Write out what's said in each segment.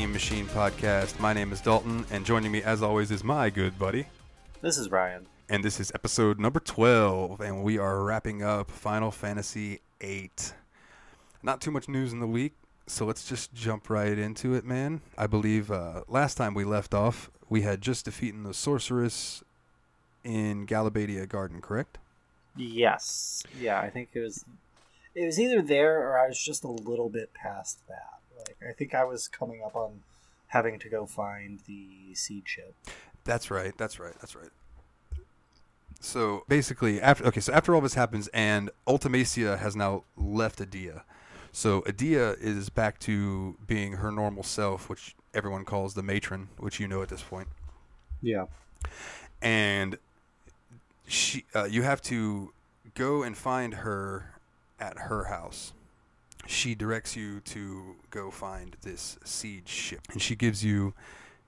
Steam Machine Podcast. My name is Dalton, and joining me, as always, is my good buddy. This is Ryan. And this is episode number 12, and we are wrapping up Final Fantasy VIII. Not too much news in the week, so let's just jump right into it, man. I believe uh, last time we left off, we had just defeated the sorceress in Galabadia Garden, correct? Yes. Yeah, I think it was it was either there or I was just a little bit past that. I think I was coming up on having to go find the seed chip. That's right. That's right. That's right. So basically, after okay, so after all this happens, and Ultimecia has now left Edea. So Edea is back to being her normal self, which everyone calls the matron, which you know at this point. Yeah. And she, uh, you have to go and find her at her house. She directs you to go find this seed ship, and she gives you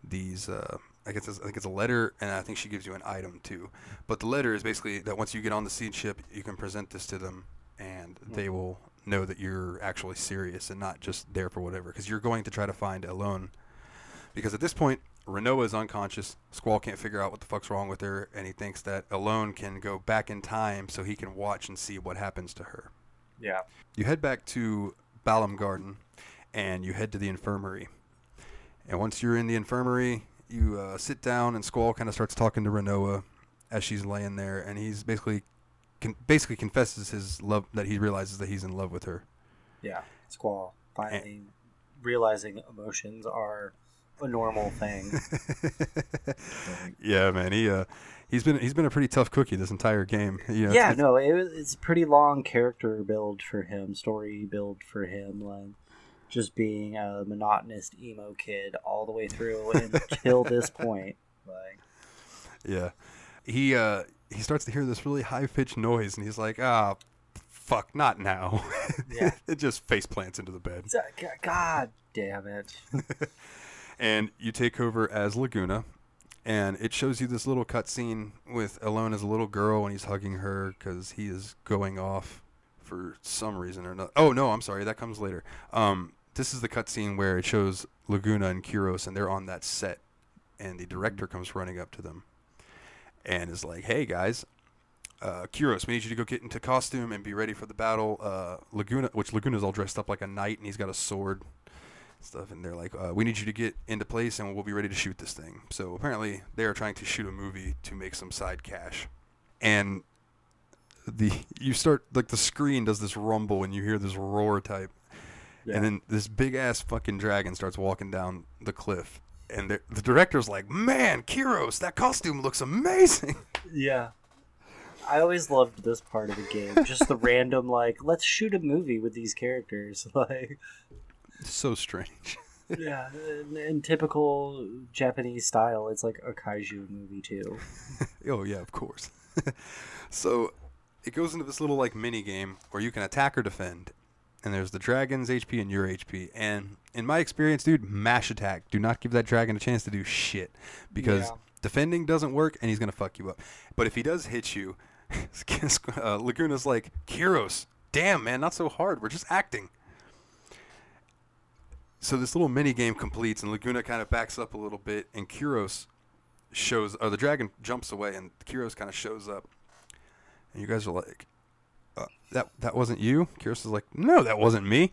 these. Uh, I guess it's, I think it's a letter, and I think she gives you an item too. But the letter is basically that once you get on the seed ship, you can present this to them, and they will know that you're actually serious and not just there for whatever. Because you're going to try to find Ellone. Because at this point, Rinoa is unconscious. Squall can't figure out what the fuck's wrong with her, and he thinks that Alone can go back in time so he can watch and see what happens to her. Yeah. You head back to Balamb Garden, and you head to the infirmary. And once you're in the infirmary, you uh, sit down, and Squall kind of starts talking to Rinoa as she's laying there, and he's basically con- basically confesses his love that he realizes that he's in love with her. Yeah. Squall finally realizing emotions are a normal thing. yeah, man, he uh, he's been he's been a pretty tough cookie this entire game. You know, yeah, it's- no, it was it's a pretty long character build for him, story build for him, like just being a monotonous emo kid all the way through until this point. Like Yeah. He uh he starts to hear this really high pitched noise and he's like, ah fuck, not now. Yeah. it just face plants into the bed. It's a- g- God damn it. And you take over as Laguna and it shows you this little cutscene with Ellone as a little girl and he's hugging her because he is going off for some reason or not. Oh no, I'm sorry, that comes later. Um, this is the cutscene where it shows Laguna and Kiros and they're on that set, and the director comes running up to them, and is like, "Hey guys, uh, Kiros, we need you to go get into costume and be ready for the battle." Uh, Laguna, which Laguna's all dressed up like a knight and he's got a sword stuff and they're like uh, we need you to get into place and we'll be ready to shoot this thing so apparently they are trying to shoot a movie to make some side cash and the you start like the screen does this rumble and you hear this roar type Yeah. and then this big ass fucking dragon starts walking down the cliff and the, the director's like man Kiros that costume looks amazing Yeah. I always loved this part of the game. Just the random like, let's shoot a movie with these characters. Like so strange Yeah, in, in typical Japanese style, it's like a kaiju movie too. Oh yeah, of course. so it goes into this little like mini game where you can attack or defend, and there's the dragon's HP and your HP. And in my experience, dude, mash attack. Do not give that dragon a chance to do shit because Yeah. defending doesn't work, and he's gonna fuck you up. But if he does hit you, uh, Laguna's like, Kiros, damn man, not so hard. We're just acting. So this little mini game completes, and Laguna kind of backs up a little bit, and Kiros shows, or the dragon jumps away, and Kiros kind of shows up, and you guys are like, uh, "That that wasn't you." Kiros is like, "No, that wasn't me."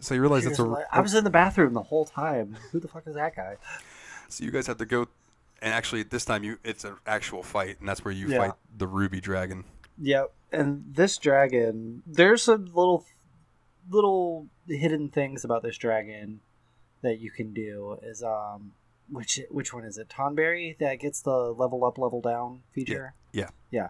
So you realize that's a. Like, I was in the bathroom the whole time. Who the fuck is that guy? So you guys have to go, and actually this time you it's an actual fight, and that's where you Yeah. fight the ruby dragon. Yep. And this dragon, there's a little, little hidden things about this dragon that you can do. Is um, which which one is it? Tonberry that gets the level up, level down feature. yeah. Yeah.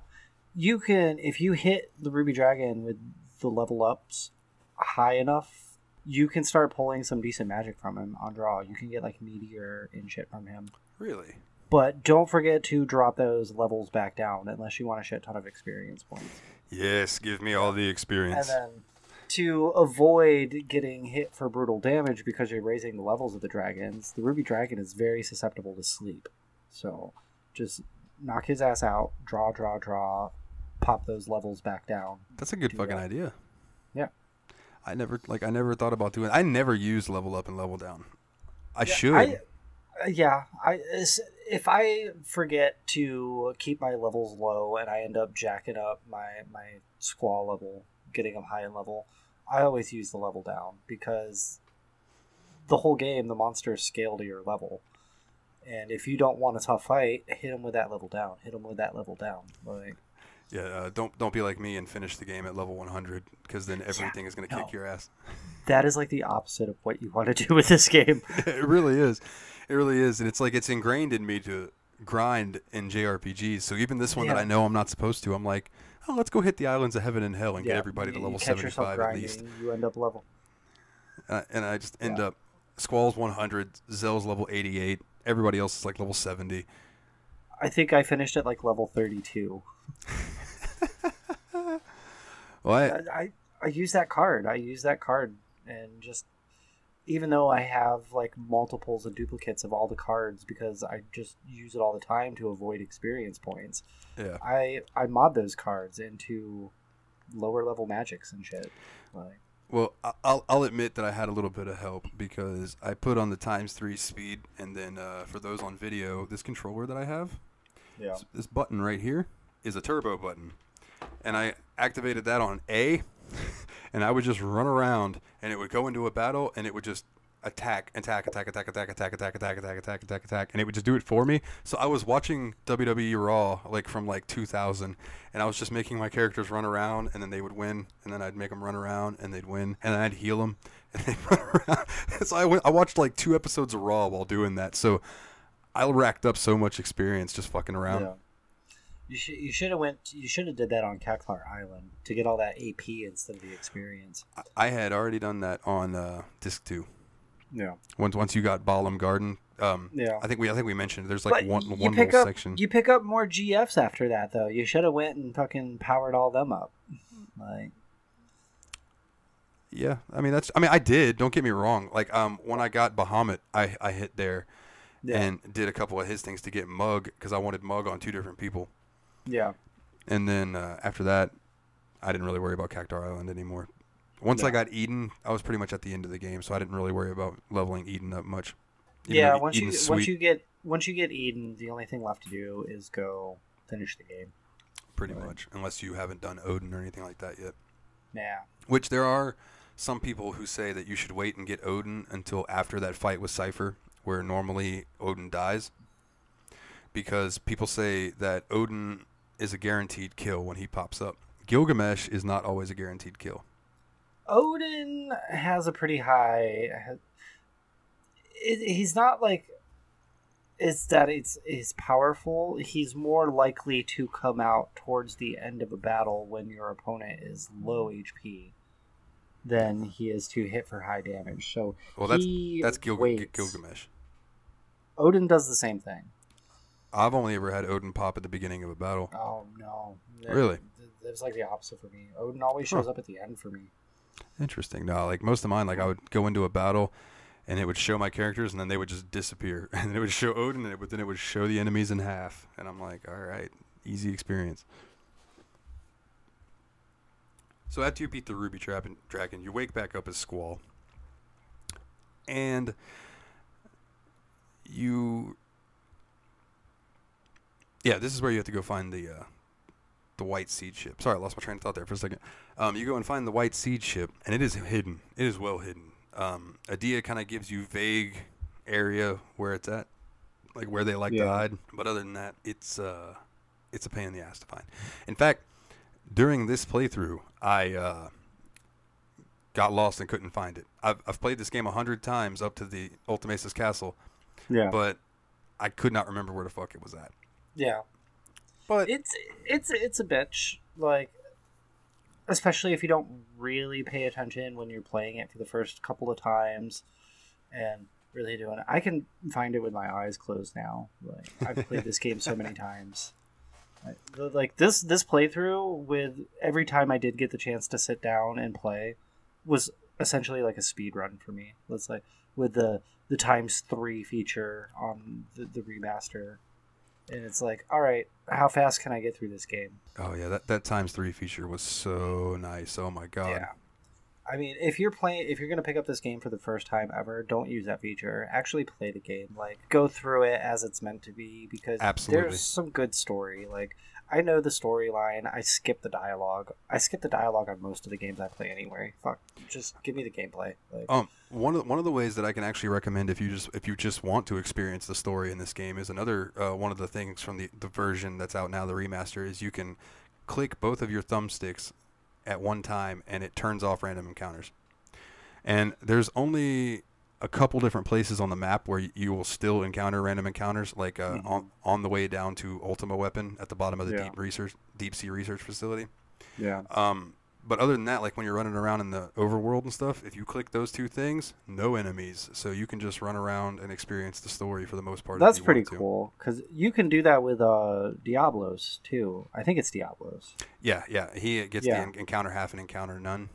You can if you hit the ruby dragon with the level ups high enough, you can start pulling some decent magic from him on draw. You can get like meteor and shit from him. Really? But don't forget to drop those levels back down unless you want a shit ton of experience points. Yes, give me all the And experience. then to avoid getting hit for brutal damage because you're raising the levels of the dragons, the ruby dragon is very susceptible to sleep. So just knock his ass out, draw, draw, draw, pop those levels back down. That's a good fucking that. idea. Yeah. I never like I never thought about doing. I never use level up and level down. I Yeah, should. I, uh, yeah, I if I forget to keep my levels low and I end up jacking up my my squall level, getting them high in level, I always use the level down because the whole game the monsters scale to your level. And if you don't want a tough fight, hit them with that level down. Hit them with that level down. Like, yeah, uh, don't don't be like me and finish the game at level 100 because then everything is gonna no. kick your ass. that is like the opposite of what you want to do with this game. it really is. It really is, and it's like it's ingrained in me to grind in JRPGs. So even this one that I know I'm not supposed to, I'm like, oh, let's go hit the islands of heaven and hell and get Yeah, everybody to level you catch yourself 75 at least. You end up level. Uh, and I just end Yeah. up Squall's 100, Zell's level 88, everybody else is like level 70. I think I finished at like level 32. Well, I, I, I I use that card. I use that card and just even though I have like multiples and duplicates of all the cards because I just use it all the time to avoid experience points. yeah. I I mod those cards into lower level magics and shit. Like Well, I'll I'll admit that I had a little bit of help because I put on the times three speed, and then uh, for those on video, this controller that I have, yeah. this button right here, is a turbo button, and I activated that on A, and I would just run around, and it would go into a battle, and it would just attack, attack, attack, attack, attack, attack, attack, attack, attack, attack, attack, attack, and it would just do it for me. So I was watching WWE Raw like from like 2000, and I was just making my characters run around, and then they would win, and then I'd make them run around, and they'd win, and I'd heal them, and they'd run around. so I went, I watched like two episodes of Raw while doing that. So I racked up so much experience just fucking around. Yeah. You should you should have went you should have did that on Cactuar Island to get all that AP instead of the experience. I- I had already done that on uh, disc two. Yeah. Once once you got Balamb Garden, um, Yeah. I think we I think we mentioned there's like But one you one pick up section. you pick up more GFs after that though. You should have went and fucking powered all them up. Like Yeah, I mean that's I mean I did. Don't get me wrong. Like um when I got Bahamut, I I hit there yeah, and did a couple of his things to get Mug because I wanted Mug on two different people. Yeah, And then uh, after that, I didn't really worry about Cactuar Island anymore. Once I got Eden, I was pretty much at the end of the game, so I didn't really worry about leveling Eden up much. Even yeah. Once you Eden's once you get once you get Eden, the only thing left to do is go finish the game. pretty Right. much, unless you haven't done Odin or anything like that yet. Yeah, Which there are some people who say that you should wait and get Odin until after that fight with Seifer, where normally Odin dies. Because people say that Odin is a guaranteed kill when he pops up. Gilgamesh is not always a guaranteed kill. Odin has a pretty high. He's not like. It's that it's is powerful. He's more likely to come out towards the end of a battle when your opponent is low HP than he is to hit for high damage. So Well, that's that's Gil- Gilgamesh. Odin does the same thing. I've only ever had Odin pop at the beginning of a battle. Oh no! Really? It was like the opposite for me. Odin always Huh. shows up at the end for me. Interesting. No, like most of mine, like I would go into a battle, and it would show my characters, and then they would just disappear, and then it would show Odin, and it would, then it would show the enemies in half, and I'm like, all right, easy experience. So after you beat the Ruby Trap and Dragon, you wake back up as Squall, and you, yeah, this is where you have to go find the uh, the white seed ship. Sorry, I lost my train of thought there for a second. Um, you go and find the white seed ship, and it is hidden. It is well hidden. Um, Edea kind of gives you vague area where it's at, like where they like to hide. But other than that, it's uh, it's a pain in the ass to find. In fact, during this playthrough, I uh, got lost and couldn't find it. I've I've played this game a hundred times up to the Ultimace's castle, Yeah, but I could not remember where the fuck it was at. Yeah. But it's it's it's a bitch like especially if you don't really pay attention when you're playing it for the first couple of times and really doing it. I can find it with my eyes closed now. Like i've played this game so many times. Like this this playthrough with every time i did get the chance to sit down and play was essentially like a speed run for me. Let's like with the the times three feature on the, the remaster and it's like all right how fast can i get through this game Oh yeah, that that times three feature was so nice. Oh my god. yeah I mean, if you're playing, if you're gonna pick up this game for the first time ever, don't use that feature. Actually, play the game. Like, go through it as it's meant to be because Absolutely. there's some good story. Like, I know the storyline. I skip the dialogue. I skip the dialogue on most of the games I play anyway. Fuck, just give me the gameplay. Like, Um, one of one of the ways that I can actually recommend if you just if you just want to experience the story in this game is another uh, one of the things from the the version that's out now, the remaster, is you can click both of your thumbsticks at one time and it turns off random encounters. And there's only a couple different places on the map where you will still encounter random encounters, like uh, Mhm. on on the way down to Ultima Weapon at the bottom of the Yeah. deep research deep sea research facility. yeah, Um, but other than that, like when you're running around in the overworld and stuff, if you click those two things, no enemies, so you can just run around and experience the story for the most part. that's pretty cool because you can do that with uh Diablos too. I think it's Diablos. Yeah, yeah. He gets Yeah. the encounter half and encounter none.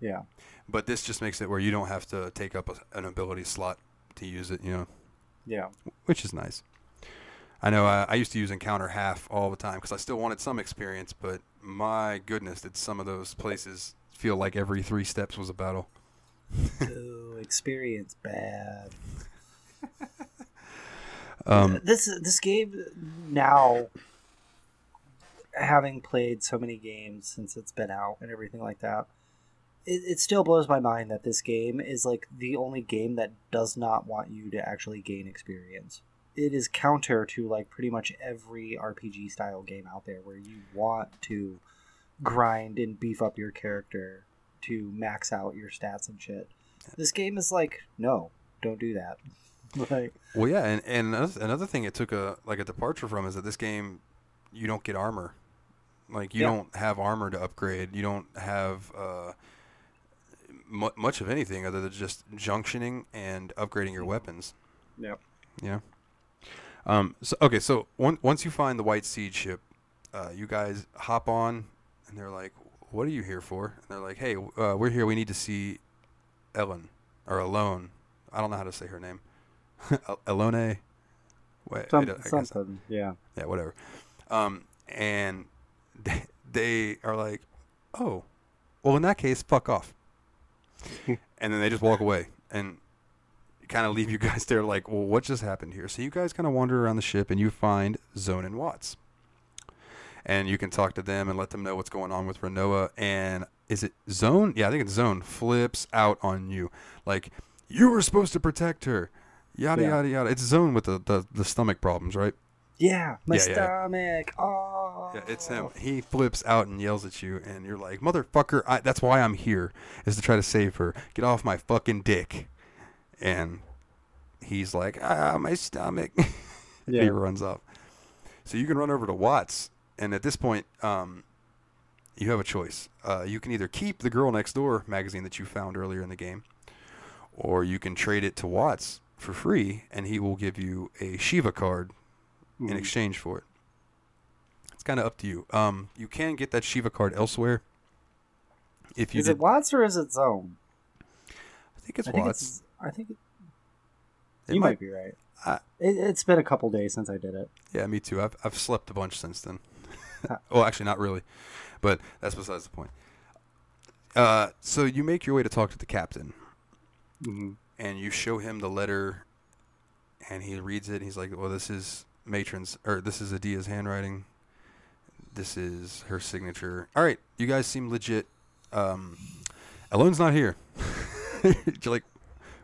Yeah, But this just makes it where you don't have to take up a, an ability slot to use it, you know, yeah, which is nice. I know I, I used to use encounter half all the time because I still wanted some experience, but my goodness, did some of those places feel like every three steps was a battle. Ooh, experience bad. Um, this this game now having played so many games since it's been out and everything like that it, it still blows my mind that this game is like the only game that does not want you to actually gain experience it is counter to like pretty much every rpg style game out there where you want to grind and beef up your character to max out your stats and shit this game is like no don't do that like Well, yeah, and, and another, thing it took a like a departure from is that this game, you don't get armor, like you Yeah. don't have armor to upgrade. You don't have uh, mu- much of anything other than just junctioning and upgrading your weapons. Yep. Yeah. Um. So okay. So once you find the White Seed ship, uh, you guys hop on, and they're like, "What are you here for?" And they're like, "Hey, uh, we're here. We need to see Ellen or Alone. I don't know how to say her name. Ellone. Wait, Some, I I something, yeah. yeah, whatever. Um, and they, they are like, "Oh, well, in that case, fuck off." and then they just walk away and kind of leave you guys there, like, "Well, what just happened here?" So you guys kind of wander around the ship and you find Zone and Watts, and you can talk to them and let them know what's going on with Rinoa. And is it Zone? Yeah, I think it's Zone. Flips out on you, like you were supposed to protect her. Yada Yeah. yada yada. It's Zone with the, the, the stomach problems, right? Yeah, my Yeah, yeah. stomach. Oh. Yeah, it's him. He flips out and yells at you, and you're like, "Motherfucker! I, that's why I'm here, is to try to save her. Get off my fucking dick!" And he's like, "Ah, my stomach." Yeah. he runs off. So you can run over to Watts, and at this point, um, you have a choice. Uh, you can either keep the Girl Next Door magazine that you found earlier in the game, or you can trade it to Watts for free, and he will give you a Shiva card in Mhm. exchange for it. It's kind of up to you. Um, you can get that Shiva card elsewhere. If you Is did, it Watts or is it Zone? I think it's I think Watts. it's. I think it, It you might- might, be right. I- it, it's been a couple days since I did it. Yeah, me too. I've I've slept a bunch since then. well, actually, not really, but that's besides the point. Uh, so you make your way to talk to the captain, Mm-hmm. and you show him the letter, and he reads it. And he's like, "Well, this is matron's, or this is Edea's handwriting. This is her signature. All right, you guys seem legit. Um, Alone's not here. You're like,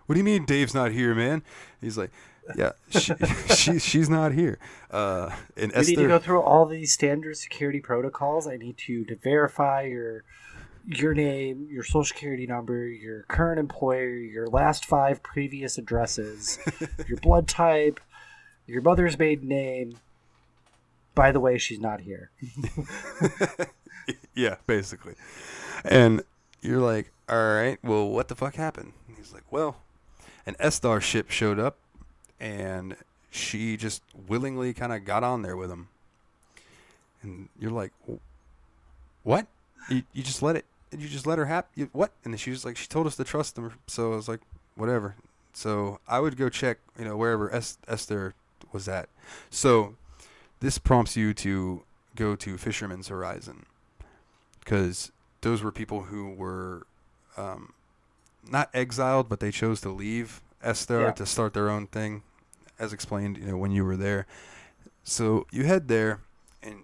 what do you mean Dave's not here, man? He's like, yeah, she, she she's not here. Uh, and We need to go through all these standard security protocols. I need to, to verify your your name, your social security number, your current employer, your last five previous addresses, your blood type, your mother's maiden name. By the way, she's not here. yeah, basically. And you're like, all right, well, what the fuck happened? And he's like, well, an Esthar ship showed up, and she just willingly kind of got on there with him. And you're like, what? You, you just let it? You just let her happen? What? And she was like, she told us to trust them. So I was like, whatever. So I would go check, you know, wherever es- Esthar was at. So this prompts you to go to Fisherman's Horizon because those were people who were um, not exiled, but they chose to leave Esthar Yeah. to start their own thing, as explained, you know, when you were there. So you head there, and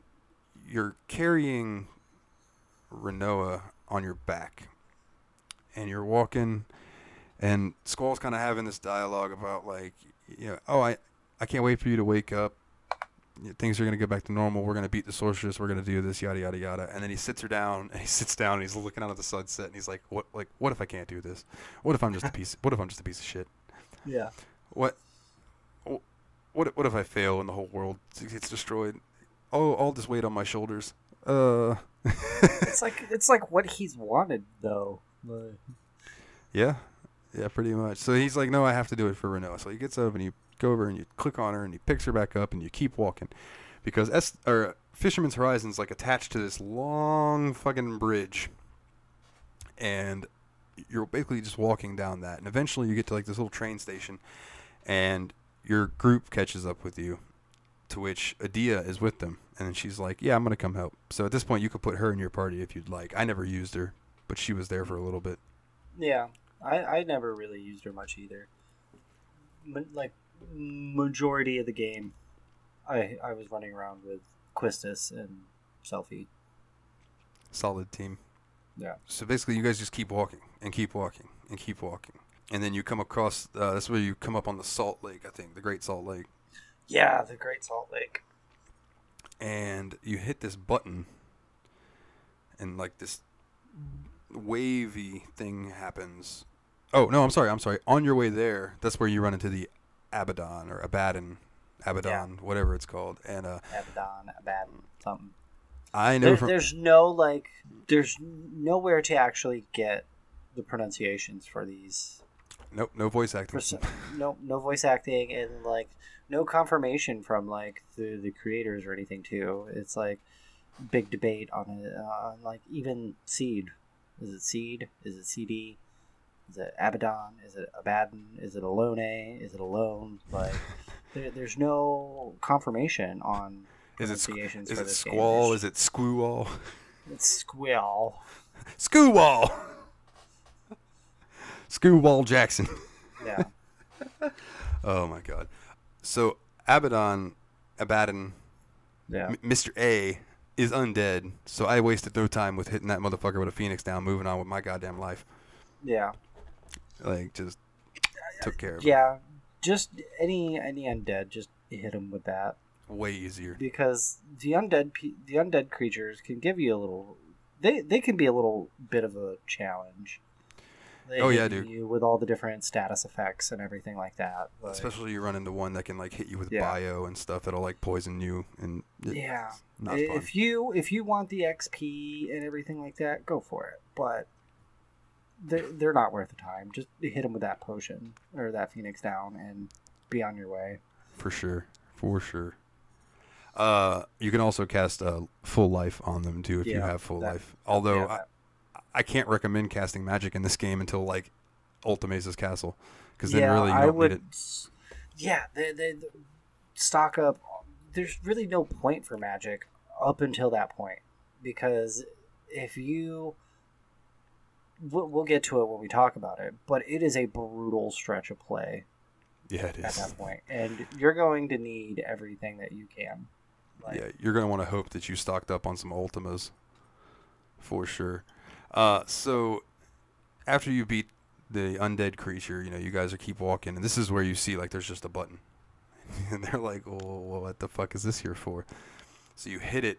you're carrying Rinoa on your back, and you're walking, and Squall's kind of having this dialogue about like, you know, oh, I, I can't wait for you to wake up. Things are gonna go back to normal. We're gonna beat the sorceress. We're gonna do this, yada yada yada. And then he sits her down, and he sits down, and he's looking out at the sunset, and he's like, "What? Like, what if I can't do this? What if I'm just a piece? What if I'm just a piece of shit? Yeah. What? What? if- What if I fail and the whole world gets destroyed? Oh, all this weight on my shoulders. Uh, It's like it's like what he's wanted though. Like, yeah, yeah, pretty much. So he's like, no, I have to do it for Rinoa. So he gets up and you over and you click on her and you picks her back up and you keep walking, because S or Fisherman's Horizon's like attached to this long fucking bridge, and you're basically just walking down that, and eventually you get to like this little train station, and your group catches up with you, to which Edea is with them, and she's like, "Yeah, I'm gonna come help." So at this point, you could put her in your party if you'd like. I never used her, but she was there for a little bit. yeah, I I never really used her much either. Like majority of the game, I I was running around with Quistis and Selphie. Solid team. Yeah. So basically, you guys just keep walking and keep walking and keep walking, and then you come across. Uh, that's where you come up on the Salt Lake, I think, the Great Salt Lake, Yeah, the Great Salt Lake. and you hit this button, and like this wavy thing happens. Oh no, I'm sorry, I'm sorry. On your way there, that's where you run into the Abaddon or Abaddon, Abaddon, whatever it's called, and uh, Abaddon, Abaddon, something. I know There, from there's no like, there's nowhere to actually get the pronunciations for these. nope, no voice acting. For no, no voice acting and like no confirmation from like the the creators or anything too. It's like big debate on it. Uh, like even Seed, is it Seed? Is it CD? Is it Abaddon? Is it Abaddon? Is it Alone? A? Is it Alone? Like there, there's no confirmation on Is it pronunciations Is for it this squall? game. Is it squall? It's Squill. Squall. Squall Jackson. Yeah. Oh my god. So Abaddon, Abaddon, Yeah. M- Mr. A is undead. So I wasted no time with hitting that motherfucker with a phoenix down, moving on with my goddamn life. Yeah. Like just took care of it. Yeah. Just any any undead, just hit them with that. Way easier. because the undead the undead creatures can give you a little they they can be a little bit of a challenge They Oh, yeah, dude. you with all the different status effects and everything like that but, Especially you run into one that can like hit you with Yeah. bio and stuff that'll like poison you and yeah fun. if you if you want the xp and everything like that go for it but they're, they're not worth the time just hit them with that potion or that phoenix down and be on your way For sure. For sure. Uh, you can also cast uh, full life on them too if you have full that- life. Although Yeah, I, I can't recommend casting magic in this game until like Ultimace's castle, because then yeah, really you I don't would. need it. Yeah, they, they, they stock up. There's really no point for magic up until that point because if you, we'll, we'll get to it when we talk about it, but it is a brutal stretch of play Yeah, it at that point, and you're going to need everything that you can. Like, yeah, you're gonna want to hope that you stocked up on some Ultimas, for sure. Uh, so after you beat the undead creature, you know you guys are keep walking, and this is where you see like there's just a button, and they're like, "Well, what the fuck is this here for?" So you hit it,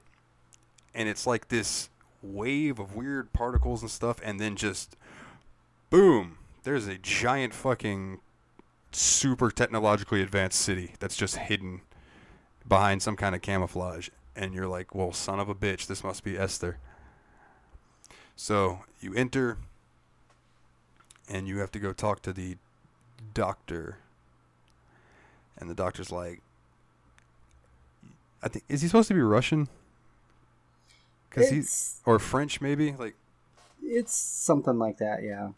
and it's like this wave of weird particles and stuff, and then just boom, there's a giant fucking super technologically advanced city that's just hidden behind some kind of camouflage. And you're like well son of a bitch this must be Esthar. So you enter and you have to go talk to the doctor. And the doctor's like i think is he supposed to be russian because he's or french maybe like it's something like that, yeah.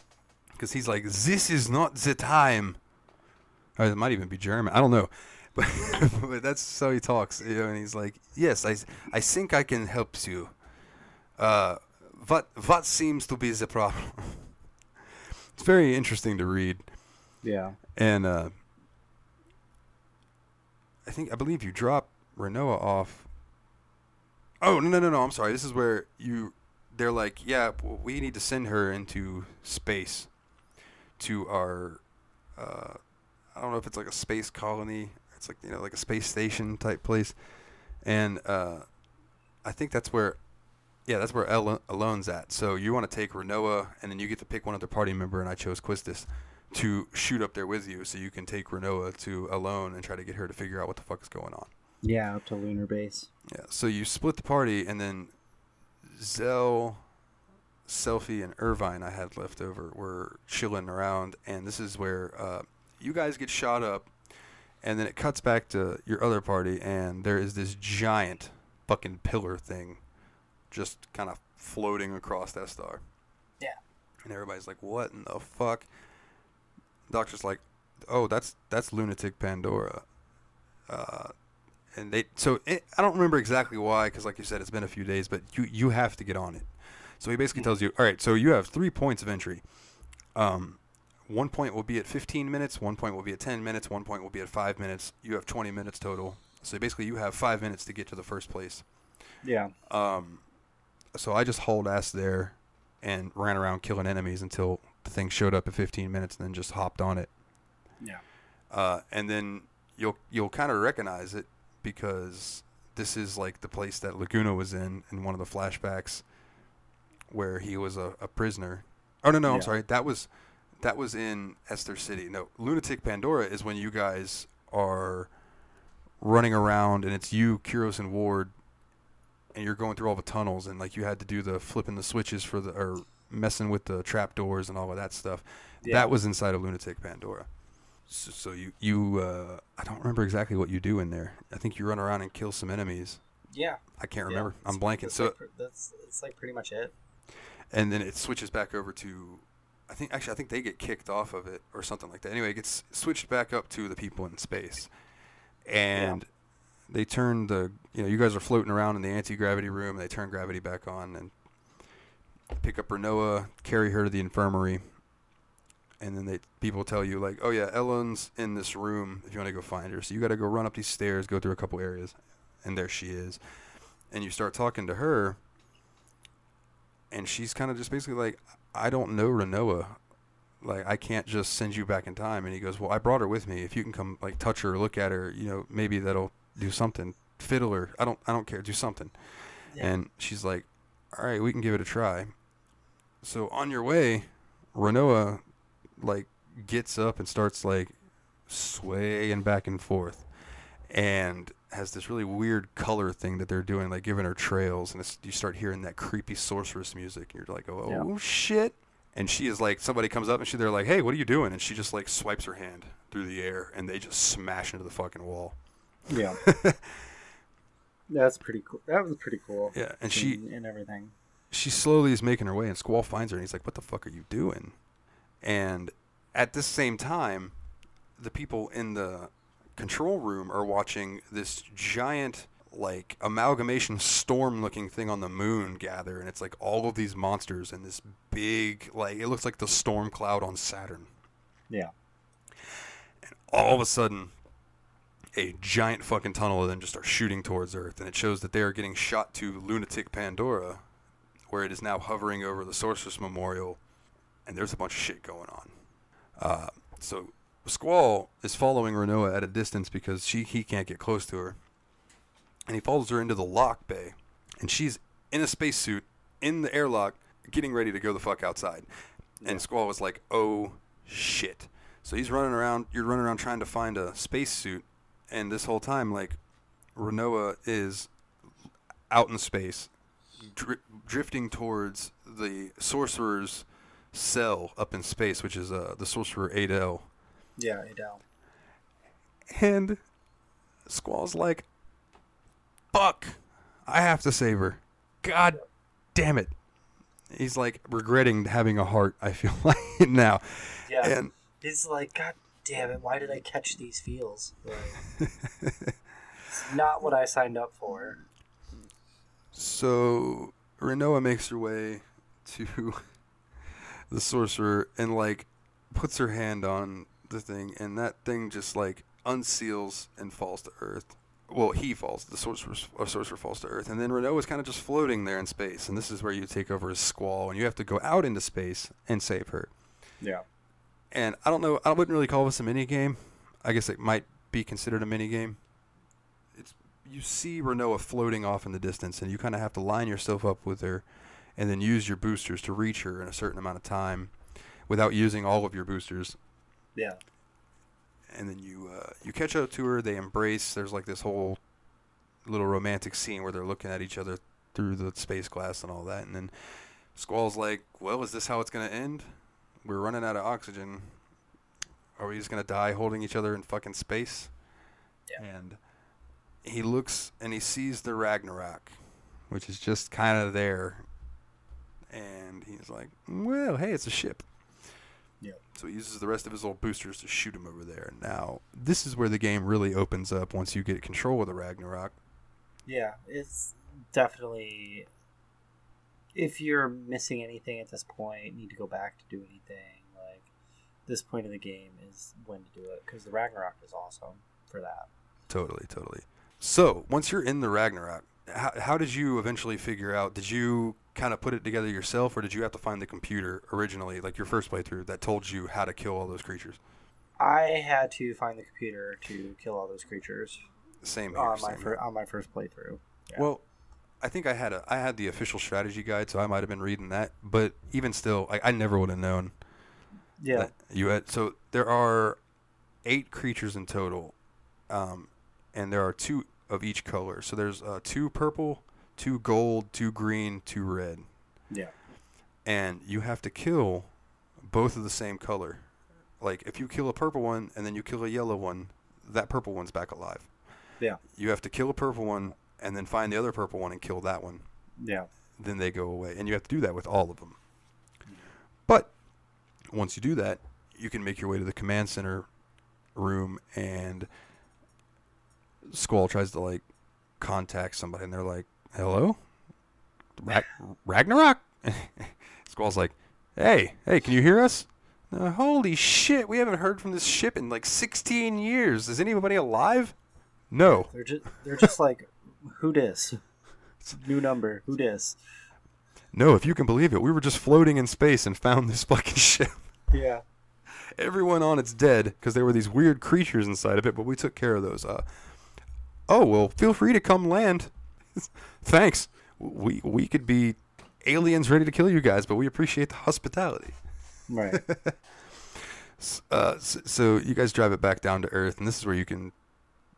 because he's like, "This is not the time." Or it might even be German. I don't know, but but that's how he talks. You know, and he's like, "Yes, I I think I can help you. Uh, what what seems to be the problem?" it's very interesting to read. Yeah. And uh, I think I believe you drop Rinoa off. Oh no no no no! I'm sorry. This is where you. They're like, yeah, we need to send her into space, to our. Uh, I don't know if it's like a space colony. It's like you know like a space station type place, and uh, I think that's where. Yeah, that's where El- Alone's at. So you want to take Rinoa, and then you get to pick one other party member, and I chose Quistis to shoot up there with you, so you can take Rinoa to Alone and try to get her to figure out what the fuck is going on. Yeah, up to lunar base. Yeah. So you split the party, and then Zell, Selphie, and Irvine I had left over were chilling around, and this is where uh, you guys get shot up, and then it cuts back to your other party, and there is this giant fucking pillar thing, just kind of floating across that star. Yeah. And everybody's like, "What in the fuck?" Doctor's like, "Oh, that's that's lunatic Pandora." Uh, and they so it, I don't remember exactly why because like you said it's been a few days but you you have to get on it. So he basically tells you all right so you have three points of entry. Um one point will be at 15 minutes one point will be at 10 minutes one point will be at 5 minutes. You have 20 minutes total. So basically you have 5 minutes to get to the first place. Yeah. um so I just hauled ass there and ran around killing enemies until the thing showed up at 15 minutes and then just hopped on it. Yeah. uh, and then you'll you'll kind of recognize it because this is like the place that Laguna was in in one of the flashbacks where he was a, a prisoner. Oh no no I'm sorry that was that was in Esthar City. No, Lunatic Pandora is when you guys are running around and it's you, Kiros, and Ward, and you're going through all the tunnels and like you had to do the flipping the switches for the or messing with the trap doors and all of that stuff. Yeah. That was inside of Lunatic Pandora. So, so you you uh, I don't remember exactly what you do in there. I think you run around and kill some enemies. Yeah. I can't Yeah, remember. I'm it's- blanking. That's So like, that's it's like pretty much it. and then it switches back over to I think actually I think they get kicked off of it or something like that. Anyway, it gets switched back up to the people in space. And they turn the you know, you guys are floating around in the anti gravity room, they turn gravity back on and pick up Rinoa, carry her to the infirmary. And then they people tell you like, "Oh yeah, Ellen's in this room if you want to go find her." So you got to go run up these stairs, go through a couple areas, and there she is. And you start talking to her, and she's kind of just basically like, I don't know Rinoa. Like, I can't just send you back in time. And he goes, Well, I brought her with me. If you can come, like, touch her look at her, you know, maybe that'll do something. Fiddle her. I don't, I don't care. Do something. Yeah. And she's like, All right, we can give it a try. So on your way, Rinoa, like, gets up and starts, like, swaying back and forth. And has this really weird color thing that they're doing, like giving her trails, and it's, you start hearing that creepy sorceress music, and you're like, oh, Yeah. shit. And she is like, somebody comes up and she, they're like, hey, what are you doing? And she just like swipes her hand through the air, and they just smash into the fucking wall. Yeah. That's pretty cool. That was pretty cool. Yeah, and she and everything. she slowly is making her way, and Squall finds her, and he's like, "What the fuck are you doing?" And at this same time, the people in the control room are watching this giant, like amalgamation storm-looking thing on the moon gather, and it's like all of these monsters and this big, like it looks like the storm cloud on Saturn. Yeah. And all of a sudden a giant fucking tunnel of them just start shooting towards Earth, and it shows that they are getting shot to lunatic Pandora, where it is now hovering over the Sorceress Memorial, and there's a bunch of shit going on. Uh, so Squall is following Rinoa at a distance because she he can't get close to her, and he follows her into the lock bay, and she's in a spacesuit in the airlock, getting ready to go the fuck outside. And Squall was like, "Oh shit!" So he's running around. You're running around trying to find a spacesuit, and this whole time, like, Rinoa is out in space, dri- drifting towards the sorcerer's cell up in space, which is uh, the sorcerer Adel. Yeah, Adele. And Squall's like, fuck, I have to save her. God damn it. He's like regretting having a heart, I feel like now. Yeah. And He's like, God damn it! Why did I catch these feels? Like, it's not what I signed up for. so Rinoa makes her way to the sorcerer and like puts her hand on the thing, and that thing just like unseals and falls to earth. Well, he falls. The sorcerer, sorcerer falls to earth, and then Rinoa is kind of just floating there in space. And this is where you take over as Squall, and you have to go out into space and save her. Yeah. And I don't know. I wouldn't really call this a mini game. I guess it might be considered a mini game. It's you see Rinoa floating off in the distance, and you kind of have to line yourself up with her, and then use your boosters to reach her in a certain amount of time, without using all of your boosters. Yeah. And then you uh, you catch up to her. They embrace. There's like this whole little romantic scene where they're looking at each other through the space glass and all that. And then Squall's like, "Well, is this how it's gonna end? We're running out of oxygen." Are we just gonna die holding each other in fucking space? Yeah. And he looks and he sees the Ragnarok, which is just kind of there. And he's like, "Well, hey, it's a ship." Yeah. So he uses the rest of his old boosters to shoot him over there. Now, this is where the game really opens up once you get control of the Ragnarok. Yeah, it's definitely. If you're missing anything at this point, need to go back to do anything. Like this point of the game is when to do it because the Ragnarok is awesome for that. Totally, totally. So once you're in the Ragnarok, how, how did you eventually figure out? Did you kind of put it together yourself, or did you have to find the computer originally, like your first playthrough, that told you how to kill all those creatures? I had to find the computer to kill all those creatures Same here. on my same fir- on my first playthrough. Yeah. Well, I think I had a I had the official strategy guide, so I might have been reading that. But even still, I, I never would have known Yeah, you had. So there are eight creatures in total, um, and there are two of each color. So there's uh, two purple, two gold, two green, two red, yeah, and you have to kill both of the same color. Like if you kill a purple one and then you kill a yellow one, that purple one's back alive. Yeah. You have to kill a purple one and then find the other purple one and kill that one. yeah, then they go away. And you have to do that with all of them. But once you do that, you can make your way to the command center room and Squall tries to like contact somebody and they're like, "Hello? Rag- Ragnarok?" Squall's like, "Hey, hey, can you hear us?" "Uh, holy shit, we haven't heard from this ship in like 16 years. Is anybody alive? No. they're just they're just like, who dis? New number, who dis? No, if you can believe it, we were just floating in space and found this fucking ship. Yeah, Everyone on it's dead because there were these weird creatures inside of it, but we took care of those. Uh, oh well, feel free to come land. Thanks. We we could be aliens ready to kill you guys, but we appreciate the hospitality. right. Uh, s- so you guys drive it back down to Earth, and this is where you can,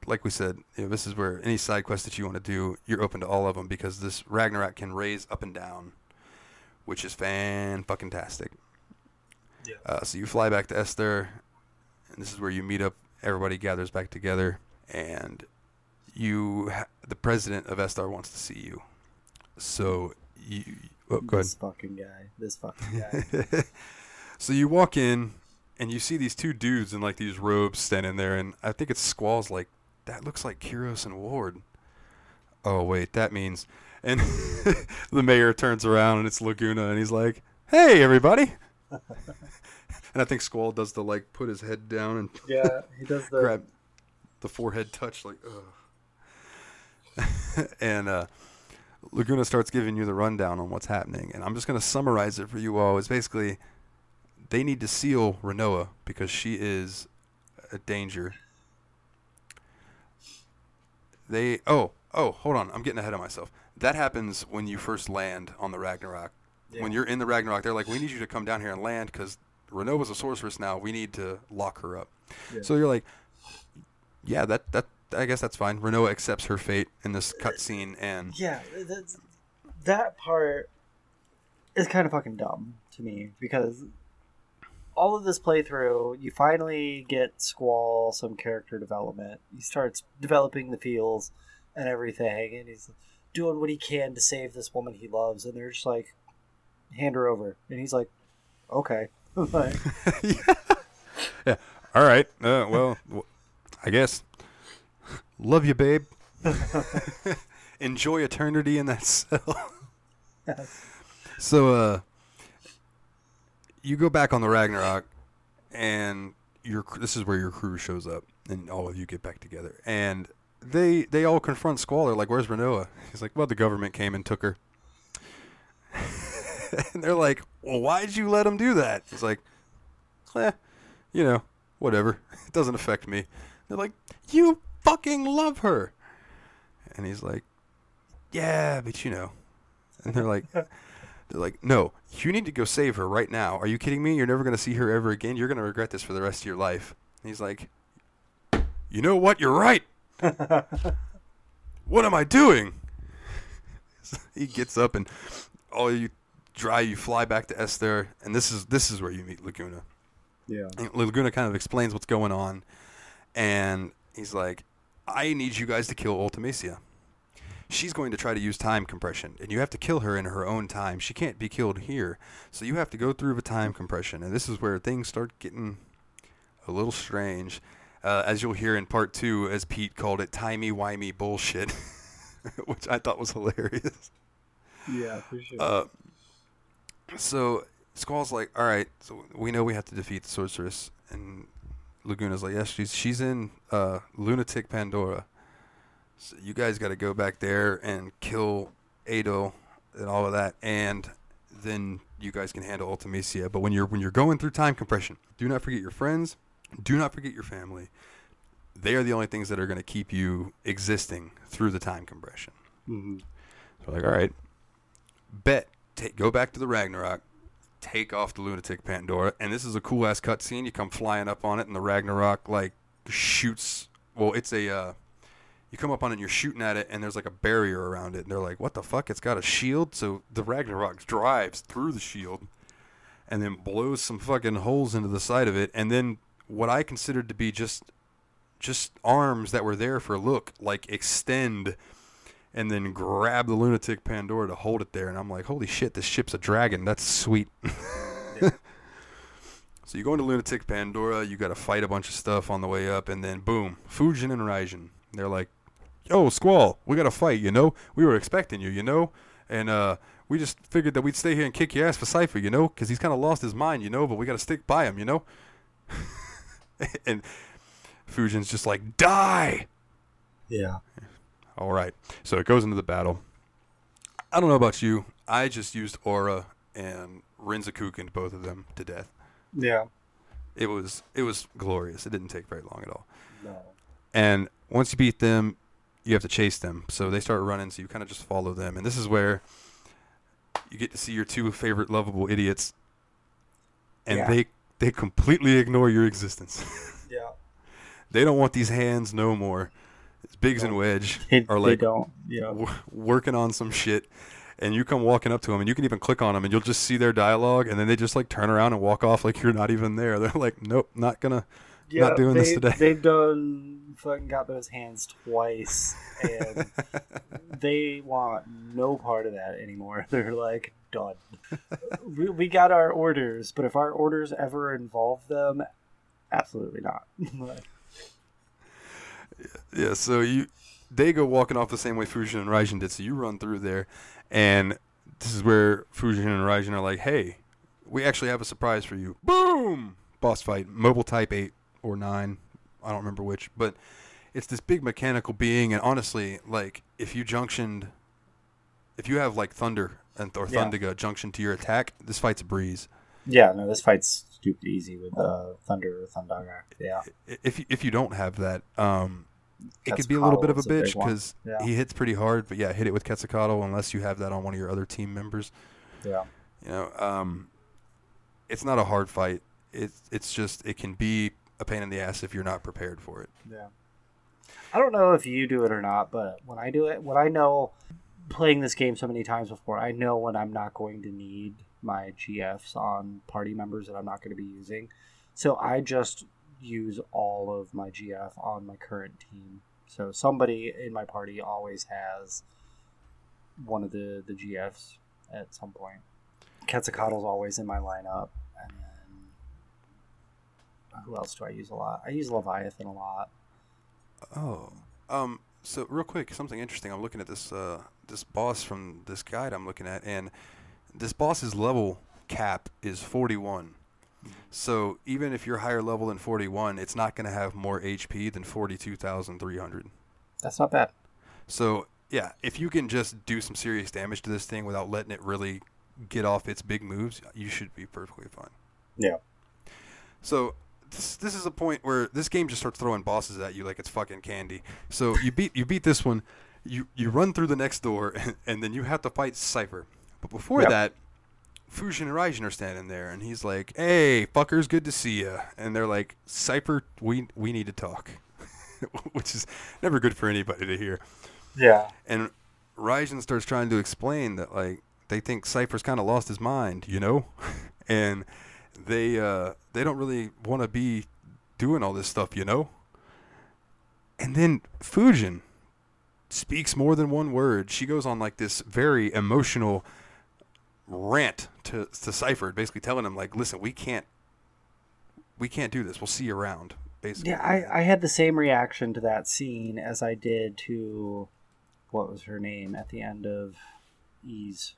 like we said, you know, this is where any side quest that you want to do, you're open to all of them because this Ragnarok can raise up and down, which is fan fucking tastic. Yeah. Uh, so you fly back to Esthar, and this is where you meet up. Everybody gathers back together, and you, ha- the president of Esthar wants to see you. So you, oh, go ahead. This fucking guy. This fucking guy. so you walk in and you see these two dudes in like these robes standing there, and I think it's Squall's like, that looks like Kiros and Ward. Oh wait, that means, and the mayor turns around and it's Laguna, and he's like, "Hey everybody," and I think Squall does the like put his head down and yeah, he does the. grab the forehead touch like ugh. and uh Laguna starts giving you the rundown on what's happening and I'm just going to summarize it for you all. It's basically they need to seal Rinoa because she is a danger. They oh, oh, hold on. I'm getting ahead of myself. That happens when you first land on the Ragnarok. Yeah. When you're in the Ragnarok, they're like, "We need you to come down here and land because Rinoa's a sorceress now. We need to lock her up." Yeah. So you're like, yeah, that that I guess that's fine. Rinoa accepts her fate in this cutscene, and Yeah, that part is kind of fucking dumb to me because all of this playthrough, you finally get Squall some character development. He starts developing the feels and everything, and he's doing what he can to save this woman he loves, and they're just like, hand her over. And he's like, okay. Like, yeah. yeah. All right. Uh, well, w- I guess. Love you, babe. Enjoy eternity in that cell. so, uh, you go back on the Ragnarok, and your this is where your crew shows up, and all of you get back together, and they they all confront Squall. They're like, "Where's Rinoa?" He's like, "Well, the government came and took her." and they're like, "Well, why'd you let them do that?" He's like, "Eh, you know, whatever. It doesn't affect me." They're like, "You fucking love her," and he's like, "Yeah, but you know," and they're like. They're like, no, you need to go save her right now. Are you kidding me? You're never going to see her ever again. You're going to regret this for the rest of your life. And he's like, you know what? You're right. what am I doing? he gets up and all you dry, you fly back to Esthar, and this is this is where you meet Laguna. Yeah. And Laguna kind of explains what's going on, and he's like, I need you guys to kill Ultimecia she's going to try to use time compression, and you have to kill her in her own time. She can't be killed here, so you have to go through the time compression, and this is where things start getting a little strange. Uh, as you'll hear in part two, as Pete called it, timey wimey bullshit, which I thought was hilarious. Yeah, for sure. Uh, so Squall's like, all right, so we know we have to defeat the sorceress, and Laguna's like, yes, she's she's in uh, lunatic Pandora. So you guys got to go back there and kill Edea and all of that, and then you guys can handle Ultimecia. But when you're when you're going through time compression, do not forget your friends. Do not forget your family. They are the only things that are going to keep you existing through the time compression. Mhm. So like, all right, bet take go back to the Ragnarok, take off the lunatic Pandora, and this is a cool ass cutscene. You come flying up on it, and the Ragnarok like shoots. Well, it's a uh, you come up on it, and you're shooting at it, and there's like a barrier around it, and they're like, what the fuck? It's got a shield. So the Ragnarok drives through the shield, and then blows some fucking holes into the side of it, and then what I considered to be just just arms that were there for look like extend and then grab the lunatic Pandora to hold it there. And I'm like, holy shit, this ship's a dragon. That's sweet. so you go into lunatic Pandora, you got to fight a bunch of stuff on the way up, and then boom, Fujin and Raijin. They're like, yo, Squall, we got to fight, you know? We were expecting you, you know? And uh, we just figured that we'd stay here and kick your ass for Seifer, you know? Because he's kind of lost his mind, you know? But we got to stick by him, you know? and Fujin's just like, die! Yeah. All right. So it goes into the battle. I don't know about you. I just used Aura and Renzokukened both of them to death. Yeah. It was it was glorious. It didn't take very long at all. No. And once you beat them, you have to chase them. So they start running, so you kind of just follow them. And this is where you get to see your two favorite lovable idiots, and Yeah. they they completely ignore your existence. Yeah. they don't want these hands no more. Biggs and. Wedge They, are like don't. Yeah. w- working on some shit and you come walking up to them and you can even click on them and you'll just see their dialogue and then they just like turn around and walk off like you're not even there they're like nope not gonna Yeah, doing they, this today. They've done fucking got those hands twice, and they want no part of that anymore. They're like done. we, we got our orders, but if our orders ever involve them, absolutely not. Yeah so you they go walking off the same way Fujin and Raijin did so you run through there and this is where Fujin and Raijin are like hey we actually have a surprise for you boom boss fight mobile type 8 or 9 I don't remember which but it's this big mechanical being and honestly like if you junctioned if you have like thunder and or Yeah. Thundaga junction to your attack this fight's a breeze yeah, no, this fight's stupid easy with uh, Thunder or Thundaga. Yeah, if you- if you don't have that um it could be a little bit of a a bitch because Yeah. he hits pretty hard but yeah hit it with Quetzalcoatl unless you have that on one of your other team members yeah, you know um it's not a hard fight it's it's just it can be a pain in the ass if you're not prepared for it yeah. I don't know if you do it or not, but when I do it, when I know playing this game so many times before, I know when I'm not going to need my GFs on party members that I'm not going to be using. So I just use all of my GF on my current team. So somebody in my party always has one of the, the GFs at some point. Quetzalcoatl's always in my lineup. And then who else do I use a lot? I use Leviathan a lot. Oh, um, so real quick, something interesting. I'm looking at this uh, this boss from this guide I'm looking at, and this boss's level cap is 41. So even if you're higher level than 41, it's not going to have more HP than 42,300. That's not bad. So yeah, if you can just do some serious damage to this thing without letting it really get off its big moves, you should be perfectly fine. Yeah. So this, this is a point where this game just starts throwing bosses at you like it's fucking candy. So you beat you beat this one, you you run through the next door, and, then you have to fight Seifer. But before Yep. that, Fujin and Raijin are standing there, and he's like, "Hey, fuckers, good to see ya." And they're like, "Seifer, we we need to talk," which is never good for anybody to hear. Yeah. And Raijin starts trying to explain that like they think Seifer's kind of lost his mind, you know, and they uh, they don't really want to be doing all this stuff, you know. And then Fujin speaks more than one word. She goes on like this very emotional rant to to Seifer, basically telling him like, "Listen, we can't we can't do this. We'll see you around." Basically, Yeah, I, I had the same reaction to that scene as I did to what was her name at the end of Ease.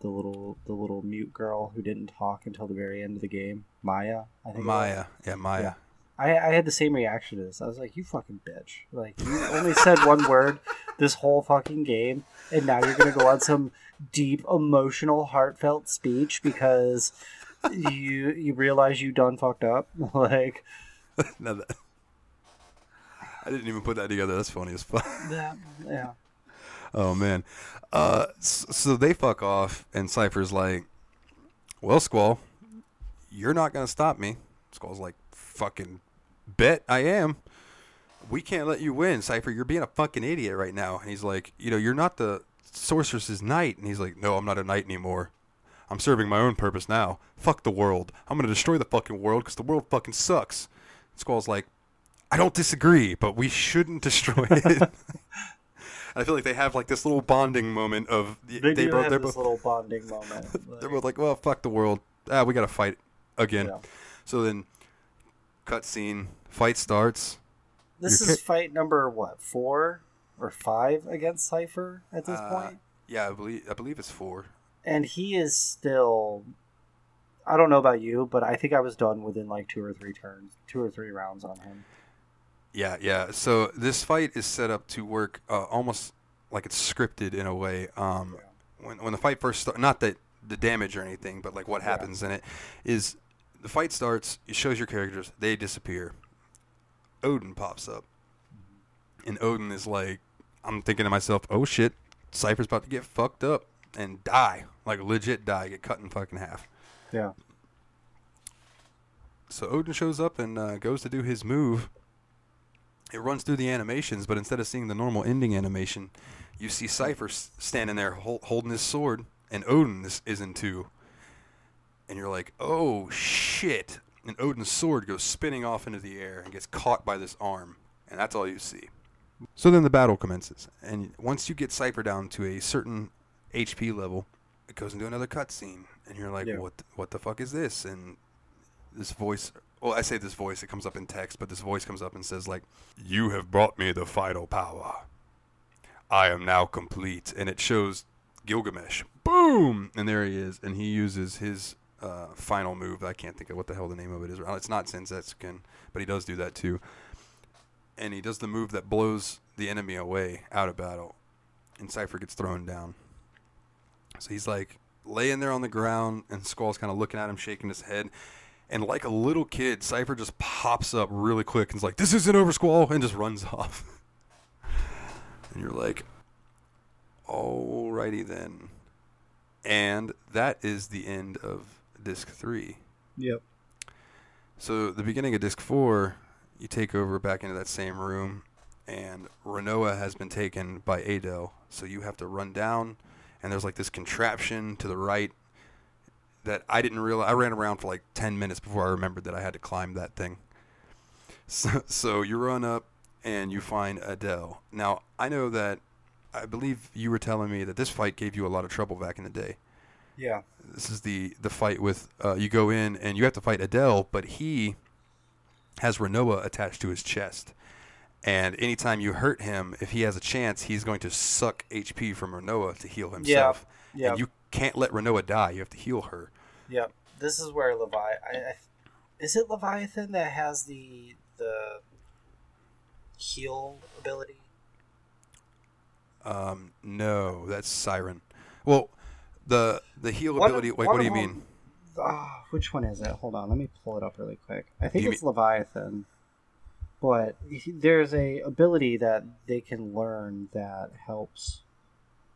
The little the little mute girl who didn't talk until the very end of the game. Maya, I think. Maya, yeah, Maya. Yeah. I, I had the same reaction to this. I was like, "You fucking bitch! Like you only said one word this whole fucking game, and now you're gonna go on some deep, emotional, heartfelt speech because you you realize you done fucked up." like, Now that- I didn't even put that together. That's funny as fuck. yeah, yeah, Oh man. Uh, so they fuck off, and Seifer's like, "Well, Squall, you're not gonna stop me." Squall's like, "Fucking bet I am. We can't let you win, Seifer. You're being a fucking idiot right now." And he's like, "You know, you're not the sorceress's knight." And he's like, "No, I'm not a knight anymore. I'm serving my own purpose now. Fuck the world. I'm gonna destroy the fucking world because the world fucking sucks." Squall's like, "I don't disagree, but we shouldn't destroy it." I feel like they have like this little bonding moment of they, they, both have they're this both little bonding moment. they're Like, both like, well, fuck the world. Ah, we gotta fight again. yeah. So then, cutscene, fight starts. This You're is fight number what four or five against Seifer at this Uh, point? Yeah, I believe I believe it's four. and he is still I don't know about you, but I think I was done within like two or three turns, two or three rounds on him. Yeah, yeah. So this fight is set up to work uh, almost like it's scripted in a way. Um, when when the fight first starts, not that the damage or anything, but like what Yeah. happens in it is the fight starts. It shows your characters. They disappear. Odin pops up, and Odin is like, I'm thinking to myself, oh shit, Seifer's about to get fucked up and die, like legit die, get cut in fucking half. Yeah. So Odin shows up and uh, goes to do his move. It runs through the animations, but instead of seeing the normal ending animation, you see Seifer standing there hol- holding his sword, and Odin is, is in two. And you're like, oh shit. And Odin's sword goes spinning off into the air and gets caught by this arm. And that's all you see. So then the battle commences. And once you get Seifer down to a certain HP level, it goes into another cutscene. And you're like, Yeah. what, the, what the fuck is this? And this voice well i say this voice it comes up in text but this voice comes up and says like you have brought me the final power i am now complete and it shows gilgamesh boom and there he is and he uses his uh, final move. I can't think of what the hell the name of it is. It's not Zantetsuken but he does do that too. And he does the move that blows the enemy away out of battle and Seifer gets thrown down. So he's like laying there on the ground and Squall's kind of looking at him shaking his head. And like a little kid, Seifer just pops up really quick and is like, "This isn't over, Squall," and just runs off. and you're like, "Alrighty then." And that is the end of disc three. Yep. So the beginning of disc four, you take over back into that same room, and Rinoa has been taken by Adel. So you have to run down, and there's like this contraption to the right that I didn't realize. I ran around for like ten minutes before I remembered that I had to climb that thing. So, so you run up and you find Adel. Now I know that I believe you were telling me that this fight gave you a lot of trouble back in the day Yeah. this is the the fight with uh, you go in and you have to fight Adel, but he has Rinoa attached to his chest. And anytime you hurt him, if he has a chance, he's going to suck HP from Rinoa to heal himself. Yeah. And you can't let Rinoa die. You have to heal her. Yep. This is where Levi. I, I, is it Leviathan that has the the heal ability? Um, no, that's Siren. Well, the the heal One ability. Like, what do you them- mean? Ah, which one is it? Hold on, let me pull it up really quick. I think You it's Leviathan, but there's a ability that they can learn that helps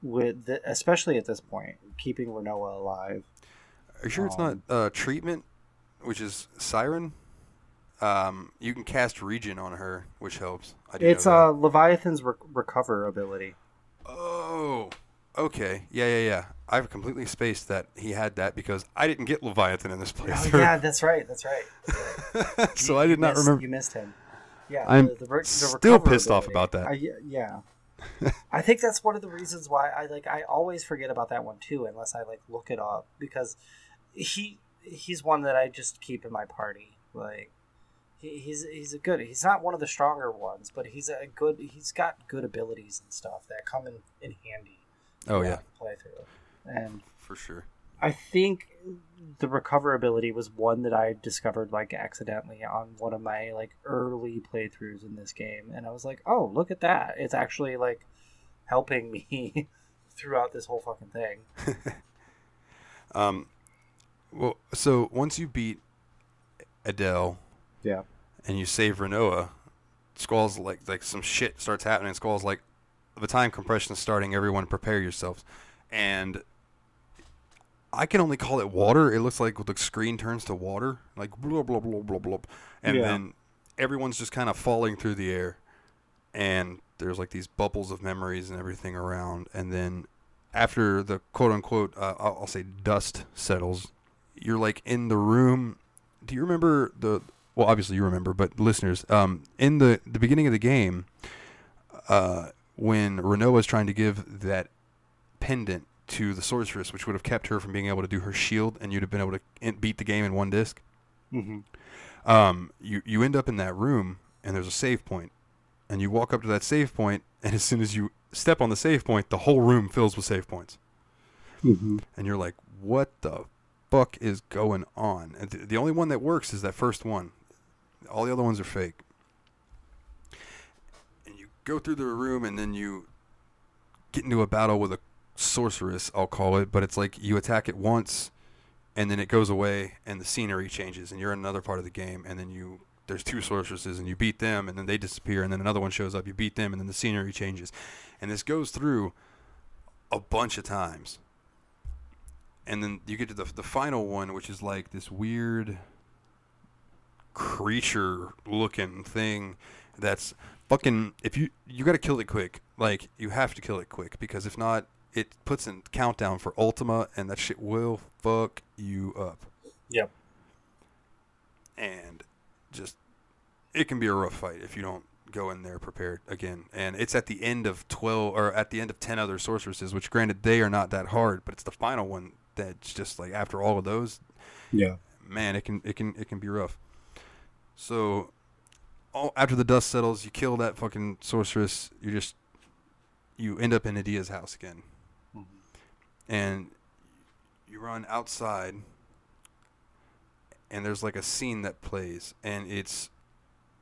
with, the, especially at this point, keeping Rinoa alive. Are you sure it's not Um, uh, treatment, which is Siren? Um, you can cast Regen on her, which helps. I do know It's uh, Leviathan's rec- recover ability. Oh, okay. Yeah, yeah, yeah. I've completely spaced that he had that because I didn't get Leviathan in this Oh, yeah, that's right. That's right. That's right. so You- I did not missed- remember. You missed him. Yeah, I'm the, the, the still pissed off about that. I, yeah, I think that's one of the reasons why I like. I always forget about that one too, unless I like look it up because he he's one that I just keep in my party. Like he, he's he's a good. He's not one of the stronger ones, but he's a good. He's got good abilities and stuff that come in in handy. Oh yeah, playthrough, and for sure. I think the recover ability was one that I discovered like accidentally on one of my like early playthroughs in this game, and I was like, "Oh, look at that! It's actually like helping me throughout this whole fucking thing." Um, well, so once you beat Adel Yeah. and you save Rinoa, Squall's like like some shit starts happening. Squall's like the time compression is starting. Everyone prepare yourselves, and I can only call it water. It looks like the screen turns to water, like blah blah blah blah blah, and Yeah. then everyone's just kind of falling through the air, and there's like these bubbles of memories and everything around, and then after the quote unquote, uh, I'll, I'll say dust settles, you're like in the room. Do you remember the? Well, obviously you remember, but listeners, um, in the the beginning of the game, uh, when Rinoa was trying to give that pendant to the sorceress, which would have kept her from being able to do her shield, and you'd have been able to beat the game in one disc. Mm-hmm. Um, you you end up in that room, and there's a save point, and you walk up to that save point, and as soon as you step on the save point, the whole room fills with save points, Mm-hmm. and you're like, "What the fuck is going on?" And th- the only one that works is that first one. All the other ones are fake. And you go through the room, and then you get into a battle with a sorceress, I'll call it, but it's like you attack it once and then it goes away and the scenery changes and you're in another part of the game and then you there's two sorceresses and you beat them and then they disappear and then another one shows up you beat them and then the scenery changes. And this goes through a bunch of times. And then you get to the the final one which is like this weird creature looking thing that's fucking if you you got to kill it quick. Like you have to kill it quick because if not it puts in countdown for ultima and that shit will fuck you up Yep. and just it can be a rough fight if you don't go in there prepared again and it's at the end of 12 or at the end of 10 other sorceresses which granted they are not that hard but it's the final one that's just like after all of those Yeah. man, it can it can it can be rough. So, all, after the dust settles, you kill that fucking sorceress. You just you end up in Edea's house again, and you run outside, and there's like a scene that plays, and it's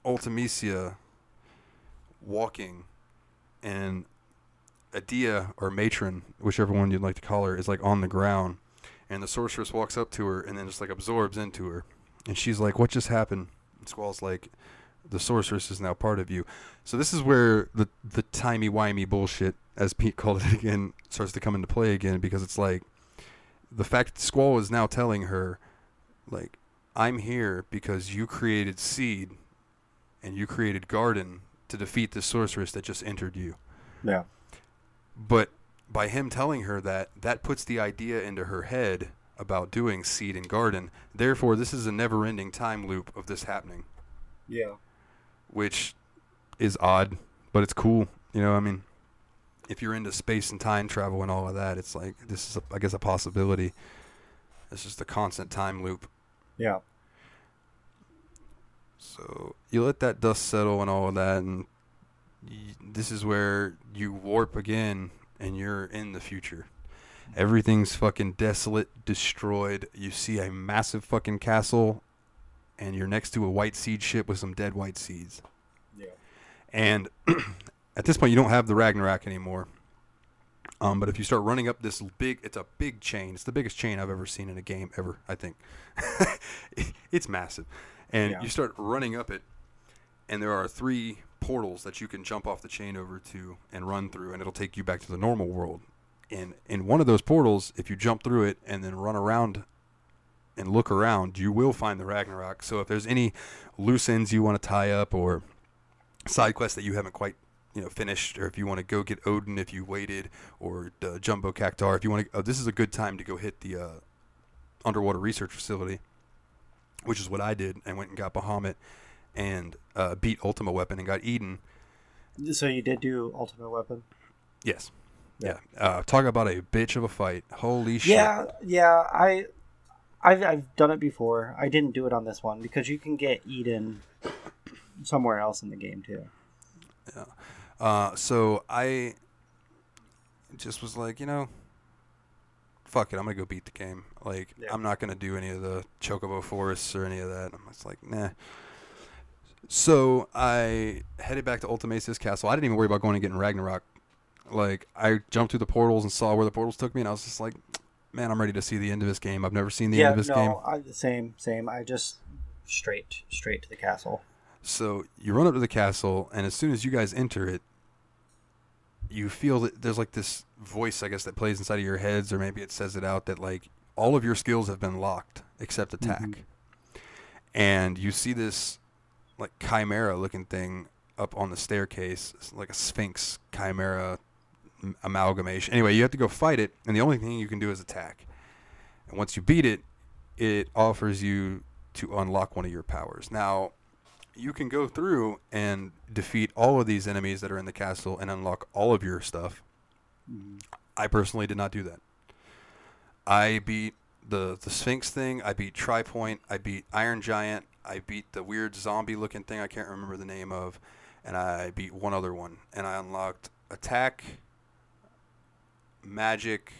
Ultimecia walking, and Edea or matron, whichever one you'd like to call her, is like on the ground and the sorceress walks up to her and then just like absorbs into her and she's like what just happened? And squall's like the sorceress is now part of you so this is where the the timey wimey bullshit as pete called it again starts to come into play again because it's like the fact that squall is now telling her like i'm here because you created seed and you created garden to defeat the sorceress that just entered you Yeah. but by him telling her that, that puts the idea into her head about doing seed and garden. Therefore, this is a never ending time loop of this happening, Yeah. Which is odd, but it's cool. You know, I mean, if you're into space and time travel and all of that, it's like this is, a, I guess, a possibility. It's just a constant time loop. Yeah. So you let that dust settle and all of that, and y this is where you warp again, and you're in the future. Everything's fucking desolate, destroyed. You see a massive fucking castle, and you're next to a white seed ship with some dead white seeds. Yeah. And at this point, you don't have the Ragnarok anymore. Um, but if you start running up this big, it's a big chain. It's the biggest chain I've ever seen in a game ever. I think it's massive, and Yeah. you start running up it, and there are three portals that you can jump off the chain over to and run through, and it'll take you back to the normal world. And in one of those portals, if you jump through it and then run around and look around, you will find the Ragnarok. So if there's any loose ends you want to tie up or side quests that you haven't quite you know finished, or if you want to go get Odin if you waited, or the Jumbo Cactuar, if you want to, oh, this is a good time to go hit the uh, underwater research facility, which is what I did. I went and got Bahamut and uh, beat Ultima Weapon and got Eden. So you did do Ultimate Weapon? Yes. Yeah. Yeah. Uh, talk about a bitch of a fight. Holy shit. Yeah, yeah. I, I've, I've done it before. I didn't do it on this one because you can get Eden somewhere else in the game too. Uh, so I just was like, you know, fuck it, I'm gonna go beat the game. Like, Yeah. I'm not gonna do any of the Chocobo forests or any of that. I'm just like, nah. So I headed back to Ultimecia's Castle. I didn't even worry about going and getting Ragnarok. Like, I jumped through the portals and saw where the portals took me, and I was just like, man, I'm ready to see the end of this game. I've never seen the yeah, end of this no, game. I, same, same. I just straight, straight to the castle. So you run up to the castle, and as soon as you guys enter it, you feel that there's like this voice, I guess, that plays inside of your heads, or maybe it says it out that like all of your skills have been locked except attack. Mhm. And you see this like chimera looking thing up on the staircase, like a sphinx chimera amalgamation. Anyway, you have to go fight it, and the only thing you can do is attack. And once you beat it, it offers you to unlock one of your powers. Now, you can go through and defeat all of these enemies that are in the castle and unlock all of your stuff. I personally did not do that. I beat the the Sphinx thing. I beat Tripoint. I beat Iron Giant. I beat the weird zombie looking thing I can't remember the name of, and I beat one other one. And I unlocked attack, magic,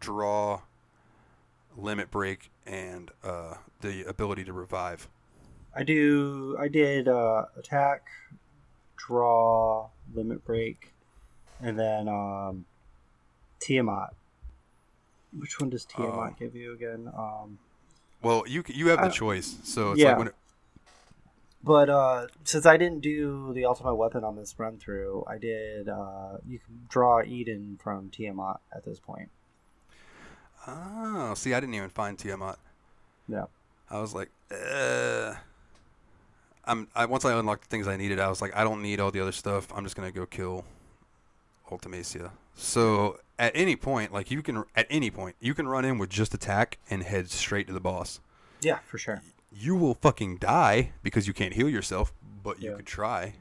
draw, limit break, and uh, the ability to revive. I do. I did uh, attack, draw, limit break, and then um, Tiamat. Which one does Tiamat Oh. give you again? Um, Well, you you have the choice. So it's yeah. like when it, but uh, since I didn't do the ultimate weapon on this run through, I did. Uh, you can draw Eden from Tiamat at this point. oh, see, I didn't even find Tiamat. Yeah. I was like, uh, I'm. I once I unlocked the things I needed, I was like, I don't need all the other stuff. I'm just gonna go kill Ultimecia. So at any point, like you can, at any point, you can run in with just attack and head straight to the boss. Yeah, for sure. You will fucking die because you can't heal yourself, but you Yeah. could try.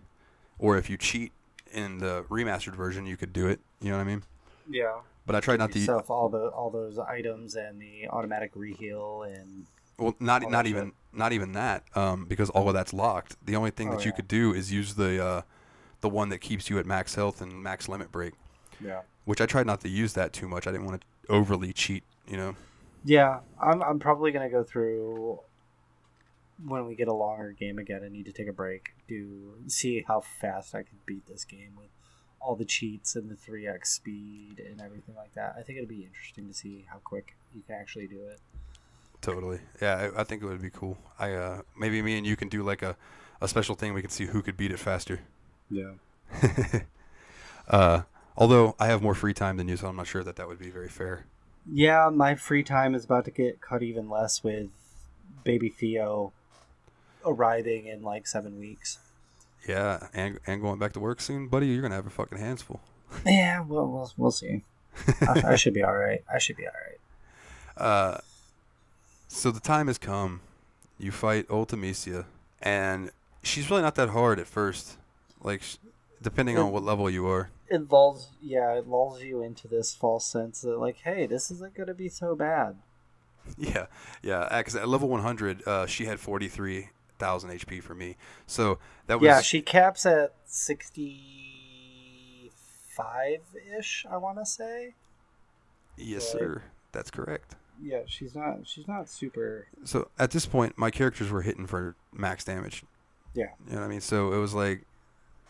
Or if you cheat in the remastered version, you could do it. You know what I mean? Yeah. But I tried not to. yourself all the all those items and the automatic reheal and Well, not not even shit. not even that, um, because all of that's locked. The only thing Oh, that you yeah. could do is use the uh, the one that keeps you at max health and max limit break. yeah. Which I tried not to use that too much. I didn't want to overly cheat. You know. Yeah, I'm I'm probably gonna go through when we get a longer game again. I need to take a break to see how fast I can beat this game with all the cheats and the three x speed and everything like that. I think it'd be interesting to see how quick you can actually do it. Totally. Yeah, I, I think it would be cool. I uh, maybe me and you can do like a, a special thing. We can see who could beat it faster. Yeah. uh, although I have more free time than you, so I'm not sure that that would be very fair. Yeah, my free time is about to get cut even less with baby Theo arriving in like seven weeks. Yeah, and and going back to work soon, buddy. You're gonna have your fucking hands full. Yeah, well, we'll, we'll see. I, I should be all right. I should be all right. Uh, so the time has come. You fight Ultimecia, and she's really not that hard at first. Like, depending on what level you are. it lulls yeah it lulls you into this false sense that like hey this isn't going to be so bad Yeah, yeah. Because at level 100, uh, she had 43,000 HP for me. So that was yeah she caps at 65-ish i want to say Yes, Right. sir. That's correct. Yeah, she's not. She's not super. So at this point, my characters were hitting for max damage. Yeah. You know what I mean? So it was like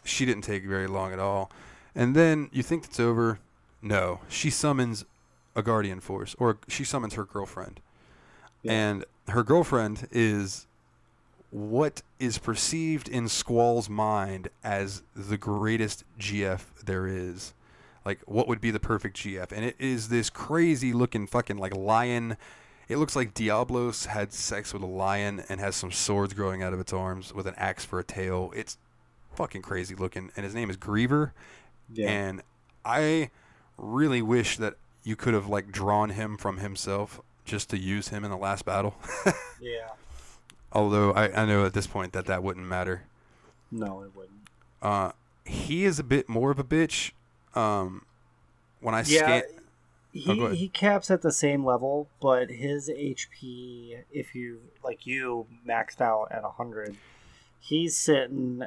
she didn't take very long at all. And then you think it's over. No, she summons a guardian force, or she summons her girlfriend. Yeah. And her girlfriend is what is perceived in Squall's mind as the greatest GF there is. Like, what would be the perfect GF? And it is this crazy looking fucking like lion. It looks like Diablos had sex with a lion and has some swords growing out of its arms with an axe for a tail. It's fucking crazy looking. And his name is Griever. Yeah. And I really wish that you could have like drawn him from himself just to use him in the last battle. yeah. Although I, I know at this point that that wouldn't matter. No, it wouldn't. Uh, he is a bit more of a bitch. Um, when I Yeah. scan, He, Oh, he caps at the same level, but his HP, if you like you maxed out at hundred, he's sitting.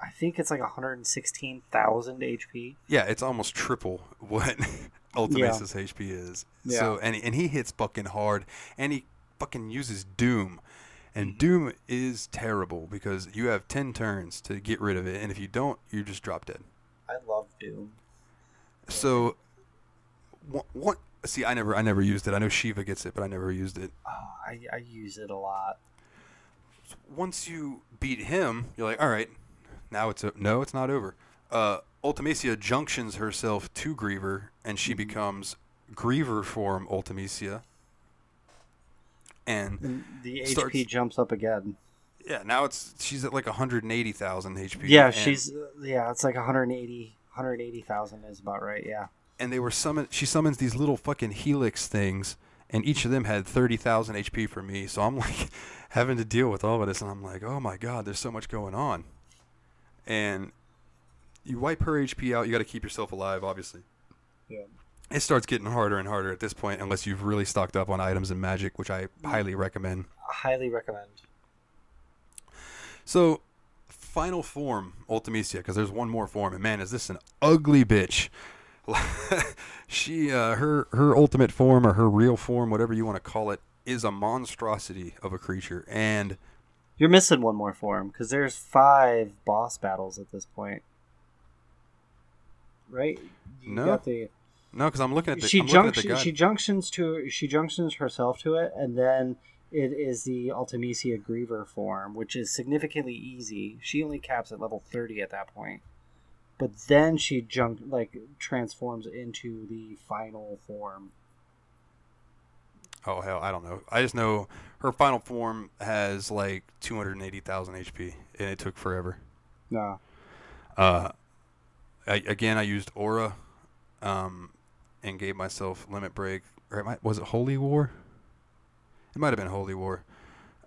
I think it's like 116,000 HP. yeah, it's almost triple what Ultimace's HP is. Yeah. So and and he hits fucking hard, and he fucking uses Doom, and Mm-hmm. Doom is terrible because you have ten turns to get rid of it, and if you don't, you just drop dead. I love Doom. So, what, what? See, I never, I never used it. I know Shiva gets it, but I never used it. Oh, I, I use it a lot. Once you beat him, you're like, all right, now it's a, no, it's not over. Uh, Ultimecia junctions herself to Griever, and she becomes Griever form Ultimecia. And And the Starts- HP jumps up again. yeah, now it's she's at like 180,000 HP. Yeah, she's yeah, it's like 180 180,000 is about right, yeah. and they were summon. She summons these little fucking helix things, and each of them had thirty thousand HP for me. So I'm like having to deal with all of this, and I'm like, oh my god, there's so much going on. And you wipe her HP out. You got to keep yourself alive, obviously. Yeah. It starts getting harder and harder at this point, unless you've really stocked up on items and magic, which I highly recommend. Highly recommend. So, final form, Ultimecia, because there's one more form, and man, is this an ugly bitch. she, uh, her, her ultimate form or her real form, whatever you want to call it, is a monstrosity of a creature, and You're missing one more form because there's five boss battles at this point. Right? You No. got the no, because I'm looking at the, she I'm looking the she junctions to she junctions herself to it and then it is the Ultimecia Griever form, which is significantly easy. She only caps at level 30 at that point. But then she junk like transforms into the final form. oh hell, I don't know. I just know her final form has like 280,000 HP, and it took forever. No. Uh, I, again, I used Aura, um, and gave myself Limit Break. Or it might, was it Holy War? It might have been Holy War.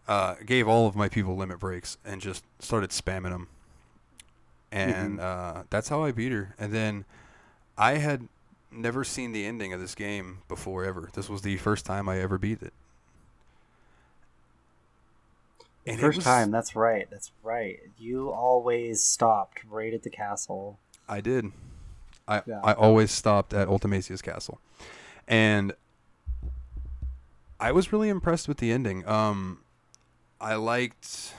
Uh, gave all of my people Limit Breaks and just started spamming them. And uh, that's how I beat her. And then I had never seen the ending of this game before ever. This was the first time I ever beat it. And it First was- time, that's right. That's right. You always stopped right at the castle. I did. I Yeah. I always stopped at Ultimecia's castle, and I was really impressed with the ending. Um, I liked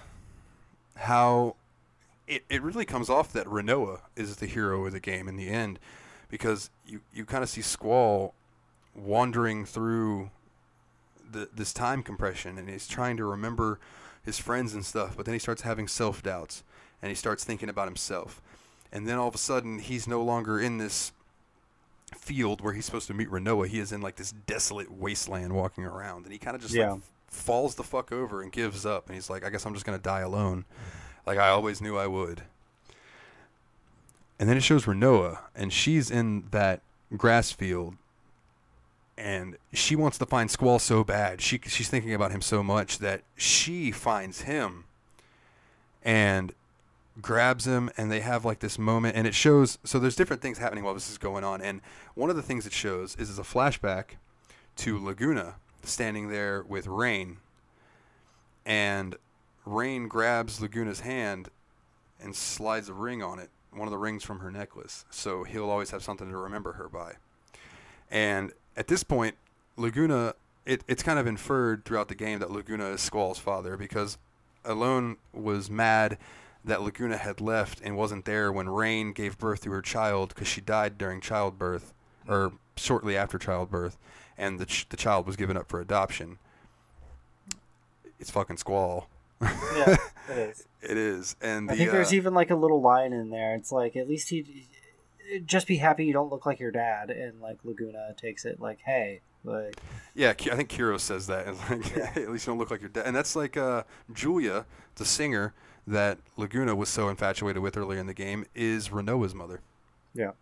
how it, it really comes off that Rinoa is the hero of the game in the end, because you you kind of see Squall wandering through the this time compression, and he's trying to remember his friends and stuff, but then he starts having self doubts, and he starts thinking about himself and then all of a sudden he's no longer in this field where he's supposed to meet Rinoa. He is in like this desolate wasteland walking around, and he kind of just Yeah. like falls the fuck over and gives up. And he's like, I guess I'm just gonna die alone, like I always knew I would. And then it shows Rinoa, and she's in that grass field, and she wants to find Squall so bad. She she's thinking about him so much that she finds him, and grabs him and they have like this moment and it shows so there's different things happening while this is going on and one of the things it shows is, is a flashback to Laguna standing there with Rain and Rain grabs Laguna's hand and slides a ring on it one of the rings from her necklace so he'll always have something to remember her by. And at this point, Laguna, it, it's kind of inferred throughout the game that Laguna is Squall's father because Ellone was mad that Laguna had left and wasn't there when Rain gave birth to her child because she died during childbirth or shortly after childbirth, and the ch- the child was given up for adoption. It's fucking Squall. Yeah, it is. It is, and I the, think there's uh, even like a little line in there. It's like at least he just be happy you don't look like your dad, and like Laguna takes it like, hey, like Yeah, I think Kiros says that. It's like, Yeah. at least you don't look like your dad. And that's like uh, Julia, the singer that Laguna was so infatuated with earlier in the game, is Rinoa's mother. Yeah.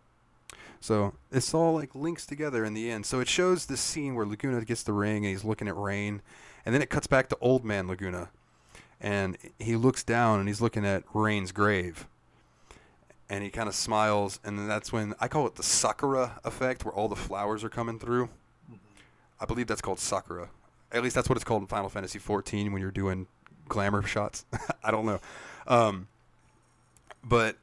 So it's all like links together in the end. So it shows this scene where Laguna gets the ring and he's looking at Rain, and then it cuts back to old man Laguna, and he looks down and he's looking at Rain's grave. And he kind of smiles, and then that's when I call it the Sakura effect, where all the flowers are coming through. Mm-hmm. I believe that's called Sakura. At least that's what it's called in Final Fantasy XIV when you're doing glamour shots. I don't know. Um, but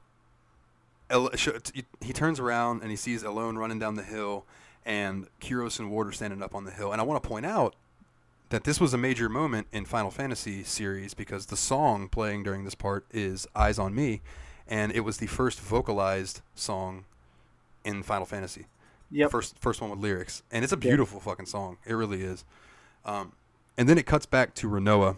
El- he- turns around and he sees Ellone running down the hill and Kiros and Ward are standing up on the hill. And I want to point out that this was a major moment in Final Fantasy series because the song playing during this part is Eyes on Me, and it was the first vocalized song in Final Fantasy yep, first first one with lyrics, and it's a beautiful fucking song. It really is. Um, and then it cuts back to Rinoa,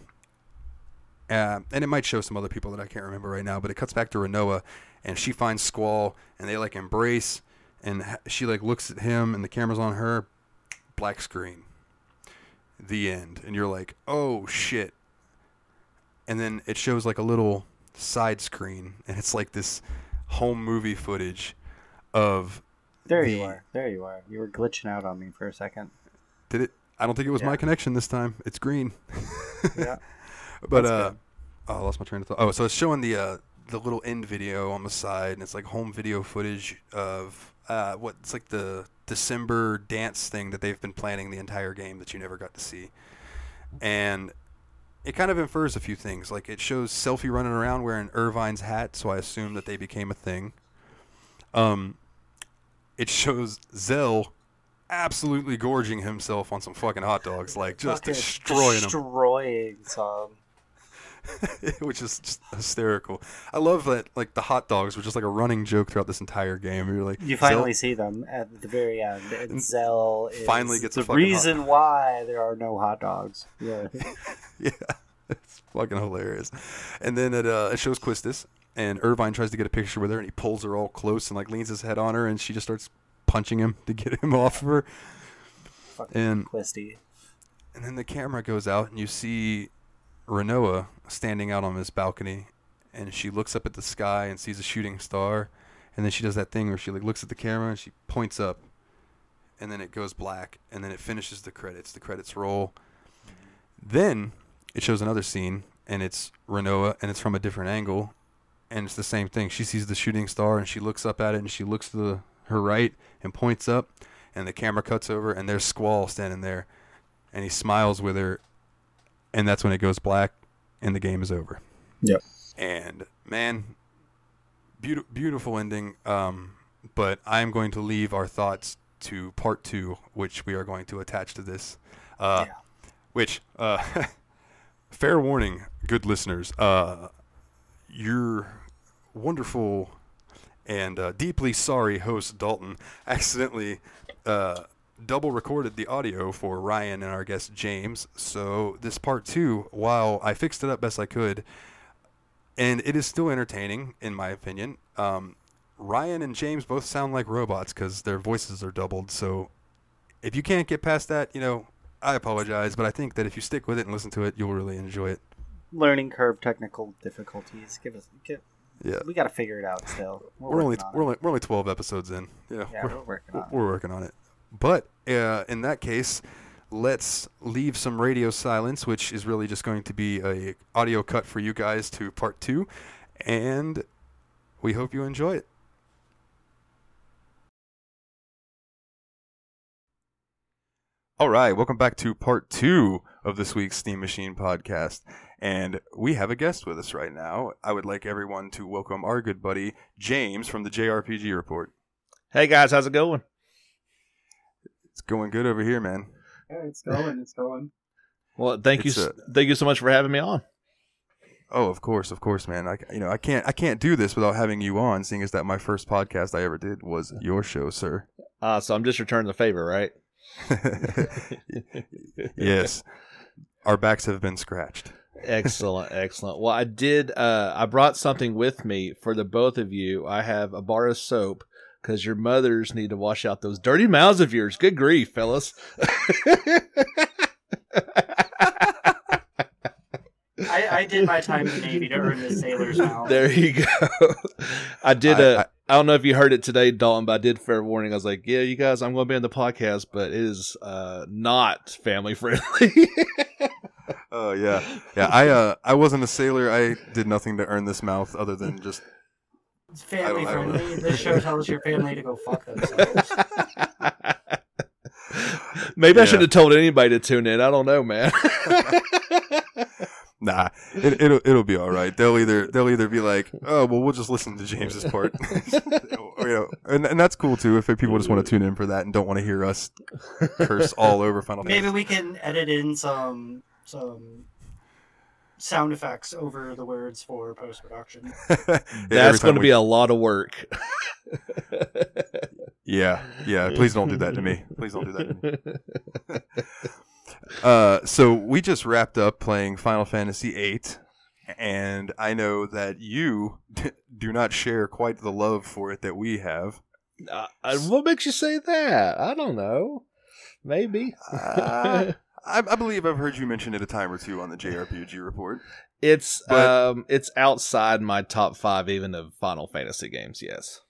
uh, and it might show some other people that I can't remember right now, but it cuts back to Rinoa, and she finds Squall, and they like embrace, and she like looks at him, and the camera's on her. Black screen. The end, and you're like, oh shit. And then it shows like a little side screen, and it's like this home movie footage of there the- you are, there you are. You were glitching out on me for a second. Did it? I don't think it was my connection this time. It's green. Yeah, but uh, oh, I lost my train of thought. Oh, so it's showing the uh, the little end video on the side, and it's like home video footage of uh, what it's like the December dance thing that they've been planning the entire game that you never got to see, and it kind of infers a few things. Like it shows Selphie running around wearing Irvine's hat, so I assume that they became a thing. Um, it shows Zell absolutely gorging himself on some fucking hot dogs, like just Fucking destroying them. destroying some. which is just hysterical. I love that like the hot dogs were just like a running joke throughout this entire game. You're like You Zell- finally see them at the very end, and Zell is finally gets a the reason why there are no hot dogs. Yeah, yeah, it's fucking hilarious. And then it uh, it shows Quistis, and Irvine tries to get a picture with her, and he pulls her all close and like leans his head on her, and she just starts punching him to get him off of her. fucking And Quisty. and then the camera goes out, and you see Rinoa standing out on this balcony, and she looks up at the sky and sees a shooting star, and then she does that thing where she like looks at the camera and she points up, and then it goes black, and then it finishes the credits. The credits roll. Then it shows another scene, and it's Rinoa, and it's from a different angle, and it's the same thing. She sees the shooting star, and she looks up at it, and she looks to the, her right and points up, and the camera cuts over, and there's Squall standing there, and he smiles with her, and that's when it goes black, and the game is over. Yep. And man, beautiful, beautiful ending. Um, but I am going to leave our thoughts to part two, which we are going to attach to this. Uh, Yeah. Which, uh, fair warning, good listeners, uh, your wonderful and uh, deeply sorry host Dalton accidentally uh, double recorded the audio for Ryan and our guest James. So this part two, while I fixed it up best I could, and it is still entertaining in my opinion. Um, Ryan and James both sound like robots because their voices are doubled. So if you can't get past that, you know, I apologize, but I think that if you stick with it and listen to it, you'll really enjoy it. Learning curve, technical difficulties. Give us. Give, Yeah. we got to figure it out still. We're, We're only on we're it. only we're only twelve episodes in. Yeah, yeah, we're, we're working on it. we're working on it. But uh, in that case, let's leave some radio silence, which is really just going to be a audio cut for you guys to part two, and we hope you enjoy it. All right, welcome back to part two of this week's Steam Machine podcast. And we have a guest with us right now. I would like everyone to welcome our good buddy, James from the JRPG Report. Hey guys, how's it going? It's going good over here, man. Yeah, it's going. It's going. Well, thank It's you, a- s thank you so much for having me on. Oh, of course, of course, man. I you know I can't I can't do this without having you on, seeing as that my first podcast I ever did was your show, sir. Uh, so I'm just returning the favor, right? yes, our backs have been scratched. excellent, excellent. Well, I did. Uh, I brought something with me for the both of you. I have a bar of soap because your mothers need to wash out those dirty mouths of yours. Good grief, fellas. I, I did my time in the Navy to earn this sailor's mouth. there you go. I did I- a. I- I don't know if you heard it today, Dalton, but I did fair warning. I was like, "Yeah, you guys, I'm going to be on the podcast, but it is uh, not family friendly." Oh yeah, yeah. I uh I wasn't a sailor. I did nothing to earn this mouth other than just It's family I don't- I don't friendly. This show tells your family to go fuck themselves. Maybe I Yeah. should have told anybody to tune in. I don't know, man. nah. It, it'll it'll be all right. They'll either they'll either be like, oh well, we'll just listen to James's part, you know, and and that's cool too. If people just want to tune in for that and don't want to hear us curse all over Final Maybe Fantasy. we can edit in some some sound effects over the words for post production. That's going to be a lot of work. yeah yeah. Please don't do that to me. Please don't do that to me. Uh, so we just wrapped up playing Final Fantasy VIII, and I know that you do not share quite the love for it that we have. Uh, uh, what makes you say that? I don't know. Maybe. Uh, I, I believe I've heard you mention it a time or two on the JRPG report. it's but- um it's outside my top five even of Final Fantasy games. Yes.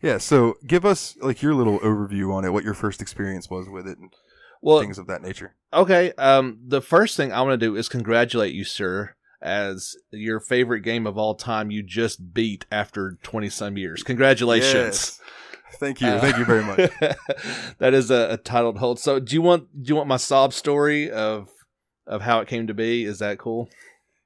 Yeah, so give us like your little overview on it, what your first experience was with it, and Well, things of that nature. okay. Um, the first thing I want to do is congratulate you, sir, as your favorite game of all time. You just beat after twenty some years. Congratulations. Yes. Thank you, Uh, thank you very much. that is a, a titled hold. So, do you want do you want my sob story of of how it came to be? Is that cool?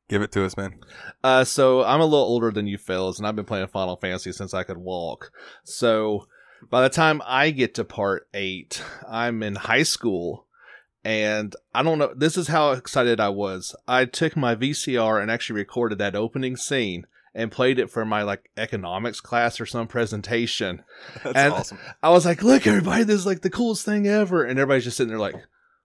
Give it to us, man. Uh, so I'm a little older than you fellas, and I've been playing Final Fantasy since I could walk. So by the time I get to part eight, I'm in high school, and I don't know. This is how excited I was. I took my VCR and actually recorded that opening scene and played it for my like economics class or some presentation. That's And- awesome. I was like, "Look, everybody, this is like the coolest thing ever," and everybody's just sitting there like.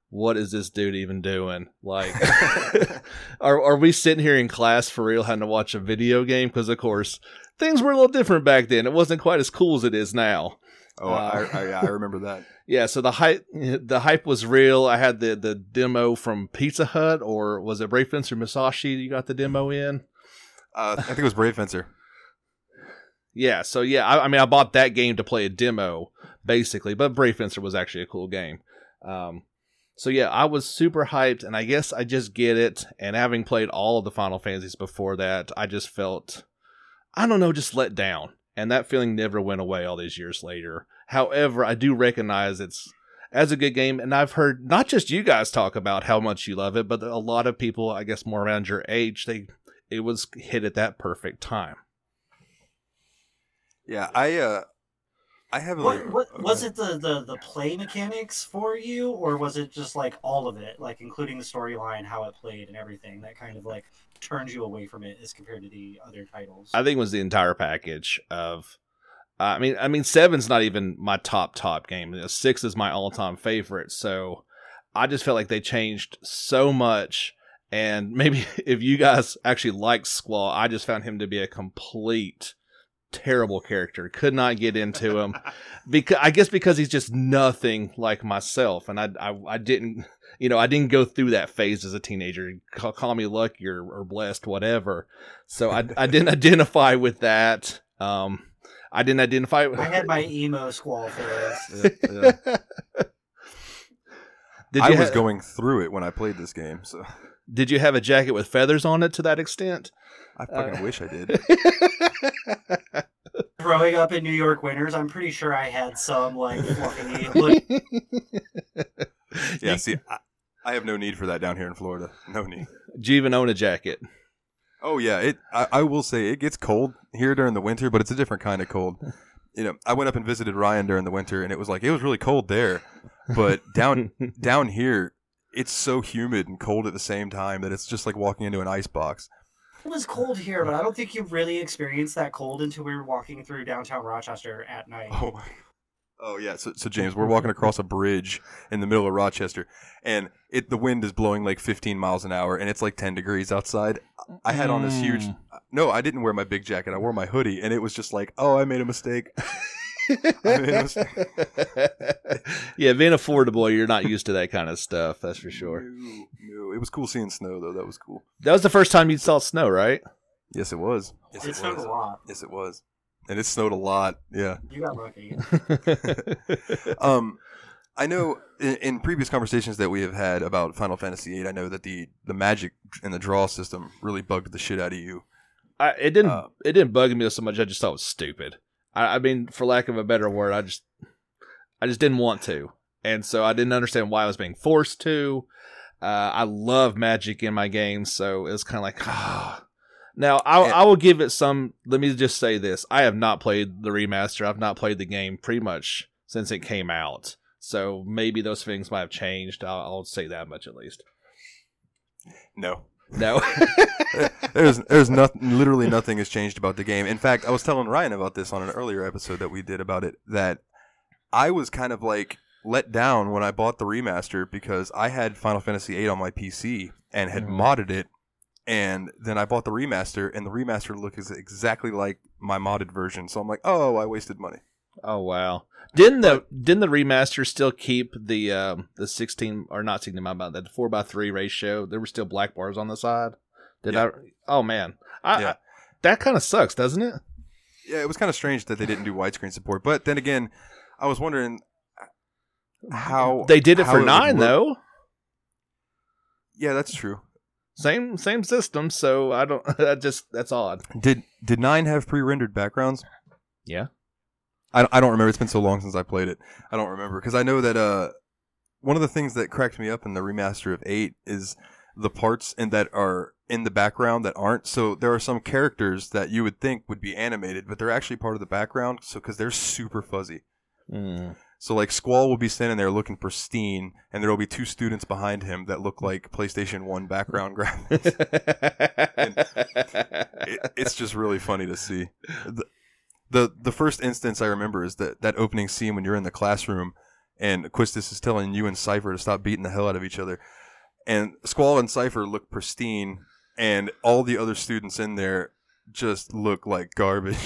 What is this dude even doing? Like, are are we sitting here in class for real, having to watch a video game? Because of course, things were a little different back then. It wasn't quite as cool as it is now. Oh, I, uh, I, I remember that. Yeah, so the hype the hype was real. I had the the demo from Pizza Hut, or was it Brave Fencer Musashi? You got the demo in. Uh, I think it was Brave Fencer. Yeah, so yeah, I, I mean, I bought that game to play a demo, basically, but Brave Fencer was actually a cool game. Um, so yeah, I was super hyped, and I guess I just get it. And having played all of the Final Fantasies before that, I just felt, I don't know, just let down. And that feeling never went away all these years later. However, I do recognize it's as a good game, and I've heard not just you guys talk about how much you love it, but a lot of people, I guess, more around your age, they it was hit at that perfect time. Yeah, I uh, I haven't. What, what was it the, the the play mechanics for you, or was it just like all of it, like including the storyline, how it played, and everything that kind of like turns you away from it as compared to the other titles? I think it was the entire package of. Uh, I mean, I mean, seven's not even my top top game. Six is my all time favorite. So I just felt like they changed so much. And maybe if you guys actually like Squall, I just found him to be a complete terrible character. Could not get into him because I guess because he's just nothing like myself, and I I, I didn't. You know, I didn't go through that phase as a teenager. Call, call me lucky or, or blessed, whatever. So I, I didn't identify with that. Um, I didn't identify. With- I had my emo squall phase. Yeah, yeah. Did I you was ha- going through it when I played this game, so Did you have a jacket with feathers on it to that extent? I fucking Uh, wish I did. Growing up in New York winters, I'm pretty sure I had some like fluffy. Look, Yeah, see, I, I have no need for that down here in Florida. No need. Do you even own a jacket? Oh yeah, it. I, I will say it gets cold here during the winter, but it's a different kind of cold. You know, I went up and visited Ryan during the winter, and it was like it was really cold there. but down down here, it's so humid and cold at the same time that it's just like walking into an ice box. It was cold here, but I don't think you really experienced that cold until we were walking through downtown Rochester at night. Oh my. Oh yeah, so, so James, we're walking across a bridge in the middle of Rochester, and it the wind is blowing like 15 miles an hour, and it's like 10 degrees outside. I had on this huge. Mm. No, I didn't wear my big jacket. I wore my hoodie, and it was just like, oh, I made a mistake. I mean, it was- yeah, being affordable, you're not used to that kind of stuff. That's for sure. No, no, it was cool seeing snow though. That was cool. That was the first time you saw snow, right? Yes, it was. Yes, it snowed was. a lot. Yes, it was. And it snowed a lot. Yeah. You got lucky. Um, I know in, in previous conversations that we have had about Final Fantasy VIII, I know that the the magic and the draw system really bugged the shit out of you. I, it didn't. Uh, it didn't bug me so much. I just thought it was stupid. I, I mean, for lack of a better word, I just, I just didn't want to, and so I didn't understand why I was being forced to. Uh, I love magic in my games, so it was kind of like, ah. Now I, I will give it some. Let me just say this: I have not played the remaster. I've not played the game pretty much since it came out. So maybe those things might have changed. I'll, I'll say that much at least. No. No. there's there's nothing literally nothing has changed about the game. In fact, I was telling Ryan about this on an earlier episode that we did about it that I was kind of like let down when I bought the remaster because I had Final Fantasy VIII on my PC and had Mhm. modded it and then I bought the remaster and the remaster looks exactly like my modded version. So I'm like, "Oh, I wasted money." Oh wow! Didn't the didn't the remaster still keep the um the sixteen or not sixteen? My bad, that four by three ratio. There were still black bars on the side. Did Yeah. I? Oh man, I, Yeah. I- that kind of sucks, doesn't it? Yeah, it was kind of strange that they didn't do widescreen support. But then again, I was wondering how They did it for would nine though. Yeah, that's true. Same same system. So I don't. That just that's odd. Did did nine have pre-rendered backgrounds? Yeah. I, I don't remember. It's been so long since I played it. I don't remember because I know that uh, one of the things that cracked me up in the remaster of eight is the parts in that are in the background that aren't. So there are some characters that you would think would be animated, but they're actually part of the background. So because they're super fuzzy. Mm. So like Squall will be standing there looking pristine, and there will be two students behind him that look like PlayStation One background graphics. it, it's just really funny to see. The, the the first instance I remember is that that opening scene when you're in the classroom and Quistis is telling you and Seifer to stop beating the hell out of each other. And Squall and Seifer look pristine and all the other students in there just look like garbage.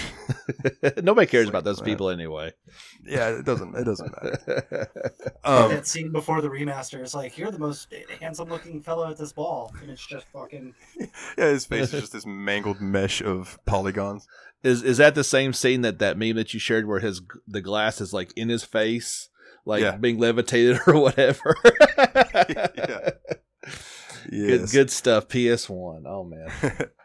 Nobody cares It's about those man. people anyway. yeah, it doesn't it doesn't matter. Um, that scene before the remaster is like, you're the most handsome looking fellow at this ball. And it's just fucking. yeah, his face is just this mangled mesh of polygons. Is is that the same scene that that meme that you shared where his the glass is like in his face, like Yeah. being levitated or whatever? yeah. Good good stuff. PS One. Oh man.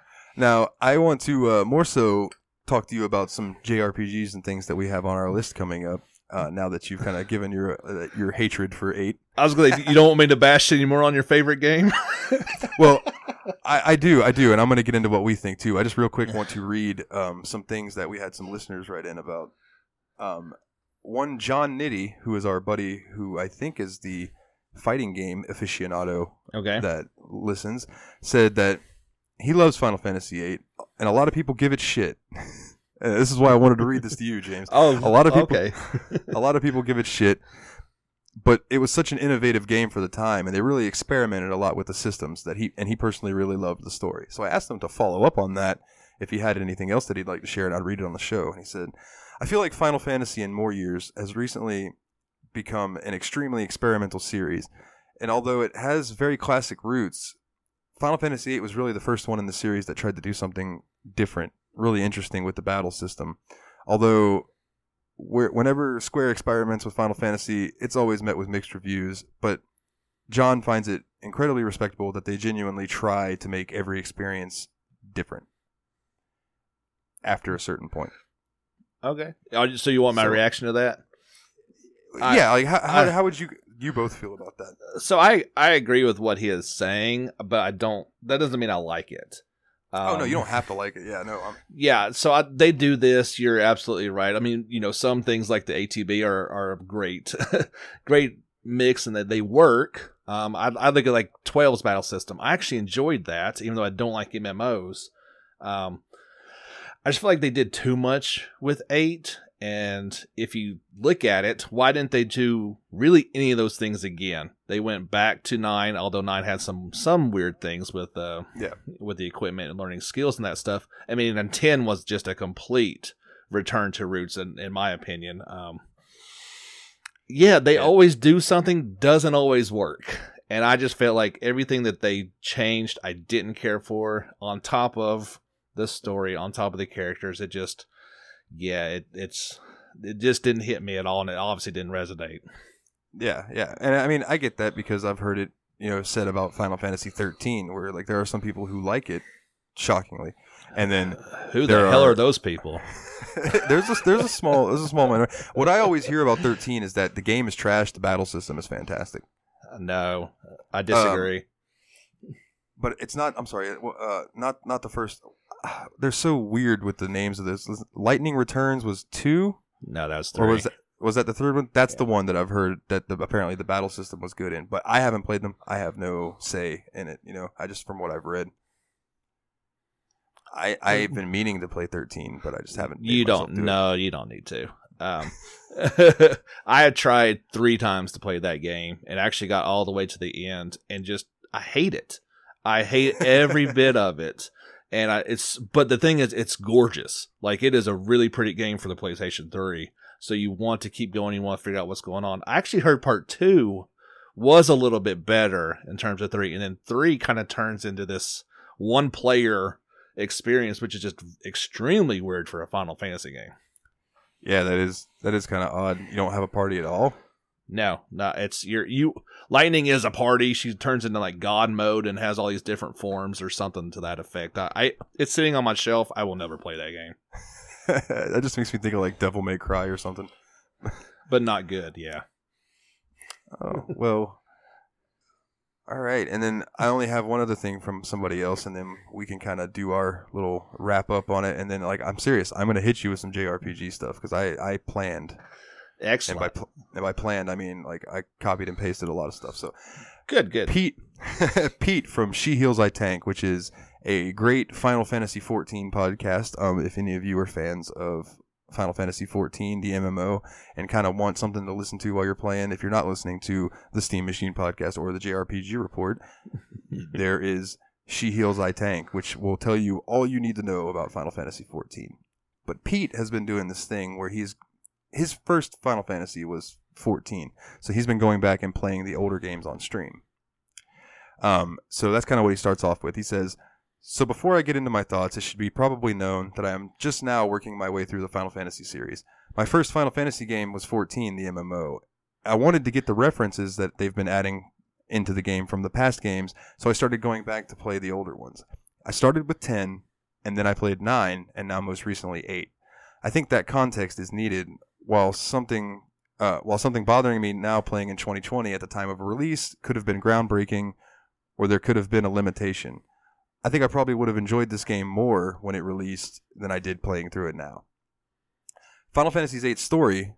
now, I want to uh, more so talk to you about some JRPGs and things that we have on our list coming up. Uh, now that you've kind of given your uh, your hatred for eight, I was gonna. You don't want me to bash anymore on your favorite game? well, I, I do, I do, and I'm going to get into what we think too. I just real quick want to read um, some things that we had some listeners write in about. Um, one John Nitty, who is our buddy, who I think is the fighting game aficionado Okay. that listens said that he loves Final Fantasy VIII, and a lot of people give it shit. and this is why I wanted to read this to you, James. Oh, A lot of people- Okay. A lot of people give it shit, but it was such an innovative game for the time, and they really experimented a lot with the systems that he and he personally really loved the story. So I asked him to follow up on that if he had anything else that he'd like to share, and I'd read it on the show. And he said, "I feel like Final Fantasy in more years has recently become an extremely experimental series, and although it has very classic roots." Final Fantasy VIII was really the first one in the series that tried to do something different, really interesting with the battle system. Although, whenever Square experiments with Final Fantasy, it's always met with mixed reviews. But John finds it incredibly respectable that they genuinely try to make every experience different after a certain point. Okay. So you want my So- reaction to that? I- yeah, like how, how, I- how would you you both feel about that? So I I agree with what he is saying, but I don't. That doesn't mean I like it. Oh no, Um, you don't have to like it. Yeah, no, I'm, Yeah, so I, they do this. You're absolutely right. I mean, you know, some things like the ATB are are great, great mix and that they work. Um, I, I look at like 12's battle system. I actually enjoyed that, even though I don't like MMOs. Um, I just feel like they did too much with eight. And if you look at it, why didn't they do really any of those things again? They went back to nine, although nine had some some weird things with uh Yeah. with the equipment and learning skills and that stuff. I mean, and ten was just a complete return to roots, in, in my opinion. Um, yeah, they Yeah. always do something doesn't always work, and I just felt like everything that they changed, I didn't care for. On top of the story, on top of the characters, it just, yeah, it it's it just didn't hit me at all, and it obviously didn't resonate. Yeah, yeah, and I mean I get that because I've heard it, you know, said about Final Fantasy 13, where like there are some people who like it, shockingly, and then Who the hell are- are those people? there's a there's a small there's a small minority. What I always hear about 13 is that the game is trash, the battle system is fantastic, uh, No, I um, disagree. but it's not. I'm sorry, uh, uh not not the first. They're so weird with the names of this. Lightning Returns was two, no, that's three. or was that, was that the third one? That's the one that I've heard that the, apparently the battle system was good in, but I haven't played them. I have no say in it. You know, I just from what I've read. I I've been meaning to play 13, but I just haven't. You don't. do it. You don't need to. Um, I had tried three times to play that game and actually got all the way to the end and just I hate it. I hate every bit of it. And I, it's but the thing is, it's gorgeous. Like it is a really pretty game for the PlayStation Three. So you want to keep going. You want to figure out what's going on. I actually heard part two was a little bit better in terms of three, and then three kind of turns into this one player experience, which is just extremely weird for a Final Fantasy game. Yeah, that is that is kind of odd. You don't have a party at all. No, no, it's your you. Lightning is a party. She turns into like God mode and has all these different forms or something to that effect. I, I it's sitting on my shelf. I will never play that game, that just makes me think of like Devil May Cry or something. but not good. Yeah, Oh well. All right, and then I only have one other thing from somebody else, and then we can kind of do our little wrap up on it. And then, like, I'm serious, I'm gonna hit you with some JRPG stuff because I I planned, and excellent. by pl- and by planned I mean like I copied and pasted a lot of stuff. So good, good. Pete, Pete from She Heals I Tank, which is a great Final Fantasy 14 podcast. Um, if any of you are fans of Final Fantasy 14, the MMO, and kind of want something to listen to while you're playing, if you're not listening to the Steam Machine podcast or the JRPG Report, there is She Heals I Tank, which will tell you all you need to know about Final Fantasy 14. But Pete has been doing this thing where he's his first Final Fantasy was 14, so he's been going back and playing the older games on stream. Um, so that's kind of what he starts off with. He says, "So before I get into my thoughts, it should be probably known that I am just now working my way through the Final Fantasy series. My first Final Fantasy game was 14, the MMO. I wanted to get the references that they've been adding into the game from the past games, so I started going back to play the older ones. I started with 10, and then I played 9, and now most recently 8. I think that context is needed while something uh, while something bothering me now playing in 2020 at the time of release could have been groundbreaking or there could have been a limitation. I think I probably would have enjoyed this game more when it released than I did playing through it now. Final Fantasy VIII's story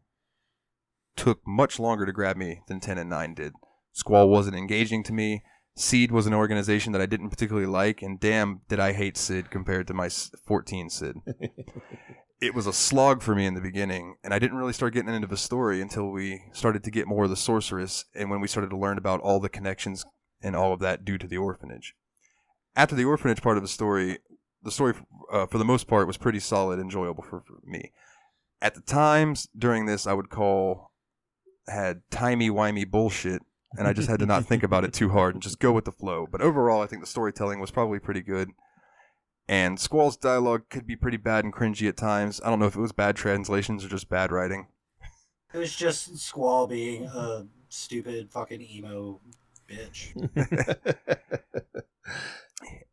took much longer to grab me than 10 and 9 did. Squall wasn't engaging to me. SeeD was an organization that I didn't particularly like, and damn, did I hate Cid compared to my 14 Cid. it was a slog for me in the beginning, and I didn't really start getting into the story until we started to get more of the sorceress, and when we started to learn about all the connections and all of that due to the orphanage. After the orphanage part of the story, the story uh, for the most part was pretty solid, enjoyable for, for me. At the times during this, I would call had timey wimey bullshit, and I just had to not think about it too hard and just go with the flow. But overall, I think the storytelling was probably pretty good. And Squall's dialogue could be pretty bad and cringy at times. I don't know if it was bad translations or just bad writing. It was just Squall being a stupid fucking emo bitch.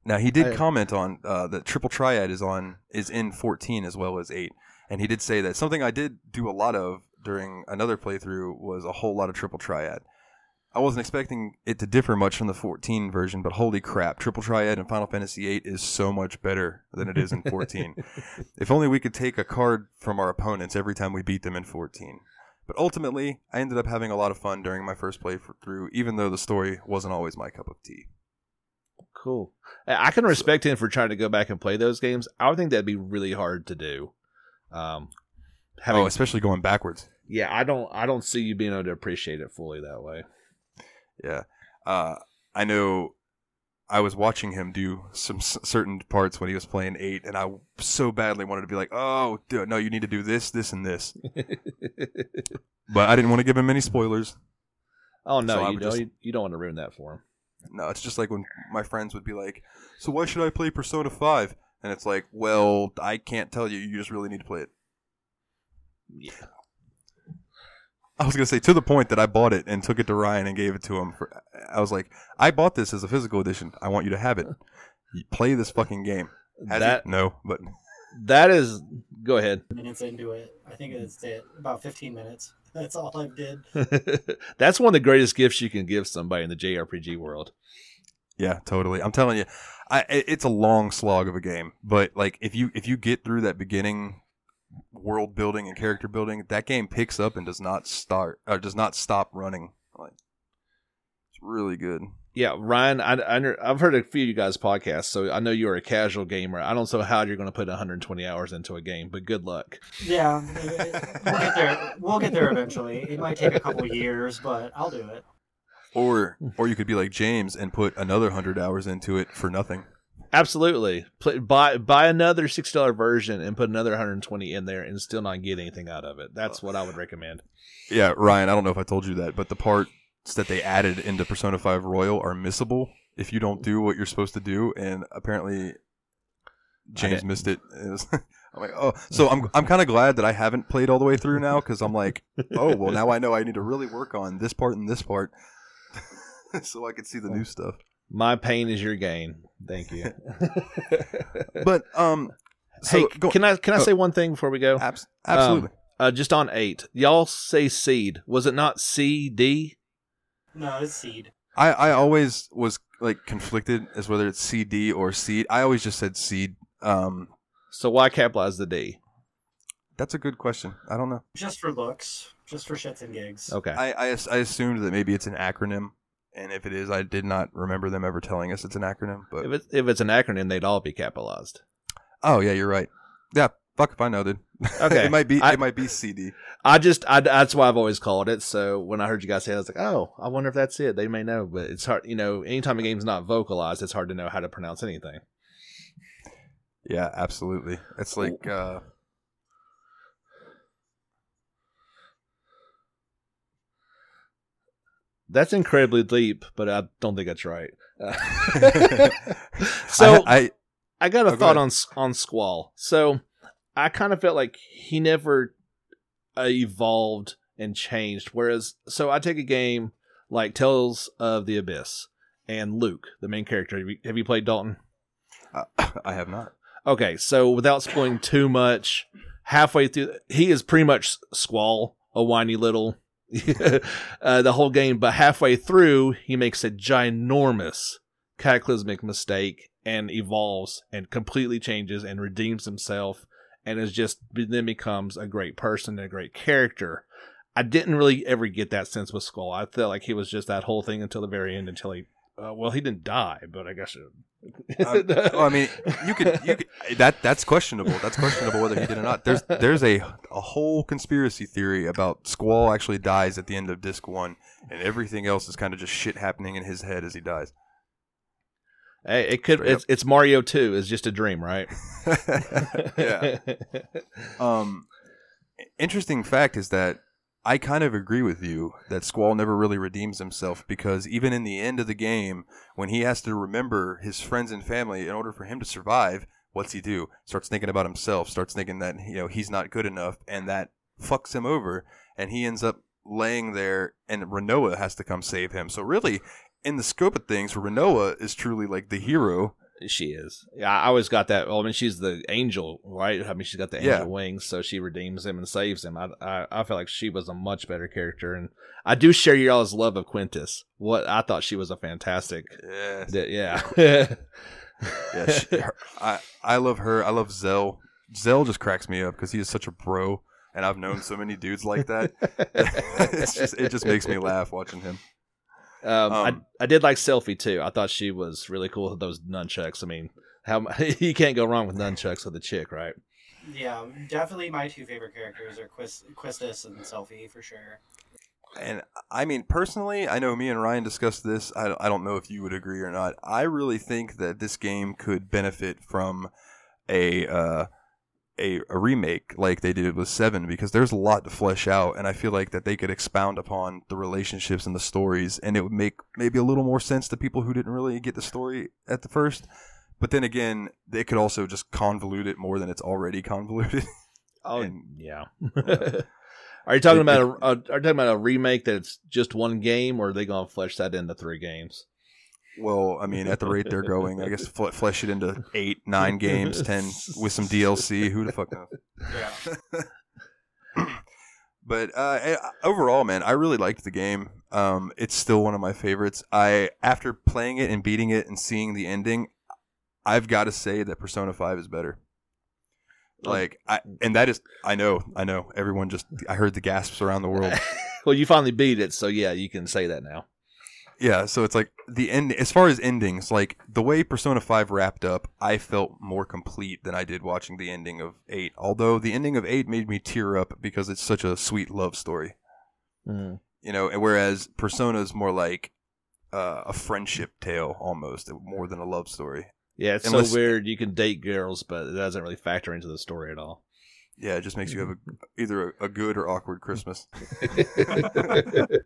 Now he did I- comment on uh, that Triple Triad is on is in 14 as well as 8, and he did say that something I did do a lot of during another playthrough was a whole lot of Triple Triad. I wasn't expecting it to differ much from the 14 version, but holy crap, Triple Triad in Final Fantasy VIII is so much better than it is in 14. if only we could take a card from our opponents every time we beat them in 14. But ultimately, I ended up having a lot of fun during my first playthrough, even though the story wasn't always my cup of tea. Cool. I can respect him for trying to go back and play those games. I would think that'd be really hard to do. Um, having, oh, especially going backwards. yeah, I don't, I don't see you being able to appreciate it fully that way. Yeah. Uh, I know I was watching him do some s- certain parts when he was playing 8, and I so badly wanted to be like, oh, dude, no, you need to do this, this, and this. But I didn't want to give him any spoilers. oh no, So you don't, just- you, you don't want to ruin that for him. No, it's just like when my friends would be like, so why should I play Persona 5? And it's like, well, I can't tell you. You just really need to play it. Yeah. I was gonna say to the point that I bought it and took it to Ryan and gave it to him. For, I was like, I bought this as a physical edition. I want you to have it. You play this fucking game. Has that he? No, but that is. Go ahead. Minutes into it, I think it's it. About 15 minutes. That's all I did. That's one of the greatest gifts you can give somebody in the JRPG world. yeah, totally. I'm telling you, I it's a long slog of a game. But like, if you if you get through that beginning world building and character building, that game picks up and does not start or does not stop running. Like, it's really good. Yeah, Ryan, I, I, i've heard a few of you guys' podcasts, so I know you're a casual gamer. I don't know how you're going to put 120 hours into a game, but good luck. Yeah, we'll get there. We'll get there eventually. It might take a couple years, but I'll do it. Or or you could be like James and put another hundred hours into it for nothing. Absolutely. Play, buy buy another $60 version and put another 120 in there and still not get anything out of it. That's what I would recommend. Yeah, Ryan, I don't know if I told you that, but the parts that they added into Persona 5 Royal are missable if you don't do what you're supposed to do, and apparently James missed it. It was- I'm like, oh, so I'm I'm kind of glad that I haven't played all the way through now because I'm like, oh, well, now I know I need to really work on this part and this part, so I can see the new oh. stuff. My pain is your gain. Thank you. But um, so hey, go, can I can I say one thing before we go? abs- absolutely. Uh, just on eight, y'all say seed. Was it not C D? No, it's seed. I, I always was like conflicted as whether it's CD or seed. I always just said seed. Um, So why capitalize the D? that's a good question. I don't know. Just for looks, just for shits and gigs. Okay. I, I, I assumed that maybe it's an acronym, and if it is, I did not remember them ever telling us it's an acronym. But if it's if it's an acronym, they'd all be capitalized. oh yeah, you're right. Yeah, fuck if I know, dude. Okay. it might be I- it might be CD. I just I, that's why I've always called it. So when I heard you guys say, it, I was like, oh, I wonder if that's it. They may know, but it's hard. You know, anytime a game's not vocalized, it's hard to know how to pronounce anything. Yeah, absolutely. It's like uh, That's incredibly deep, but I don't think that's right. So I, I I got a Oh, thought ahead. on on Squall. So I kind of felt like he never uh, evolved and changed. Whereas, so I take a game like Tales of the Abyss and Luke, the main character. Have you, have you played Dalton? uh, I have not. Okay, so without spoiling too much, halfway through, he is pretty much Squall, a whiny little. uh, the whole game, but halfway through, he makes a ginormous cataclysmic mistake and evolves and completely changes and redeems himself and is just then becomes a great person and a great character. I didn't really ever get that sense with Squall. I felt like he was just that whole thing until the very end. Until he, uh, well, he didn't die, but I guess. It, Uh, well, I mean, you could, you could that that's questionable. That's questionable whether he did or not. There's there's a a whole conspiracy theory about Squall actually dies at the end of disc one, and everything else is kind of just shit happening in his head as he dies. Hey, it could. It's, it's Mario Two. It's just a dream, right? yeah. Um, interesting fact is that I kind of agree with you that Squall never really redeems himself because even in the end of the game, when he has to remember his friends and family in order for him to survive, what's he do? Starts thinking about himself, starts thinking that you know he's not good enough, and that fucks him over, and he ends up laying there, and Rinoa has to come save him. So really, in the scope of things, Rinoa is truly like the hero. She is. Yeah, I always got that. Well, I mean, she's the angel, right? I mean, she's got the angel Yeah. wings, so she redeems him and saves him. I, I, I feel like she was a much better character, and I do share your all's love of Quistis. What I thought she was a fantastic. Yes. Yeah. Yeah, she, her, I I love her. I love Zell. Zell just cracks me up because he is such a bro, and I've known so many dudes like that. it's just it just makes me laugh watching him. Um, Um, I I did like Selphie too. I thought she was really cool with those nunchucks. I mean, how you can't go wrong with nunchucks with a chick, right? Yeah, definitely my two favorite characters are Quis- Quistis and Selphie for sure. And I mean, personally, I know me and Ryan discussed this. I don't, I don't know if you would agree or not. I really think that this game could benefit from a uh, a, a remake like they did with Seven because there's a lot to flesh out, and I feel like that they could expound upon the relationships and the stories, and it would make maybe a little more sense to people who didn't really get the story at the first. But then again, they could also just convolute it more than it's already convoluted. Oh And- yeah. are you talking It- about a, a? Are you talking about a remake that's just one game, or are they gonna flesh that into three games? Well, I mean, at the rate they're going, I guess fle- flesh it into eight, nine games, ten with some DLC. Who the fuck knows? Yeah. But uh, eh, overall, man, I really liked the game. Um, it's still one of my favorites. I after playing it and beating it and seeing the ending, I've got to say that Persona Five is better. Like I, and that is, I know, I know. Everyone just, I heard the gasps around the world. well, you finally beat it, so yeah, you can say that now. Yeah, so it's like the end. As far as endings, like the way Persona Five wrapped up, I felt more complete than I did watching the ending of Eight. Although the ending of Eight made me tear up because it's such a sweet love story, Mm. you know. And whereas Persona is more like uh, a friendship tale, almost more than a love story. Yeah, it's Unless- so weird. You can date girls, but it doesn't really factor into the story at all. Yeah, it just makes you have a, either a, a good or awkward Christmas. the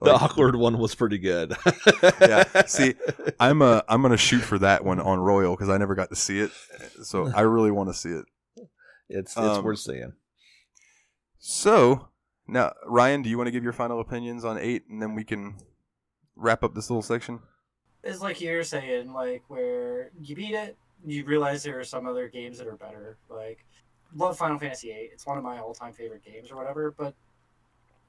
Like- awkward one was pretty good. Yeah, see, I'm uh, I'm gonna shoot for that one on Royal because I never got to see it, so I really want to see it. it's it's Um, worth seeing. So now, Ryan, do you want to give your final opinions on eight, and then we can wrap up this little section? It's like you're saying, like where you beat it, you realize there are some other games that are better. Like love Final Fantasy VIII. It's one of my all-time favorite games or whatever. But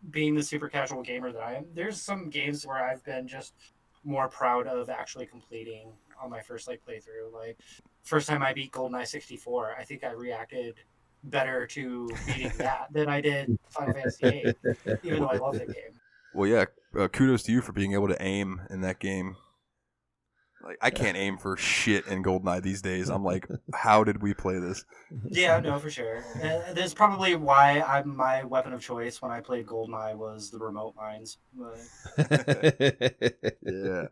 being the super casual gamer that I am, there's some games where I've been just more proud of actually completing on my first like playthrough. Like first time I beat GoldenEye 64, I think I reacted better to beating that than I did Final Fantasy VIII, even though I love the game. Well, yeah. Uh, kudos to you for being able to aim in that game. Like I can't aim for shit in Goldeneye these days. I'm like, how did we play this? Yeah, no, for sure. Uh, that's probably why I'm my weapon of choice when I played Goldeneye was the remote mines. But Yeah.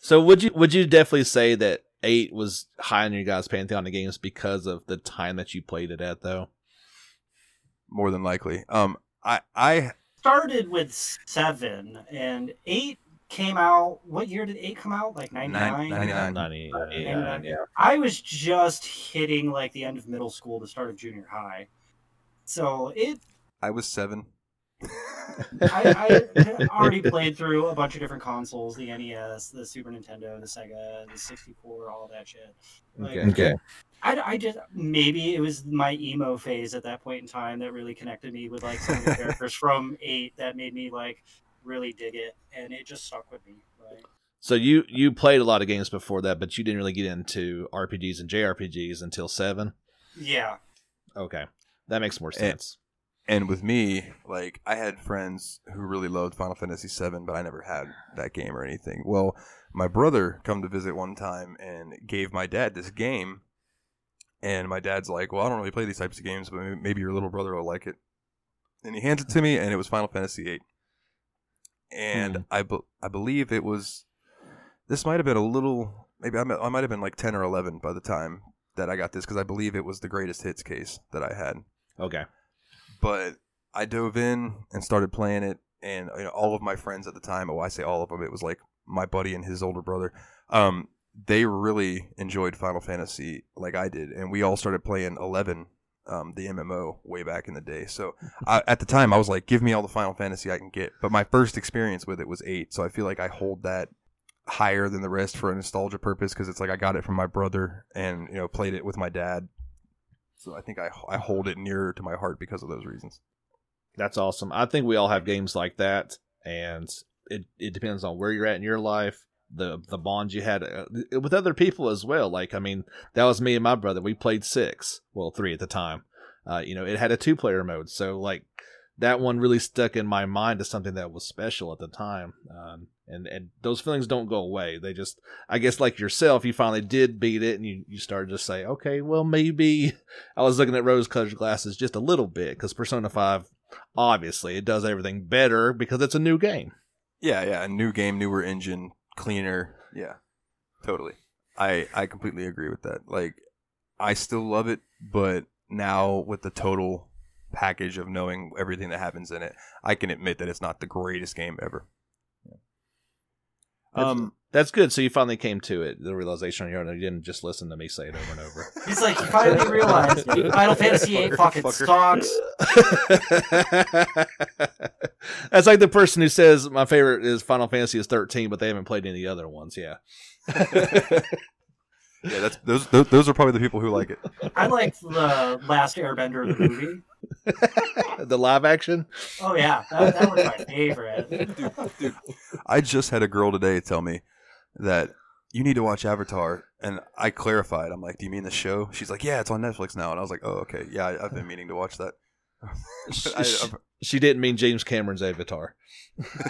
so would you would you definitely say that eight was high on your guys' pantheon of games because of the time that you played it at though? More than likely. Um, I I started with seven and eight came out. What year did eight come out? Like ninety Nine- nine. 99. 90, Yeah. yeah. I was just hitting like the end of middle school, the start of junior high. So it, I was seven. I, I already played through a bunch of different consoles: the NES, the Super Nintendo, the Sega, the sixty four, all that shit. Like, Okay. Okay. I, I just maybe it was my emo phase at that point in time that really connected me with like some of the characters from eight that made me like really dig it, and it just stuck with me. Like, So you you played a lot of games before that, but you didn't really get into RPGs and JRPGs until seven. yeah, Okay, that makes more Eh, sense. And with me, like I had friends who really loved Final Fantasy VII, but I never had that game or anything. Well, my brother come to visit one time and gave my dad this game, and my dad's like, "Well, I don't really play these types of games, but maybe, maybe your little brother will like it." And he hands it to me, and it was Final Fantasy VIII. And Hmm. I, be- I believe it was. This might have been a little. Maybe I might, I might have been like ten or eleven by the time that I got this because I believe it was the greatest hits case that I had Okay, but I dove in and started playing it, and you know, all of my friends at the time, oh, I say all of them, it was like my buddy and his older brother. Um, they really enjoyed Final Fantasy like I did, and we all started playing Eleven, um, the MMO, way back in the day. So I, at the time, I was like, "Give me all the Final Fantasy I can get." But my first experience with it was eight, so I feel like I hold that higher than the rest for a nostalgia purpose because it's like I got it from my brother and you know played it with my dad. So I think I I hold it nearer to my heart because of those reasons. that's awesome. I think we all have games like that, and it it depends on where you're at in your life, the the bonds you had uh, with other people as well. Like I mean, that was me and my brother. We played six, well three at the time. Uh, you know, it had a two player mode, so like that one really stuck in my mind as something that was special at the time. Um, and and those feelings don't go away. They just, I guess, like yourself, you finally did beat it, and you you started to say, okay, well maybe I was looking at rose-colored glasses just a little bit because Persona Five, obviously, it does everything better because it's a new game. Yeah, yeah, a new game, newer engine, cleaner. Yeah, totally. I I completely agree with that. Like, I still love it, but now with the total package of knowing everything that happens in it, I can admit that it's not the greatest game ever. That's- Um, That's good. So you finally came to it, the realization on your own. You didn't just listen to me say it over and over. He's like, you finally realized Final Fantasy VIII fucking Fucker. sucks. That's like the person who says my favorite is Final Fantasy is 13, but they haven't played any other ones. Yeah. yeah, that's those, those those are probably the people who like it. I like the last Airbender of the movie. the live action. Oh yeah, that, that was my favorite. Dude, I just had a girl today tell me that you need to watch Avatar, and I clarified. I'm like, "Do you mean the show?" She's like, "Yeah, it's on Netflix now." And I was like, "Oh, okay. Yeah, I, I've been meaning to watch that." She, I- she- she didn't mean James Cameron's Avatar.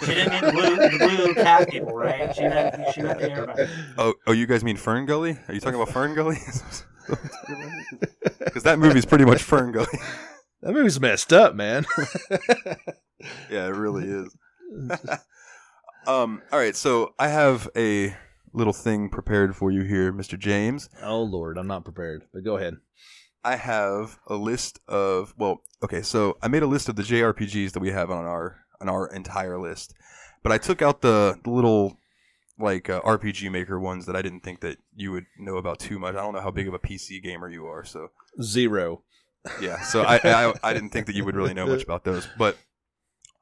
She didn't mean the blue, the blue cat people, right? She meant she meant the oh, oh, you guys mean Fern Gully? Are you talking about Fern Gully? Because that movie's pretty much Fern Gully. That movie's messed up, man. yeah, it really is. Um. All right, so I have a little thing prepared for you here, Mr. James. oh Lord, I'm not prepared. But go ahead. I have a list of well, okay, so I made a list of the JRPGs that we have on our on our entire list, but I took out the, the little like uh, RPG Maker ones that I didn't think that you would know about too much. I don't know how big of a PC gamer you are, so Zero. yeah, so I I, I didn't think that you would really know much about those, but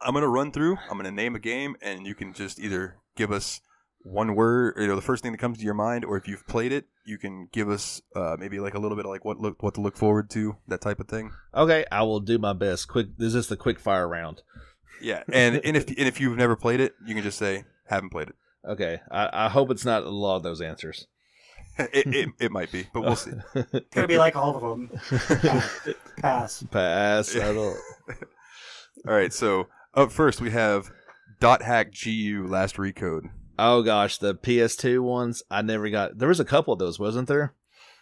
I'm gonna run through. I'm gonna name a game, and you can just either give us one word, you know, the first thing that comes to your mind, or if you've played it, you can give us uh, maybe like a little bit of like what look what to look forward to, that type of thing. Okay, I will do my best. Quick. This is this the quick fire round? Yeah, and and if and if you've never played it, you can just say haven't played it. Okay. I, I hope it's not a lot of those answers. it, it, it might be, but we'll see. It's gonna be like all of them. Pass. Pass. I don't. All right, so up first we have dot hack gu last recode. Oh gosh, the PS2 ones. I never got. There was a couple of those, wasn't there?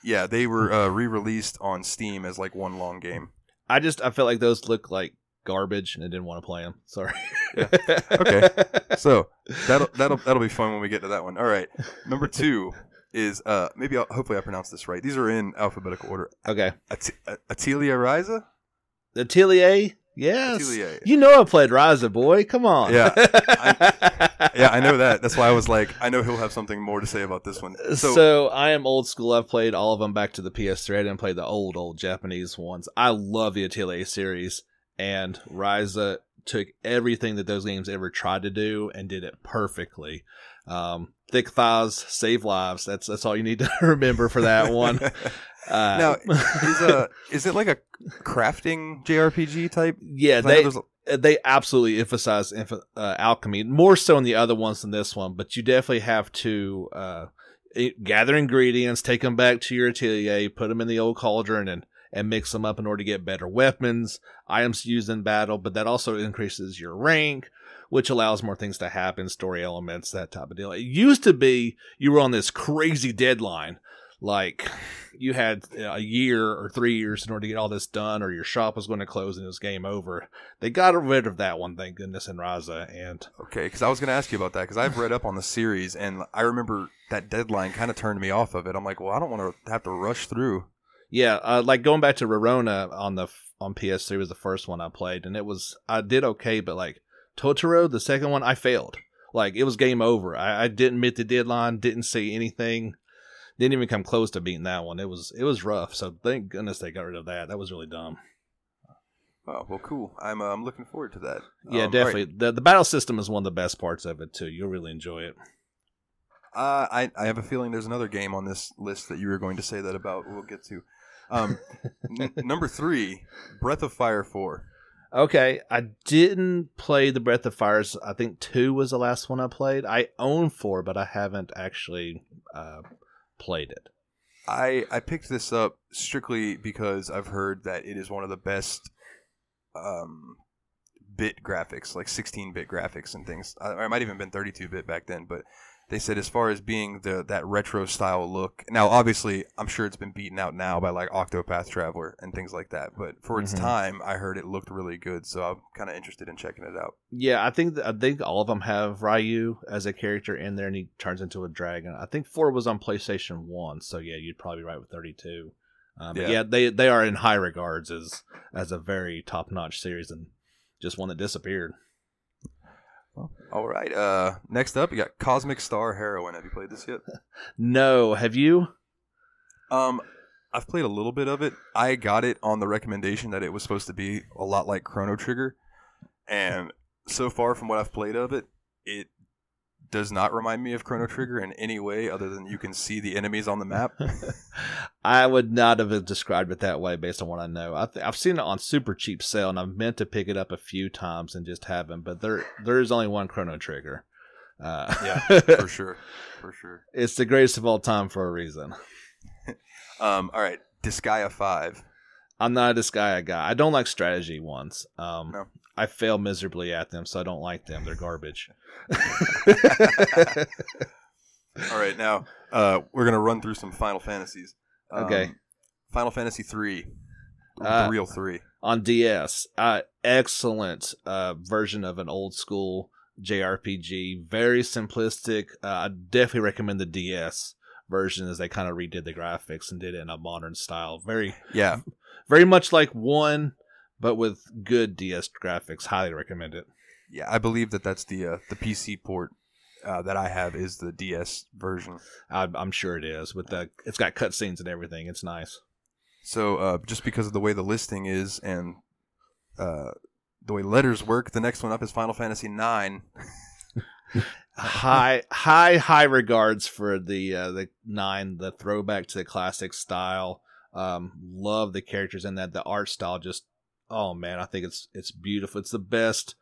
Yeah, they were uh, re-released on Steam as like one long game. I just I felt like those looked like garbage, and I didn't want to play them. Sorry. Yeah. Okay. So that'll that'll that'll be fun when we get to that one. All right, number two is uh maybe I'll, hopefully I pronounced this right. These are in alphabetical order. okay. At- Atelier Atelia The Atelier. Yes. Atelier. You know I played Ryza, boy. Come on. Yeah, Yeah, I know that. That's why I was like, I know he'll have something more to say about this one. So, So, I am old school. I've played all of them back to the PS3. I didn't play the old, old Japanese ones. I love the Atelier series, and Ryza took everything that those games ever tried to do and did it perfectly. Um, thick thighs save lives. That's that's all you need to remember for that one. Uh, now is uh is it like a crafting JRPG type? Yeah, they there's- they absolutely emphasize uh, alchemy more so in the other ones than this one, but you definitely have to uh, gather ingredients, take them back to your atelier, put them in the old cauldron, and and mix them up in order to get better weapons, items used in battle. But that also increases your rank, which allows more things to happen, story elements, that type of deal. It used to be you were on this crazy deadline. Like you had a year or three years in order to get all this done, or your shop was going to close and it was game over they got rid of that one, thank goodness, in Ryza. And Okay, because I was going to ask you about that because I've read up on the series and I remember that deadline kind of turned me off of it. I'm like, well, I don't want to have to rush through. yeah, uh, like going back to Rorona on the on PS3 was the first one I played, and it was I did okay, but like Totori, the second one, I failed. Like it was game over. I, I didn't meet the deadline, didn't see anything, didn't even come close to beating that one. It was it was rough. So thank goodness they got rid of that. That was really dumb. Oh well, cool. I'm uh, I'm looking forward to that. Yeah, Um, all right. definitely. The the battle system is one of the best parts of it too. You'll really enjoy it. Uh, I I have a feeling there's another game on this list that you were going to say that about. We'll get to. Um, n- number three, Breath of Fire Four. Okay, I didn't play the Breath of Fires. I think two was the last one I played. I own four, but I haven't actually uh, played it. I I picked this up strictly because I've heard that it is one of the best um, bit graphics, like 16-bit graphics and things. Or it might even been 32-bit back then, but they said as far as being the that retro style look. Now, obviously, I'm sure it's been beaten out now by like Octopath Traveler and things like that. But for its Mhm. time, I heard it looked really good, so I'm kind of interested in checking it out. Yeah, I think I think all of them have Ryu as a character in there, and he turns into a dragon. I think four was on PlayStation One, so yeah, you'd probably be right with thirty two. Um, but Yeah. yeah, they they are in high regards as as a very top notch series, and just one that disappeared. All right. Uh, next up, you got Cosmic Star Heroine. Have you played this yet? No, have you? Um, I've played a little bit of it. I got it on the recommendation that it was supposed to be a lot like Chrono Trigger, and so far from what I've played of it, it does not remind me of Chrono Trigger in any way other than you can see the enemies on the map. I would not have described it that way based on what I know. I th- I've seen it on super cheap sale, and I've meant to pick it up a few times and just haven't. But there there is only one Chrono Trigger. Uh, Yeah, for sure, for sure. it's the greatest of all time for a reason. Um, all right, Disgaea Five. I'm not a Disgaea guy. I don't like strategy ones. Um, No. I fail miserably at them, so I don't like them. They're garbage. All right, now uh, we're gonna run through some Final Fantasies. Um, Okay. Final Fantasy Three, the Uh, real three. On DS, uh, excellent uh, version of an old school JRPG. Very simplistic. Uh, I definitely recommend the DS version as they kind of redid the graphics and did it in a modern style. Very, Yeah, very much like one, but with good DS graphics. Highly recommend it. yeah. I believe that that's the uh, the PC port uh, that I have is the DS version. I, I'm sure it is. With the, it's got cutscenes and everything. It's nice. So uh, just because of the way the listing is and uh, the way letters work, the next one up is Final Fantasy Nine. high high high regards for the uh, the nine the throwback to the classic style um love the characters in that the art style just oh man i think it's it's beautiful. It's the best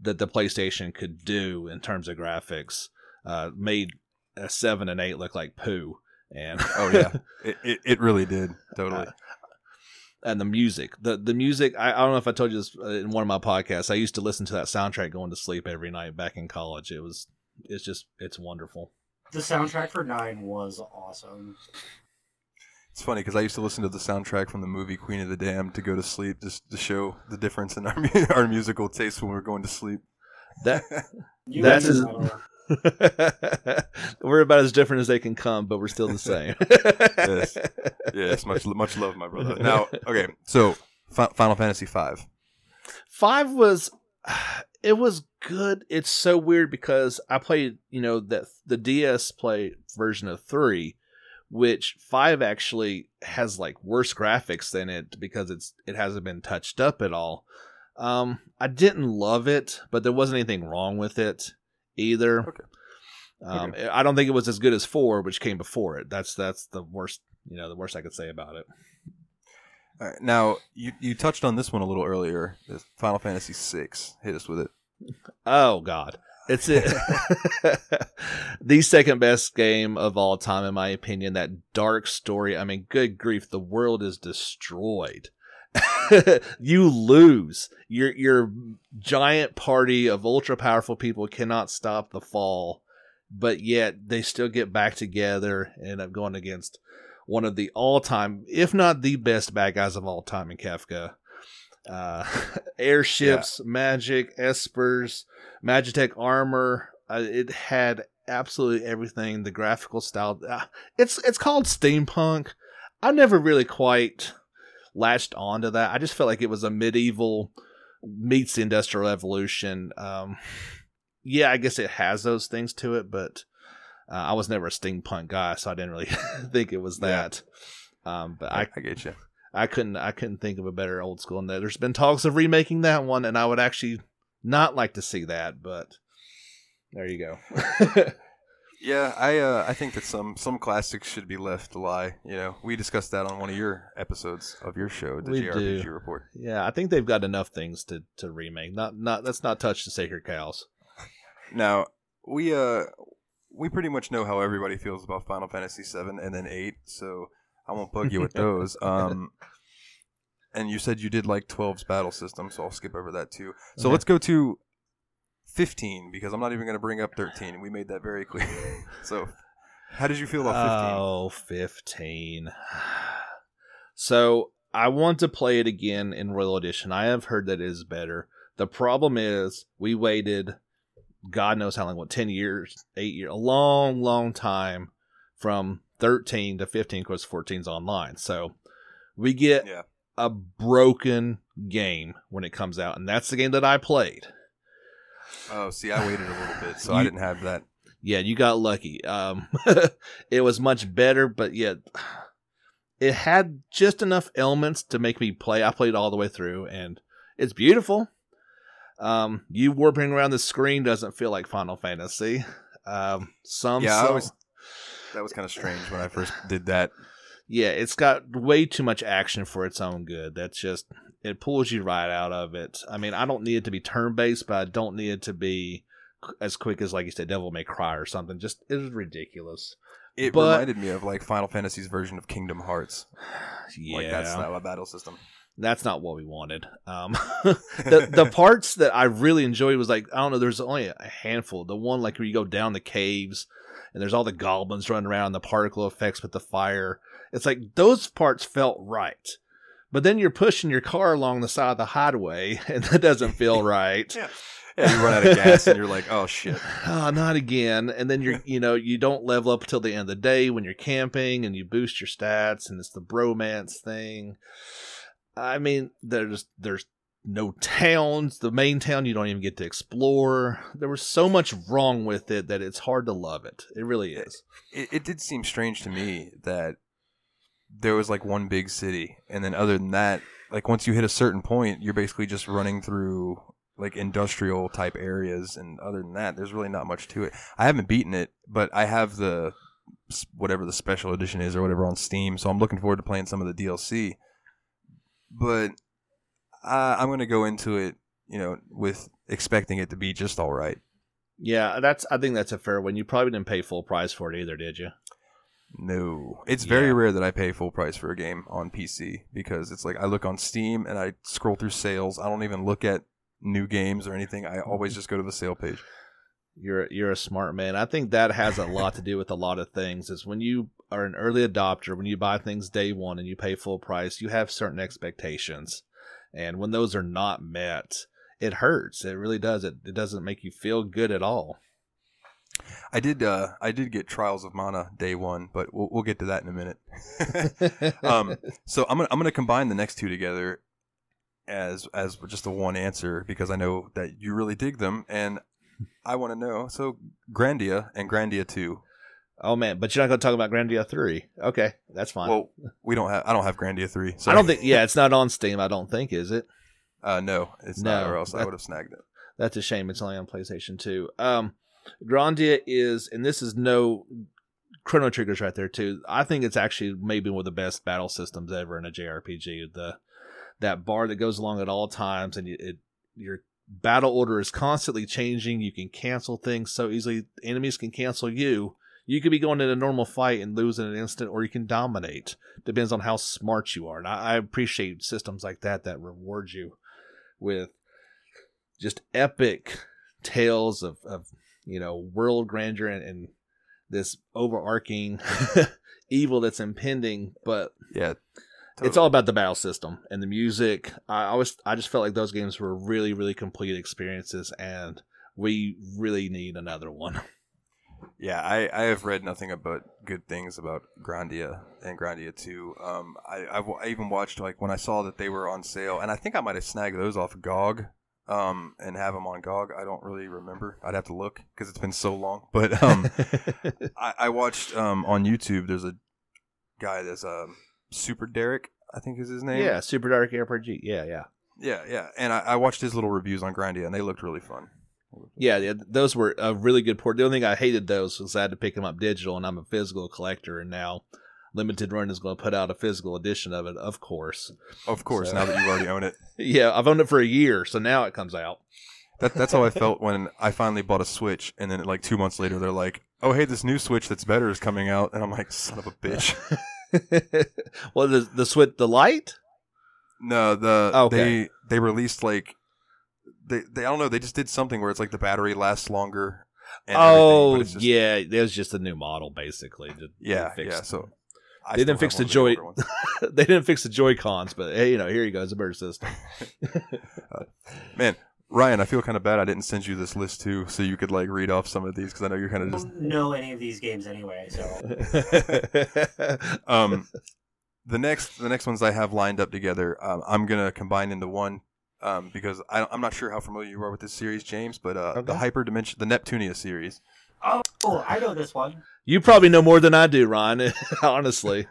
that the playstation could do in terms of graphics. Uh made a seven and eight look like poo. And Oh yeah, it, it, it really did. Totally. and the music. The the music I, I don't know if i told you this uh, in one of my podcasts i used to listen to that soundtrack going to sleep every night back in college. It was it's just it's wonderful. The soundtrack for Nine was awesome. It's funny because I used to listen to the soundtrack from the movie Queen of the Damned to go to sleep, just to show the difference in our mu- our musical tastes when we were going to sleep. that That's guys his- are- we're about as different as they can come, but we're still the same. Yes. Yes, much much love, my brother. Now, okay, so Fi- Final Fantasy Five. Five was, it was good. It's so weird because I played, you know, that the DS play version of three, which five actually has like worse graphics than it because it's it hasn't been touched up at all. Um, I didn't love it, but there wasn't anything wrong with it either. Okay. Um, I don't think it was as good as four, which came before it. That's that's the worst, you know, the worst I could say about it. All right, now you you touched on this one a little earlier. Final Fantasy Six. Hit us with it. Oh God, it's it. the second best game of all time, in my opinion. That dark story. I mean, good grief, the world is destroyed. you lose. Your your giant party of ultra powerful people cannot stop the fall, but yet they still get back together and end up going against one of the all time, if not the best bad guys of all time in Kefka. Uh, airships, magic, espers, Magitech armor. Uh, it had absolutely everything. The graphical style. Uh, it's it's called steampunk. I never really quite latched onto that. I just felt like it was a medieval meets the industrial evolution. Um, yeah, I guess it has those things to it, but uh, I was never a steampunk guy, so I didn't really think it was Yeah. that. Um, but I, I, I get you. I couldn't I couldn't think of a better old school. And there's been talks of remaking that one, and I would actually not like to see that, but there you go. Yeah, I uh, I think that some some classics should be left to lie. You know, we discussed that on one of your episodes of your show, the We JRPG do. report. yeah, I think they've got enough things to, to remake. Not not let's not touch the sacred cows. Now we uh we pretty much know how everybody feels about Final Fantasy VII and then eight, so I won't bug you with those. Um, and you said you did like 12's battle system, so I'll skip over that too. So Okay. let's go to 15 because I'm not even going to bring up 13. We made that very clear. so, how did you feel about 15? Oh, 15. So I want to play it again in Royal Edition. I have heard that it is better. The problem is we waited God knows how long, what, 10 years, 8 years, a long, long time from 13 to 15 because 14's online. So we get Yeah. a broken game when it comes out, and that's the game that I played. Oh, see, I waited a little bit, so I didn't have that. Yeah, you got lucky. Um, it was much better, but yet it had just enough elements to make me play. I played all the way through, and it's beautiful. Um, you warping around the screen doesn't feel like Final Fantasy. Um, some Yeah, I so- was- That was kind of strange when I first did that. yeah, it's got way too much action for its own good. That's just it pulls you right out of it. I mean, I don't need it to be turn based, but I don't need it to be as quick as like you said, Devil May Cry or something. Just it was ridiculous. It But- reminded me of like Final Fantasy's version of Kingdom Hearts, Yeah, like that style of battle system. that's not what we wanted. Um, the the parts that I really enjoyed was like I don't know. There's only a handful. The one like where you go down the caves and there's all the goblins running around, the particle effects with the fire. It's like those parts felt right. But then you're pushing your car along the side of the highway, and that doesn't feel right. Yeah. Yeah, you run out of gas and you're like, oh shit. oh, not again. And then you're, you know, you don't level up until the end of the day when you're camping and you boost your stats and it's the bromance thing. I mean, there's, there's no towns. The main town you don't even get to explore. There was so much wrong with it that it's hard to love it. It really is. It, it did seem strange to me that there was like one big city, and then other than that, like once you hit a certain point, you're basically just running through like industrial type areas, and other than that, there's really not much to it. I haven't beaten it, but I have the whatever the special edition is or whatever on Steam, so I'm looking forward to playing some of the DLC. But uh, I'm gonna go into it, you know, with expecting it to be just all right. Yeah, that's, I think that's a fair one. You probably didn't pay full price for it either, did you? No, it's very Yeah. rare that I pay full price for a game on PC because it's like I look on Steam and I scroll through sales. I don't even look at new games or anything. I always just go to the sale page. You're you're a smart man. I think that has a lot to do with a lot of things. Is when you are an early adopter, when you buy things day one and you pay full price, you have certain expectations, and when those are not met, it hurts. It really does. It it doesn't make you feel good at all. I did. Uh, I did get Trials of Mana day one, but we'll, we'll get to that in a minute. um, so I'm gonna I'm gonna combine the next two together as as just a one answer because I know that you really dig them and I want to know. So Grandia and Grandia two. Oh man, but you're not going to talk about Grandia three. Okay, that's fine. Well, we don't have. I don't have Grandia three. I don't think. Yeah, it's not on Steam. I don't think is it. Uh, no, it's not, No, or else I would have snagged it. That's a shame. It's only on PlayStation 2. Um, Grandia is, and this is no Chrono Trigger's right there too. I think it's actually maybe one of the best battle systems ever in a JRPG. The that bar that goes along at all times, and you, it your battle order is constantly changing. You can cancel things so easily. Enemies can cancel you. You could be going in a normal fight and lose in an instant, or you can dominate. Depends on how smart you are. And I, I appreciate systems like that that reward you with just epic tales of, of you know world grandeur and, and this overarching evil that's impending but Yeah, it's all about the battle system and the music i always i just felt like those games were really really complete experiences and we really need another one Yeah, I, I have read nothing but good things about Grandia and Grandia 2. Um, I, I've, I even watched, like, when I saw that they were on sale, and I think I might have snagged those off GOG um, and have them on GOG. I don't really remember. I'd have to look because it's been so long. But um, I, I watched um, on YouTube, there's a guy that's um, Super Derek, I think is his name. yeah super dark rpg yeah yeah Yeah, yeah. And I, I watched his little reviews on Grandia, and they looked really fun. Yeah, yeah, those were a really good port. The only thing I hated those was I had to pick them up digital, and I'm a physical collector, and now Limited Run is going to put out a physical edition of it, of course. Of course, So- now that you already own it. Yeah, I've owned it for a year, so now it comes out. That, that's how I felt when I finally bought a Switch, and then like two months later, they're like, oh hey, this new Switch that's better is coming out, and I'm like, son of a bitch. well, the the switch, the light. no, the Okay. they they released like they they I don't know they just did something where it's like the battery lasts longer. And oh just- yeah, it was just a new model basically. They- they yeah, fixed- yeah. So I They didn't fix the joy- older they didn't fix the Joy Cons, but hey, you know, here you go, it's a better system. Man, Ryan, I feel kind of bad I didn't send you this list too, so you could like read off some of these because I know you're kind of just don't know any of these games anyway, so um the next the next ones I have lined up together. Um, I'm gonna combine into one um, because I, I'm not sure how familiar you are with this series, James, but uh, the Okay. Hyper Dimension, the Neptunia series. oh, oh, I know this one. you probably know more than I do, Ryan. Honestly,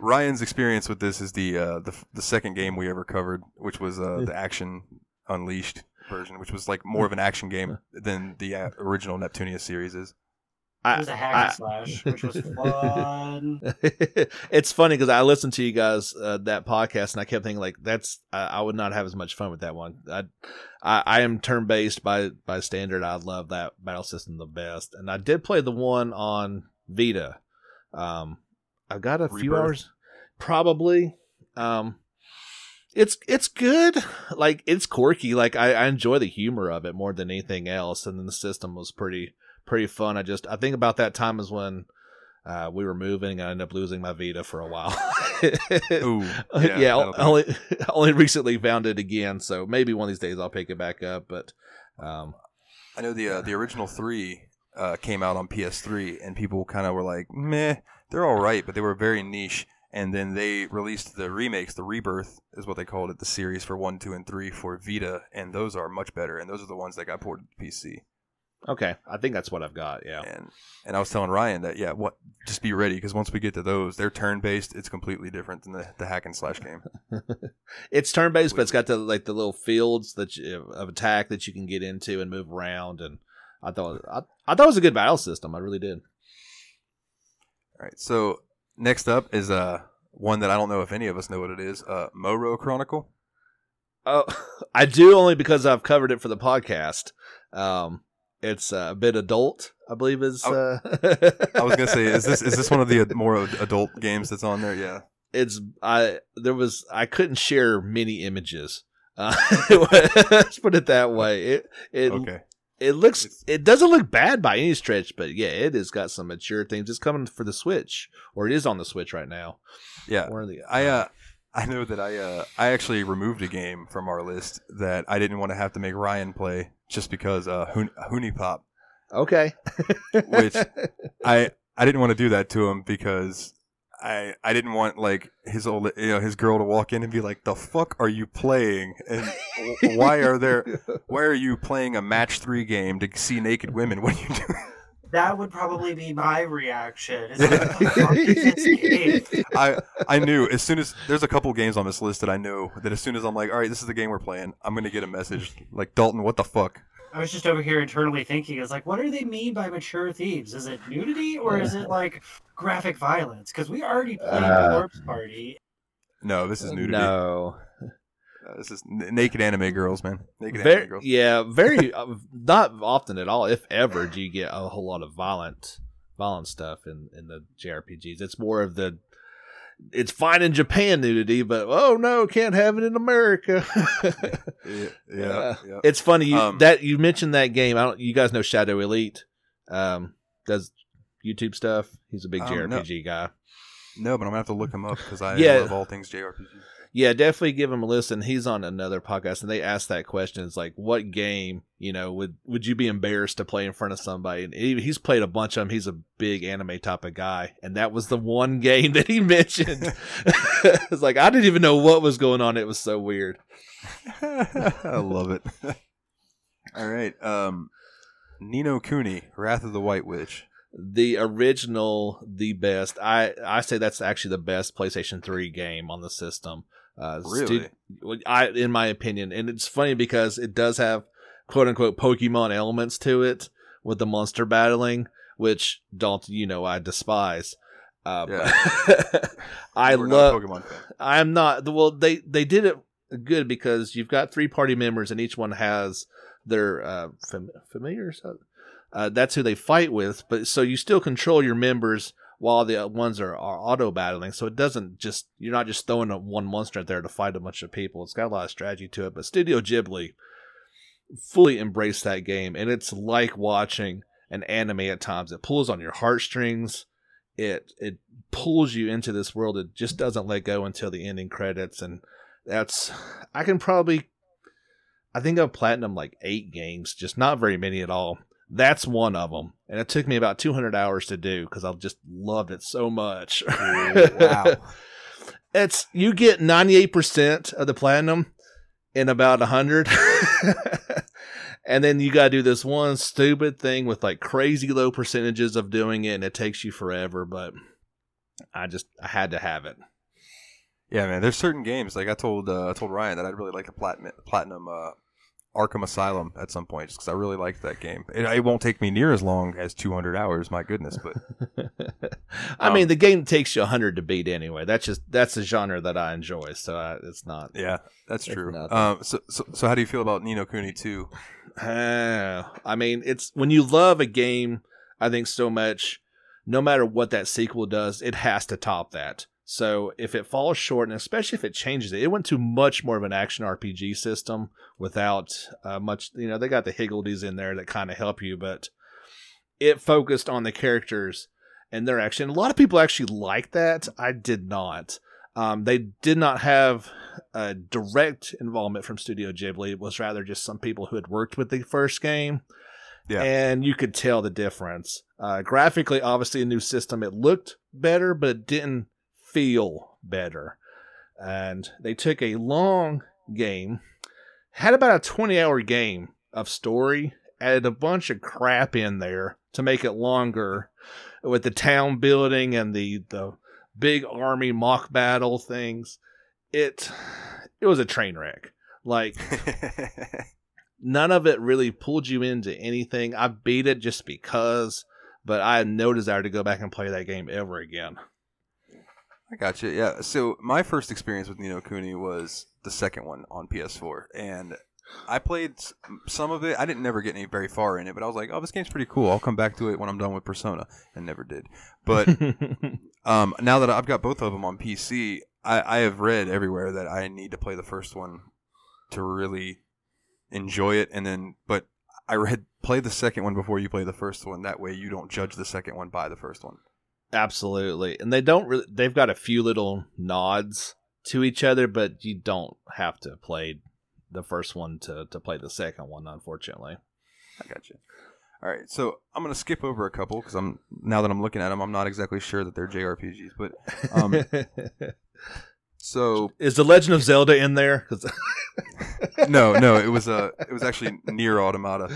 Ryan's experience with this is the uh, the the second game we ever covered, which was uh, the Action Unleashed version, which was like more of an action game than the uh, original Neptunia series is. It was a hack and slash, which was fun. it's funny because I listened to you guys uh, that podcast and I kept thinking like that's I, I would not have as much fun with that one. I I, I am turn based by by standard. I love that battle system the best, and I did play the one on Vita. Um, I've got a few hours, probably. Um, it's it's good. Like it's quirky. Like I, I enjoy the humor of it more than anything else, and then the system was pretty pretty fun. I just I think about that time is when uh, we were moving. and I ended up losing my Vita for a while. Ooh, yeah, that'll do. only only recently found it again. So maybe one of these days I'll pick it back up. But um, I know the uh, the original three uh, came out on PS3, and people kind of were like, "Meh, they're all right," but they were very niche. And then they released the remakes, the Rebirth is what they called it, the series for one, two, and three for Vita, and those are much better. And those are the ones that got ported to PC. Okay, I think that's what I've got. Yeah. And and I was telling Ryan that yeah, what just be ready because once we get to those, they're turn based. It's completely different than the, the hack and slash game. it's turn based, but it's got the like the little fields that you, of attack that you can get into and move around. And I thought I, I thought it was a good battle system. I really did. All right, so next up is uh one that I don't know if any of us know what it is. Uh, Moero Chronicle. Oh, I do only because I've covered it for the podcast. Um, it's uh, a bit adult, I believe is. I- Uh, I was gonna say, is this is this one of the more adult games that's on there? Yeah. it's I there was I couldn't share many images. Uh, let's put it that way. It it Okay. it looks it doesn't look bad by any stretch, but yeah, it has got some mature things. It's coming for the Switch, or it is on the Switch right now. Yeah. One of the I uh I know that I uh I actually removed a game from our list that I didn't want to have to make Ryan play just because uh Hoon- HuniePop. okay, Which- I I didn't want to do that to him because I I didn't want like his old you know his girl to walk in and be like the fuck are you playing and why are there why are you playing a match 3 game to see naked women what are you doing That would probably be my reaction. Is like, what the fuck is this game? I I knew as soon as there's a couple games on this list that I know that as soon as I'm like, all right, this is the game we're playing, I'm gonna get a message like Dalton, what the fuck? I was just over here internally thinking, it's like, what do they mean by mature thieves? Is it nudity or is it like graphic violence? Because we already played Uh, Corpse Party. No, this is nudity. no. This is n- naked anime girls, man. Naked Very, anime girls. yeah, very uh, not often at all, if ever, do you get a whole lot of violent, violent stuff in in the JRPGs. It's more of the, it's fine in Japan nudity, but oh no, can't have it in America. Yeah, yeah, Uh, yeah. it's funny you, Um, that you mentioned that game. I don't. You guys know Shadow Elite? Um, does YouTube stuff. He's a big Um, no. JRPG guy. No, but I'm gonna have to look him up because I Yeah. love all things JRPG. Yeah, definitely give him a listen. He's on another podcast, and they asked that question. It's like, what game, you know, would would you be embarrassed to play in front of somebody? And he, he's played a bunch of them. He's a big anime type of guy, and that was the one game that he mentioned. it's like I didn't even know what was going on. It was so weird. I love it. all right, um, Ni no Kuni, Wrath of the White Witch. The original, the best. I I say that's actually the best PlayStation Three game on the system. Uh, Really? stu- I, in my opinion, and it's funny because it does have quote unquote Pokemon elements to it with the monster battling, which don't you know I despise. Uh, but I We're love. Pokemon fan. I'm not. Well, they they did it good because you've got three party members and each one has their uh, fam- familiars. Uh, that's who they fight with. But so you still control your members while the ones are, are auto battling. So it doesn't just you're not just throwing a one monster out there to fight a bunch of people. It's got a lot of strategy to it. But Studio Ghibli fully embraced that game, and it's like watching an anime at times. It pulls on your heartstrings. It it pulls you into this world. It just doesn't let go until the ending credits, and that's I can probably I think I've platinum like eight games, just not very many at all. That's one of them, and it took me about 200 hours to do because I just loved it so much. wow. it's you get 98% of the platinum in about 100 and then you got to do this one stupid thing with like crazy low percentages of doing it and it takes you forever but i just i had to have it Yeah, man. There's certain games like I told uh, I told Ryan that I'd really like the platinum platinum uh, Arkham Asylum at some point just because I really liked that game. It, it won't take me near as long as 200 hours. My goodness, but i Um, mean the game takes you 100 to beat anyway that's just that's a genre that i enjoy so I, it's not yeah, that's true. Um, so, so so how do you feel about Ni no Kuni 2? Uh, I mean, it's when you love a game, I think so much, no matter what that sequel does, it has to top that. So if it falls short, and especially if it changes it, it went to much more of an action RPG system without uh, much, you know, they got the higgledies in there that kind of help you, but it focused on the characters and their action. A lot of people actually like that. I did not. Um, they did not have a direct involvement from Studio Ghibli. It was rather just some people who had worked with the first game. Yeah. And you could tell the difference. Uh, graphically, obviously, a new system. It looked better, but it didn't feel better. And they took a long game, had about a 20 hour game of story, added a bunch of crap in there to make it longer with the town building and the, the big army mock battle things. It it was a train wreck. Like none of it really pulled you into anything. I beat it just because, but I had no desire to go back and play that game ever again. I got you. Yeah. So my first experience with Ni no Kuni was the second one on PS4, and I played some of it. I didn't never get any very far in it, but I was like, "Oh, this game's pretty cool. I'll come back to it when I'm done with Persona," and never did. But um, now that I've got both of them on PC, I, I have read everywhere that I need to play the first one to really enjoy it, and then but I read play the second one before you play the first one. That way, you don't judge the second one by the first one. Absolutely. And they don't really, they've got a few little nods to each other, but you don't have to play the first one to, to play the second one, unfortunately. I got you. All right, so I'm gonna skip over a couple because I'm now that I'm looking at them, I'm not exactly sure that they're JRPGs. But Um, so Is the Legend of Zelda in there? 'Cause no, no, it was uh, it was actually NieR Automata.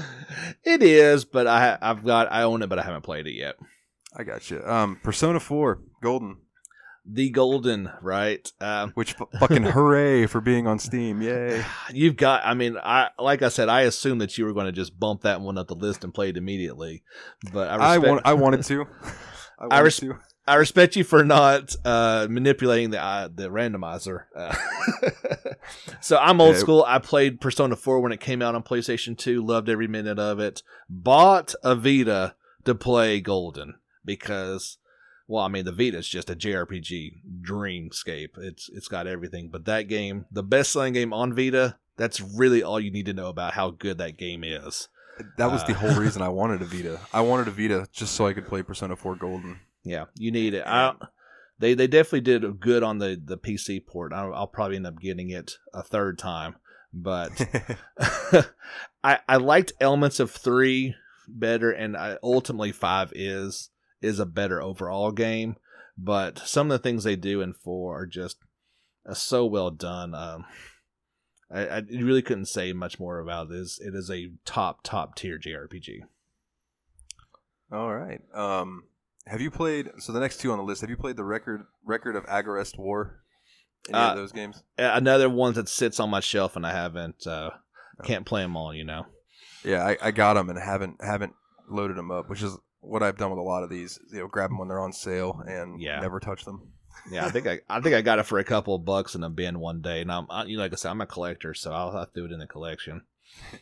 it is, but I I've got I own it, but I haven't played it yet. I got you. Um, Persona 4 Golden, The Golden, right? Um, which f- fucking hooray for being on Steam! Yay! You've got. I mean, I like I said, I assumed that you were going to just bump that one up the list and play it immediately. But I I want, I wanted to. I wanted res- to. I respect you for not uh, manipulating the uh, the randomizer. Uh, so I'm old Yeah. school. I played Persona 4 when it came out on PlayStation 2. Loved every minute of it. Bought a Vita to play Golden because, well, I mean, the Vita is just a JRPG dreamscape. It's it's got everything. But that game, the best selling game on Vita, that's really all you need to know about how good that game is. That was the Uh, whole reason I wanted a Vita. I wanted a Vita just so I could play Persona 4 Golden. Yeah, you need it. I, they they definitely did good on the the PC port. I'll, I'll probably end up getting it a third time, but I I liked elements of three better, and I, ultimately five is is a better overall game. But some of the things they do in four are just uh, so well done. Um, I, I really couldn't say much more about this. It is a top top tier JRPG. All right. Um, have you played? So the next two on the list. Have you played the record record of Agarest War? Any Uh, of those games? Another one that sits on my shelf and I haven't uh, can't play them all. You know. Yeah, I, I got them and haven't haven't loaded them up, which is what I've done with a lot of these. You know, grab them when they're on sale and Yeah. never touch them. Yeah, I think I, I think I got it for a couple of bucks in a bin one day, and I'm I, you know, like I said, I'm a collector, so I'll have to do it in the collection.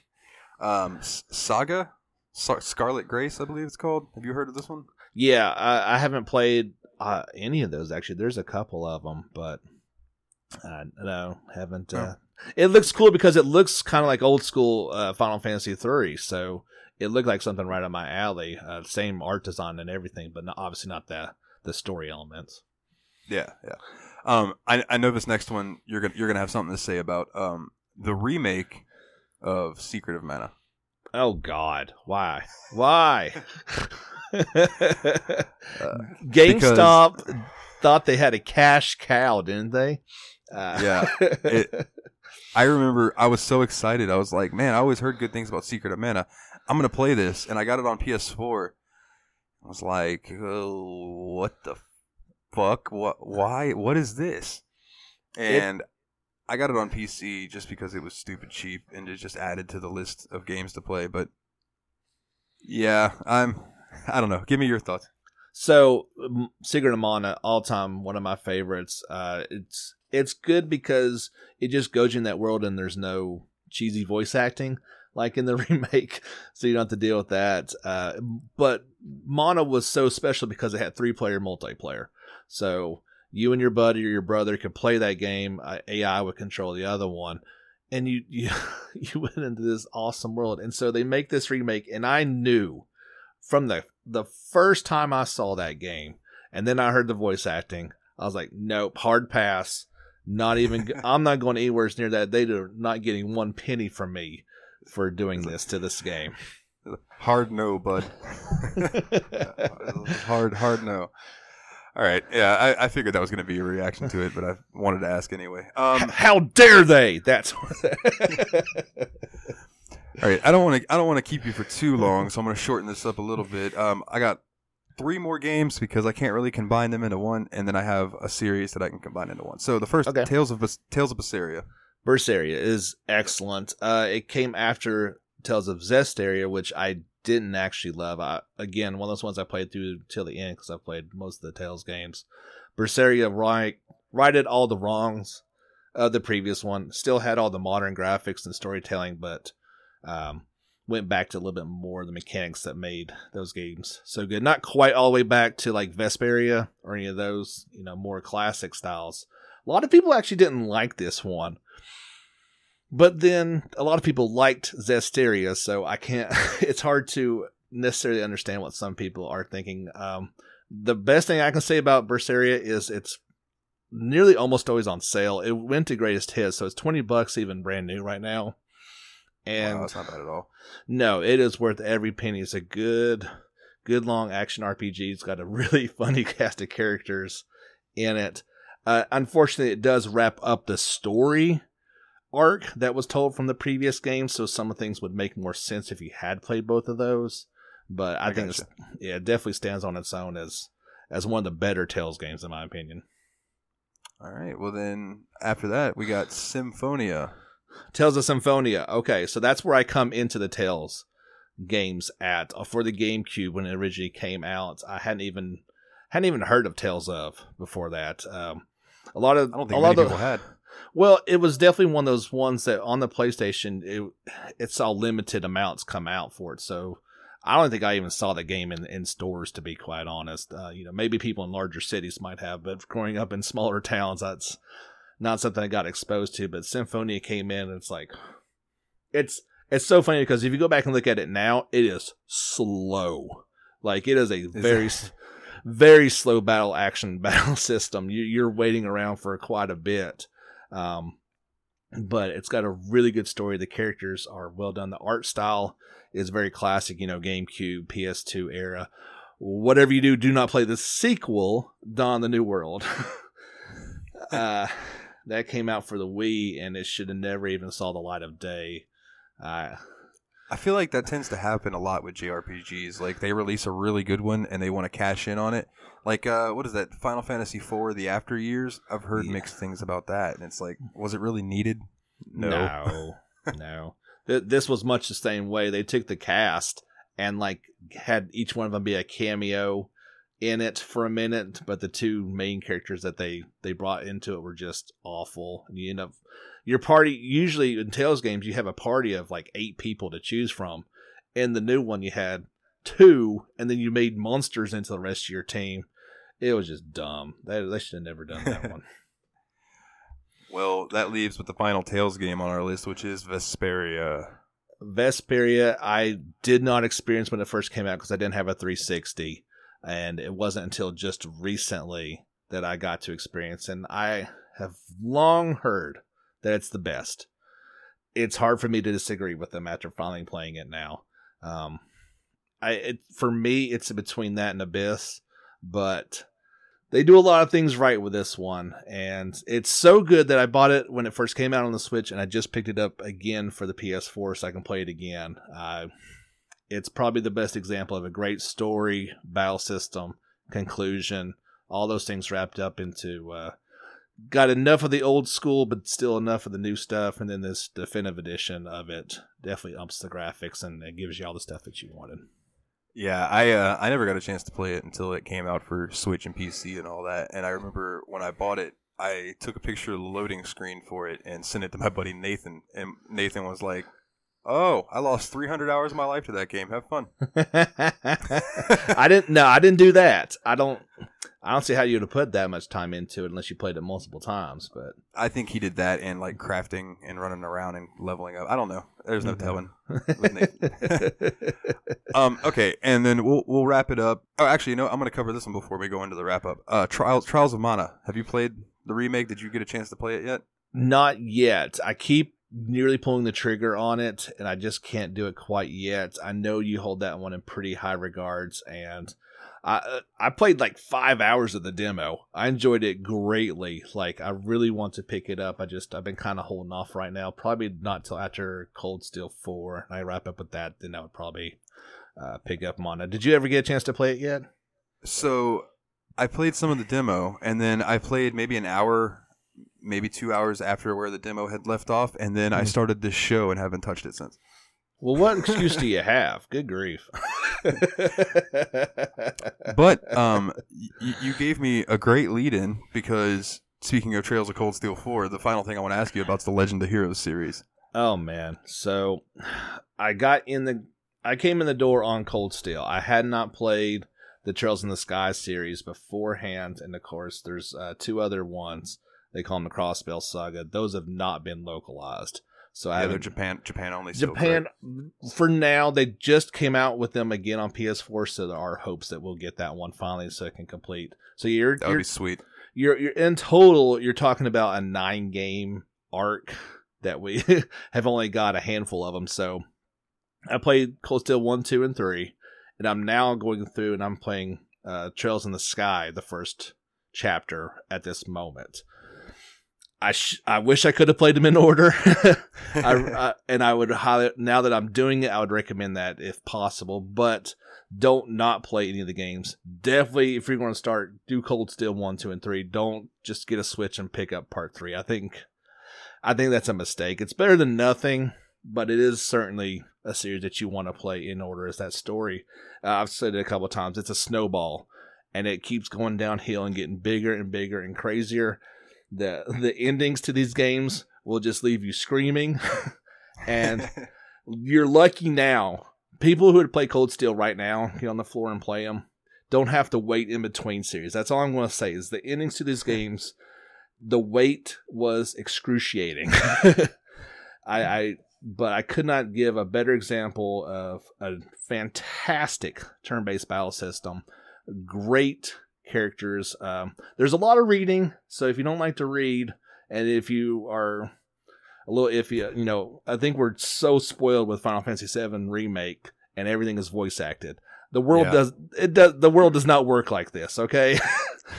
Um, Saga, Scar- Scarlet Grace, I believe it's called. Have you heard of this one? Yeah, I, I haven't played uh, any of those actually. There's a couple of them, but uh, no, haven't. Uh, it looks cool because it looks kind of like old school uh, Final Fantasy three, so it looked like something right up my alley. Uh, same art design and everything, but not, obviously not the the story elements. Yeah, yeah. Um, I I know this next one you're gonna you're gonna have something to say about um the remake of Secret of Mana. Oh God, why? Why? Uh, GameStop thought they had a cash cow, didn't they? Uh, Yeah, it- I remember I was so excited. I was like, man, I always heard good things about Secret of Mana. I'm gonna play this, and I got it on PS4. I was like, oh, what the fuck? What? Why? What is this? And I got it on PC just because it was stupid cheap, and it just added to the list of games to play. But yeah, I'm. I don't know. Give me your thoughts. So, um, Secret of Mana, all time one of my favorites. Uh, it's it's good because it just goes in that world and there's no cheesy voice acting like in the remake, so you don't have to deal with that. Uh, but Mana was so special because it had three player multiplayer. So you and your buddy or your brother could play that game. Uh, AI would control the other one. And you, you you went into this awesome world, and so they make this remake, and I knew from the the first time I saw that game, and then I heard the voice acting, I was like, nope, hard pass. Not even. I'm not going anywhere near that. They are not getting one penny from me for doing this to this game. Hard no, bud. hard, hard no. All right, yeah, I, I figured that was going to be a reaction to it, but I wanted to ask anyway. Um, How dare they? That's all right, I don't want to I don't want to keep you for too long, so I'm going to shorten this up a little bit. Um, I got three more games because I can't really combine them into one, and then I have a series that I can combine into one. So the first, Okay. Tales of Tales of Berseria. Berseria is excellent. Uh, it came after Tales of Zestiria, which I didn't actually love. I, again, one of those ones I played through till the end because I played most of the Tales games. Berseria right, righted all the wrongs of the previous one. Still had all the modern graphics and storytelling, but um, went back to a little bit more of the mechanics that made those games so good. Not quite all the way back to like Vesperia or any of those, you know, more classic styles. A lot of people actually didn't like this one. But then a lot of people liked Zestiria, so I can't. It's hard to necessarily understand what some people are thinking. Um, the best thing I can say about Berseria is it's nearly almost always on sale. It went to greatest hits, so it's twenty bucks even brand new right now. And wow, that's not bad at all. no, it is worth every penny. It's a good, good long action RPG. It's got a really funny cast of characters in it. Uh, unfortunately, it does wrap up the story arc that was told from the previous game, so some of things would make more sense if you had played both of those. But I, I think it's, yeah, it definitely stands on its own as as one of the better Tales games in my opinion. All right, well then after that we got Symphonia. Tales of Symphonia. Okay, so that's where I come into the Tales games at uh, for the GameCube when it originally came out. I hadn't even hadn't even heard of Tales of before that. Um, a lot of I don't a think lot many of people had. Well, it was definitely one of those ones that on the PlayStation it it saw limited amounts come out for it. So I don't think I even saw the game in, in stores to be quite honest. Uh, you know, maybe people in larger cities might have, but growing up in smaller towns, that's not something I got exposed to. But Symphonia came in, and it's like it's it's so funny because if you go back and look at it now, it is slow. Like it is a very s- very slow battle action battle system. You, you're waiting around for quite a bit. Um, but it's got a really good story. The characters are well done. The art style is very classic, you know, GameCube, PS2 era. Whatever you do, do not play the sequel, Dawn the New World. uh, that came out for the Wii, and it should have never even saw the light of day. Uh, I feel like that tends to happen a lot with JRPGs. Like they release a really good one and they want to cash in on it. Like uh, what is that? Final Fantasy IV: The After Years. I've heard Yeah. mixed things about that, and it's like, was it really needed? No, no. Th- This was much the same way. They took the cast and like had each one of them be a cameo in it for a minute, but the two main characters that they they brought into it were just awful. And you end up your party usually in Tales games you have a party of like eight people to choose from, In the new one, you had two, and then you made monsters into the rest of your team. It was just dumb. They, they should have never done that one. Well, that leaves with the final Tales game on our list, which is Vesperia. Vesperia, I did not experience when it first came out because I didn't have a 360, and it wasn't until just recently that I got to experience. And I have long heard that it's the best. It's hard for me to disagree with them after finally playing it now. Um, I it, for me, it's between that and Abyss, but they do a lot of things right with this one, and it's so good that I bought it when it first came out on the Switch, and I just picked it up again for the PS4 so I can play it again. Uh, it's probably the best example of a great story, battle system, conclusion, all those things wrapped up into. Uh, got enough of the old school, but still enough of the new stuff, and then this definitive edition of it definitely umps the graphics and it gives you all the stuff that you wanted. Yeah, I uh, I never got a chance to play it until it came out for Switch and PC and all that. And I remember when I bought it, I took a picture of the loading screen for it and sent it to my buddy Nathan. And Nathan was like, "Oh, I lost 300 hours of my life to that game. Have fun." I didn't. No, I didn't do that. I don't. I don't see how you'd have put that much time into it unless you played it multiple times. But I think he did that and like crafting and running around and leveling up. I don't know. There's no telling. um, okay, and then we'll we'll wrap it up. Oh, actually, you know, I'm going to cover this one before we go into the wrap up. Uh, Trials Trials of Mana. Have you played the remake? Did you get a chance to play it yet? Not yet. I keep nearly pulling the trigger on it, and I just can't do it quite yet. I know you hold that one in pretty high regards, and I I played like five hours of the demo. I enjoyed it greatly. Like I really want to pick it up. I just I've been kind of holding off right now. Probably not till after Cold Steel Four. And I wrap up with that, then I would probably uh, pick up Mana. Did you ever get a chance to play it yet? So I played some of the demo, and then I played maybe an hour, maybe two hours after where the demo had left off, and then I Mhm. started this show and haven't touched it since. Well, what excuse do you have? Good grief. But um, y- you gave me a great lead in because speaking of Trails of Cold Steel 4, the final thing I want to ask you about is the Legend of Heroes series. Oh man. So I got in the I came in the door on Cold Steel. I had not played the Trails in the Sky series beforehand, and of course there's uh, two other ones. They call them the Crossbell Saga. Those have not been localized. So I Yeah, they're haven't Japan Japan only. Japan correct? for now they just came out with them again on PS4 so there are hopes that we'll get that one finally so it can complete. So you're That would you're, be sweet. you're you're in total you're talking about a 9 game arc that we have only got a handful of them. So I played Cold Steel 1, 2 and 3 and I'm now going through and I'm playing uh Trails in the Sky the first chapter at this moment. I sh- I wish I could have played them in order. I, I, and I would highly now that I'm doing it, I would recommend that if possible. But don't not play any of the games. Definitely, if you're going to start, do Cold Steel one, two, and three. Don't just get a Switch and pick up Part three. I think, I think that's a mistake. It's better than nothing, but it is certainly a series that you want to play in order. As that story, uh, I've said it a couple of times. It's a snowball, and it keeps going downhill and getting bigger and bigger and crazier. The the endings to these games will just leave you screaming. and you're lucky now. People who would play Cold Steel right now, get on the floor and play them, don't have to wait in between series. That's all I'm going to say is the endings to these games, the wait was excruciating. I, I, but I could not give a better example of a fantastic turn-based battle system. Great characters. Um, there's a lot of reading, so if you don't like to read, and if you are a little iffy. You know, I think we're so spoiled with Final Fantasy VII remake, and everything is voice acted. The world Yeah. does it does the world does not work like this. Okay,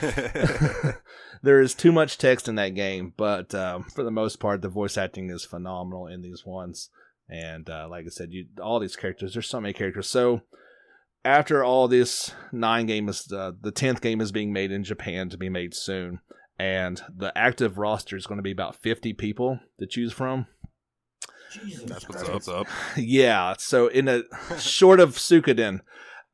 there is too much text in that game, but um, for the most part, the voice acting is phenomenal in these ones. And uh, like I said, you all these characters. There's so many characters. So after all this nine game is uh, the tenth game is being made in Japan to be made soon and the active roster is going to be about 50 people to choose from. Jesus That's what's Christ. up. yeah, so in a short of Suikoden,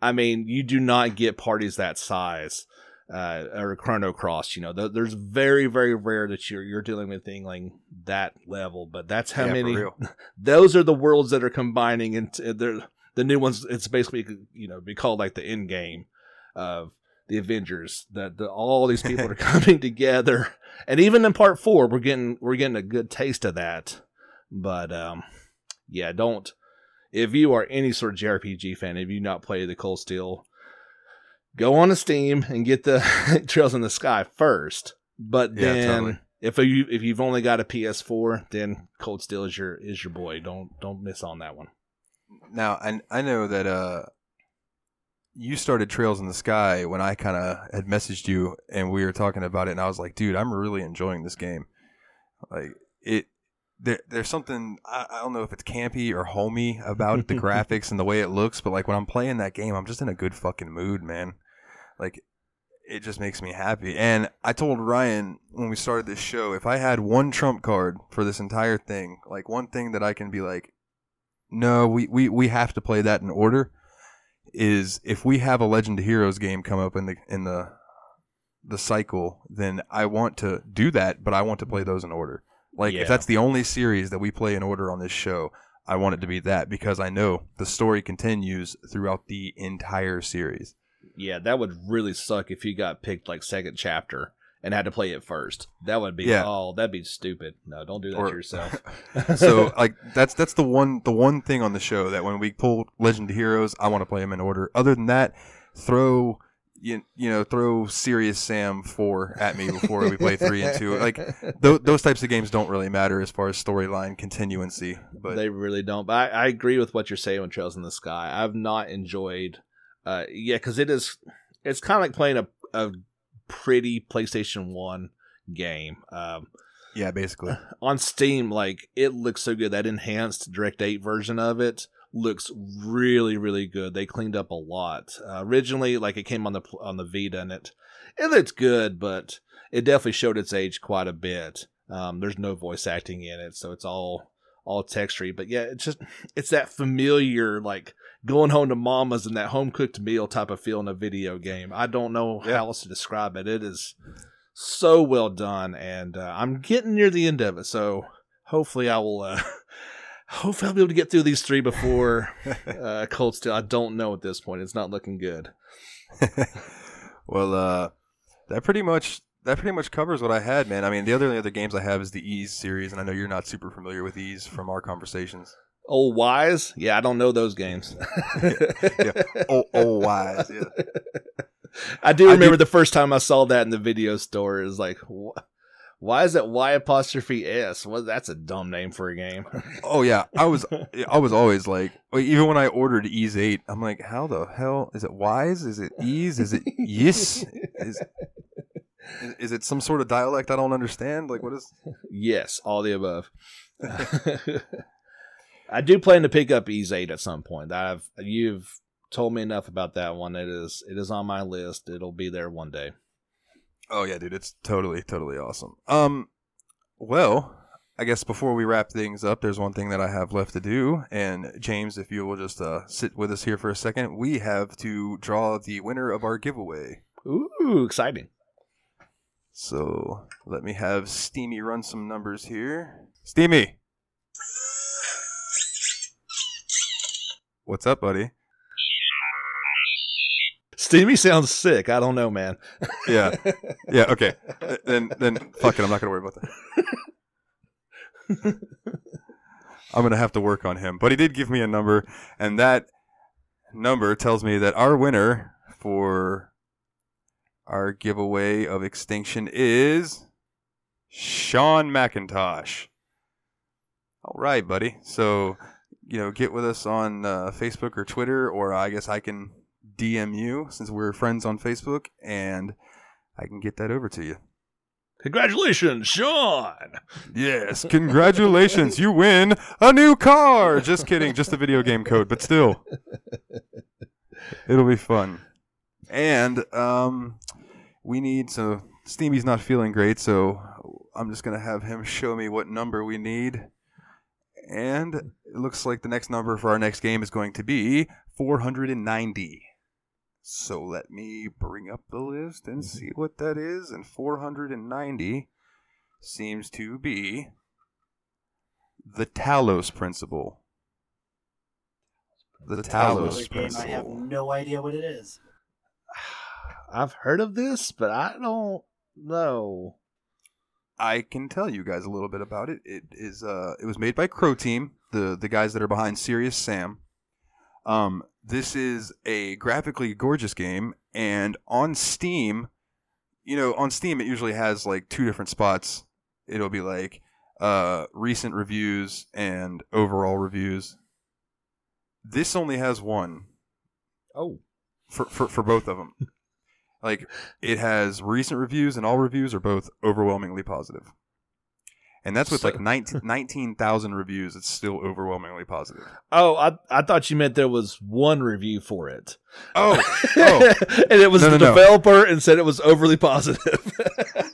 I mean, you do not get parties that size. Uh, or Chrono Cross, you know, th- there's very, very rare that you're you're dealing with anything that level, but that's how Yeah, for many. real. Those are the worlds that are combining, and they're the new ones. It's basically you know be called like the end game of the Avengers. That the, all these people are coming together, and even in part four, we're getting we're getting a good taste of that. But um, yeah, don't if you are any sort of JRPG fan, if you not play the Cold Steel, go on to Steam and get the Trails in the Sky first. But Yeah, then totally. if you if you've only got a PS4, then Cold Steel is your is your boy. Don't don't miss on that one. Now, I I know that uh, you started Trails in the Sky when I kind of had messaged you and we were talking about it, and I was like, dude, I'm really enjoying this game. Like it, there, there's something I, I don't know if it's campy or homey about it, the graphics and the way it looks, but like when I'm playing that game, I'm just in a good fucking mood, man. Like it just makes me happy. And I told Ryan when we started this show, if I had one trump card for this entire thing, like one thing that I can be like, no, we, we, we have to play that in order. Is if we have a Legend of Heroes game come up in the in the the cycle, then I want to do that, but I want to play those in order. Like Yeah. if that's the only series that we play in order on this show, I want it to be that because I know the story continues throughout the entire series. Yeah, that would really suck if you got picked like second chapter and had to play it first. That would be Yeah. oh, that'd be stupid. No, don't do that Or- to yourself. so like that's that's the one the one thing on the show that when we pull Legend of Heroes, I want to play them in order. Other than that, throw you, you know throw Serious Sam four at me before we play three and two. Like th- those types of games don't really matter as far as storyline continuancy. But they really don't. But I, I agree with what you're saying with Trails in the Sky. I've not enjoyed, uh, yeah, because it is, it's kind of like playing a, a pretty PlayStation One game. Um, yeah, basically, on Steam, like it looks so good. That enhanced Direct Eight version of it looks really, really good. They cleaned up a lot. Uh, originally, like it came on the on the Vita, and it it looked good, but it definitely showed its age quite a bit. Um, there's no voice acting in it, so it's all all textury. But yeah, it's just it's that familiar like going home to mama's and that home cooked meal type of feel in a video game. I don't know Yeah. how else to describe it. It is so well done, and uh, I'm getting near the end of it. So hopefully, I will. Uh, hopefully, I'll be able to get through these three before uh, Cold Steel. I don't know at this point. It's not looking good. well, uh, that pretty much that pretty much covers what I had, man. I mean, the other the other games I have is the Ys series, and I know you're not super familiar with Ys from our conversations. Old Wise, yeah, I don't know those games. yeah. Oh, oh, wise, yeah. I do I remember the first time I saw that in the video store. Is like, wh- why is it Y apostrophe S? Well, that's a dumb name for a game. Oh yeah, I was I was always like, even when I ordered Ys Eight, I'm like, how the hell is it Wise? Is it Ease? Is it Yes? Is is it some sort of dialect I don't understand? Like, what is? yes, all the above. I do plan to pick up Ys Eight at some point. I've you've told me enough about that one. It is it is on my list. It'll be there one day. Oh yeah, dude, it's totally totally awesome. Um, well, I guess before we wrap things up, there's one thing that I have left to do, and James, if you will just uh, sit with us here for a second, we have to draw the winner of our giveaway. Ooh, exciting! So let me have Steamy run some numbers here. Steamy, what's up, buddy? Steamy sounds sick. I don't know, man. Yeah, yeah, okay. Then, then, fuck it. I'm not gonna worry about that. I'm gonna have to work on him, but he did give me a number, and that number tells me that our winner for our giveaway of Extinction is Sean McIntosh. All right, buddy. So, you know, get with us on uh, Facebook or Twitter, or I guess I can DM you since we're friends on Facebook, and I can get that over to you. Congratulations, Sean! Yes, congratulations, you win a new car. Just kidding, just a video game code, but still, it'll be fun. And um, we need so Steamy's not feeling great, so I'm just gonna have him show me what number we need. And it looks like the next number for our next game is going to be 490. So let me bring up the list and mm-hmm. see what that is. And 490 seems to be the Talos principle. The Another Talos game I have no idea what it is. I've heard of this, but I don't know. I can tell you guys a little bit about it. It is uh it was made by Croteam, the the guys that are behind Serious Sam. Um this is a graphically gorgeous game and on Steam, you know, on Steam it usually has like two different spots. It'll be like uh recent reviews and overall reviews. This only has one Oh, for for, for both of them. like it has recent reviews and all reviews are both overwhelmingly positive. And that's with So- like 19 19,000 reviews. It's still overwhelmingly positive. oh, I I thought you meant there was one review for it. Oh, oh, and it was No, the no, no. developer and said it was overly positive.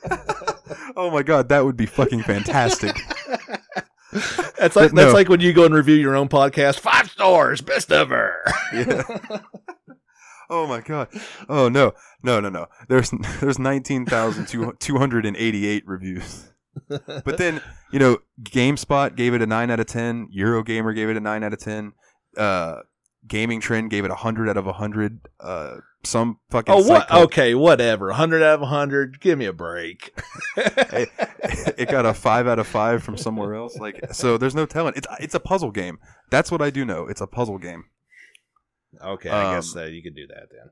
oh my god, that would be fucking fantastic. That's like But that's like when you go and review your own podcast. Five stars, best ever. yeah. Oh my god. Oh no. No, no, no. There's there's 19,288 reviews. But then, you know, GameSpot gave it a 9 out of 10, Eurogamer gave it a 9 out of 10, uh Gaming Trend gave it a 100 out of 100. Uh some fucking oh, what? called- Okay, whatever. Hundred out of hundred. Give me a break. it, it got a 5 out of 5 from somewhere else. Like so there's no telling. It's it's a puzzle game. That's what I do know. It's a puzzle game. Okay, I guess Um, uh, you could do that then.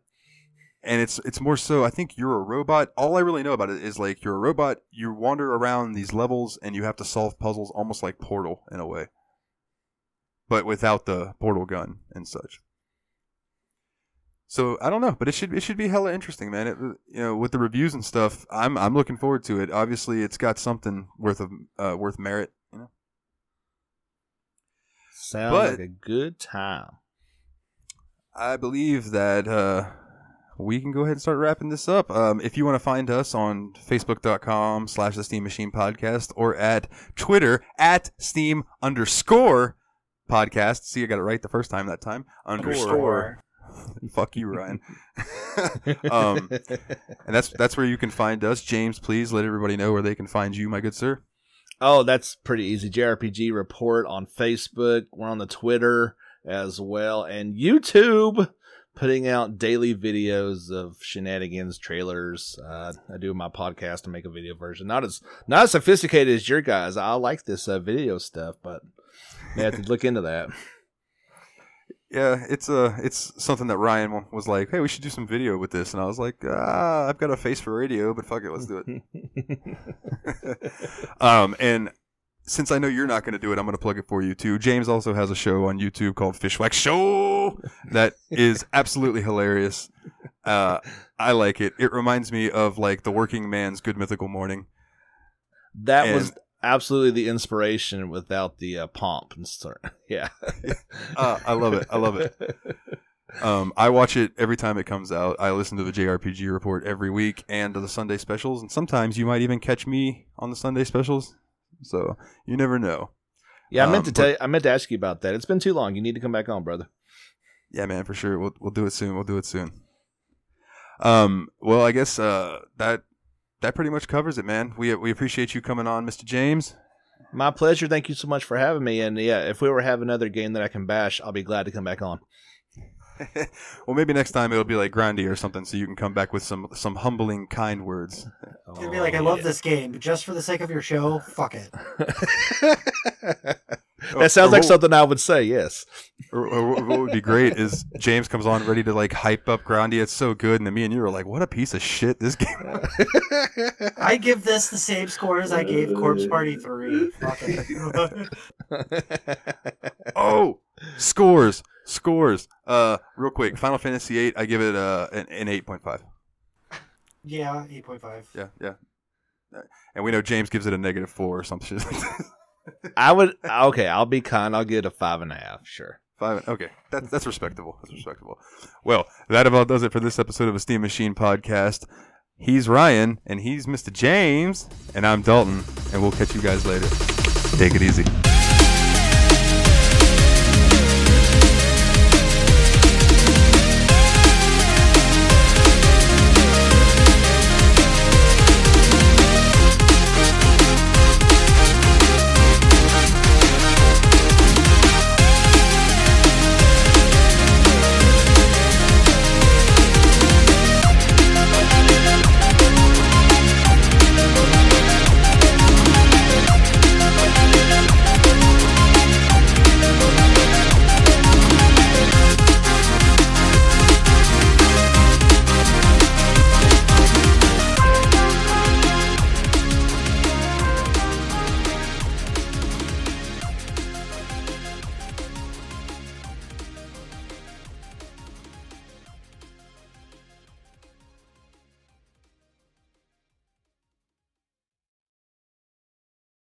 and it's it's more so I think you're a robot. All I really know about it is like you're a robot. You wander around these levels and you have to solve puzzles, almost like Portal in a way, but without the portal gun and such. So I don't know, but it should it should be hella interesting, man. It, you know, with the reviews and stuff, I'm I'm looking forward to it. Obviously, it's got something worth of uh, worth merit. You know, Sounds but- like a good time. I believe that uh, we can go ahead and start wrapping this up. Um, if you want to find us on Facebook.com slash the Steam Machine Podcast or at Twitter at Steam underscore podcast. See, I got it right the first time that time. Underscore. Fuck you, Ryan. um, and that's that's where you can find us. James, please let everybody know where they can find you, my good sir. Oh, that's pretty easy. JRPG Report on Facebook. We're on the Twitter as well, and YouTube, putting out daily videos of shenanigans, trailers. Uh, I do my podcast and make a video version. Not as not as sophisticated as your guys. I like this uh, video stuff, but you have to look into that. Yeah, it's uh, it's something that Ryan was like, "Hey, we should do some video with this," and I was like, "Ah, I've got a face for radio, but fuck it, let's do it." um, and since I know you're not going to do it, I'm going to plug it for you too. James also has a show on YouTube called Fishwack Show that is absolutely hilarious. Uh, I like it. It reminds me of like the working man's Good Mythical Morning. That And- was absolutely the inspiration without the uh, pomp and sort. Yeah, Uh, I love it. I love it. Um, I watch it every time it comes out. I listen to the JRPG report every week and to the Sunday specials, and sometimes you might even catch me on the Sunday specials. So you never know. Yeah, I meant Um, to tell you, I meant to ask you about that. It's been too long. You need to come back on, brother. Yeah, man, for sure. We'll we'll do it soon. We'll do it soon. Um, well, I guess uh, that that pretty much covers it, man. We we appreciate you coming on, Mr. James. My pleasure. Thank you so much for having me. And yeah, if we ever have another game that I can bash, I'll be glad to come back on. well, maybe next time it'll be like Grandia or something, so you can come back with some some humbling, kind words. It's gonna be like, I love this game, but just for the sake of your show, fuck it. that sounds Or like what- something I would say. Yes. Or, or what would be great is James comes on ready to like hype up Grandia. It's so good, and then me and you are like, "What a piece of shit this game." I give this the same score as I gave Corpse Party 3. Fuck it. oh, scores, scores. Uh, real quick, Final Fantasy VIII. I give it uh, an, an eight point five. yeah, 8.5. Yeah, yeah. Uh, And we know James gives it a negative four or something. I would. Okay, I'll be kind. I'll get a five and a half. Sure. Five. Okay, that's that's respectable. That's respectable. Well, that about does it for this episode of a Steam Machine podcast. He's Ryan, and he's Mr. James, and I'm Dalton, and we'll catch you guys later. Take it easy.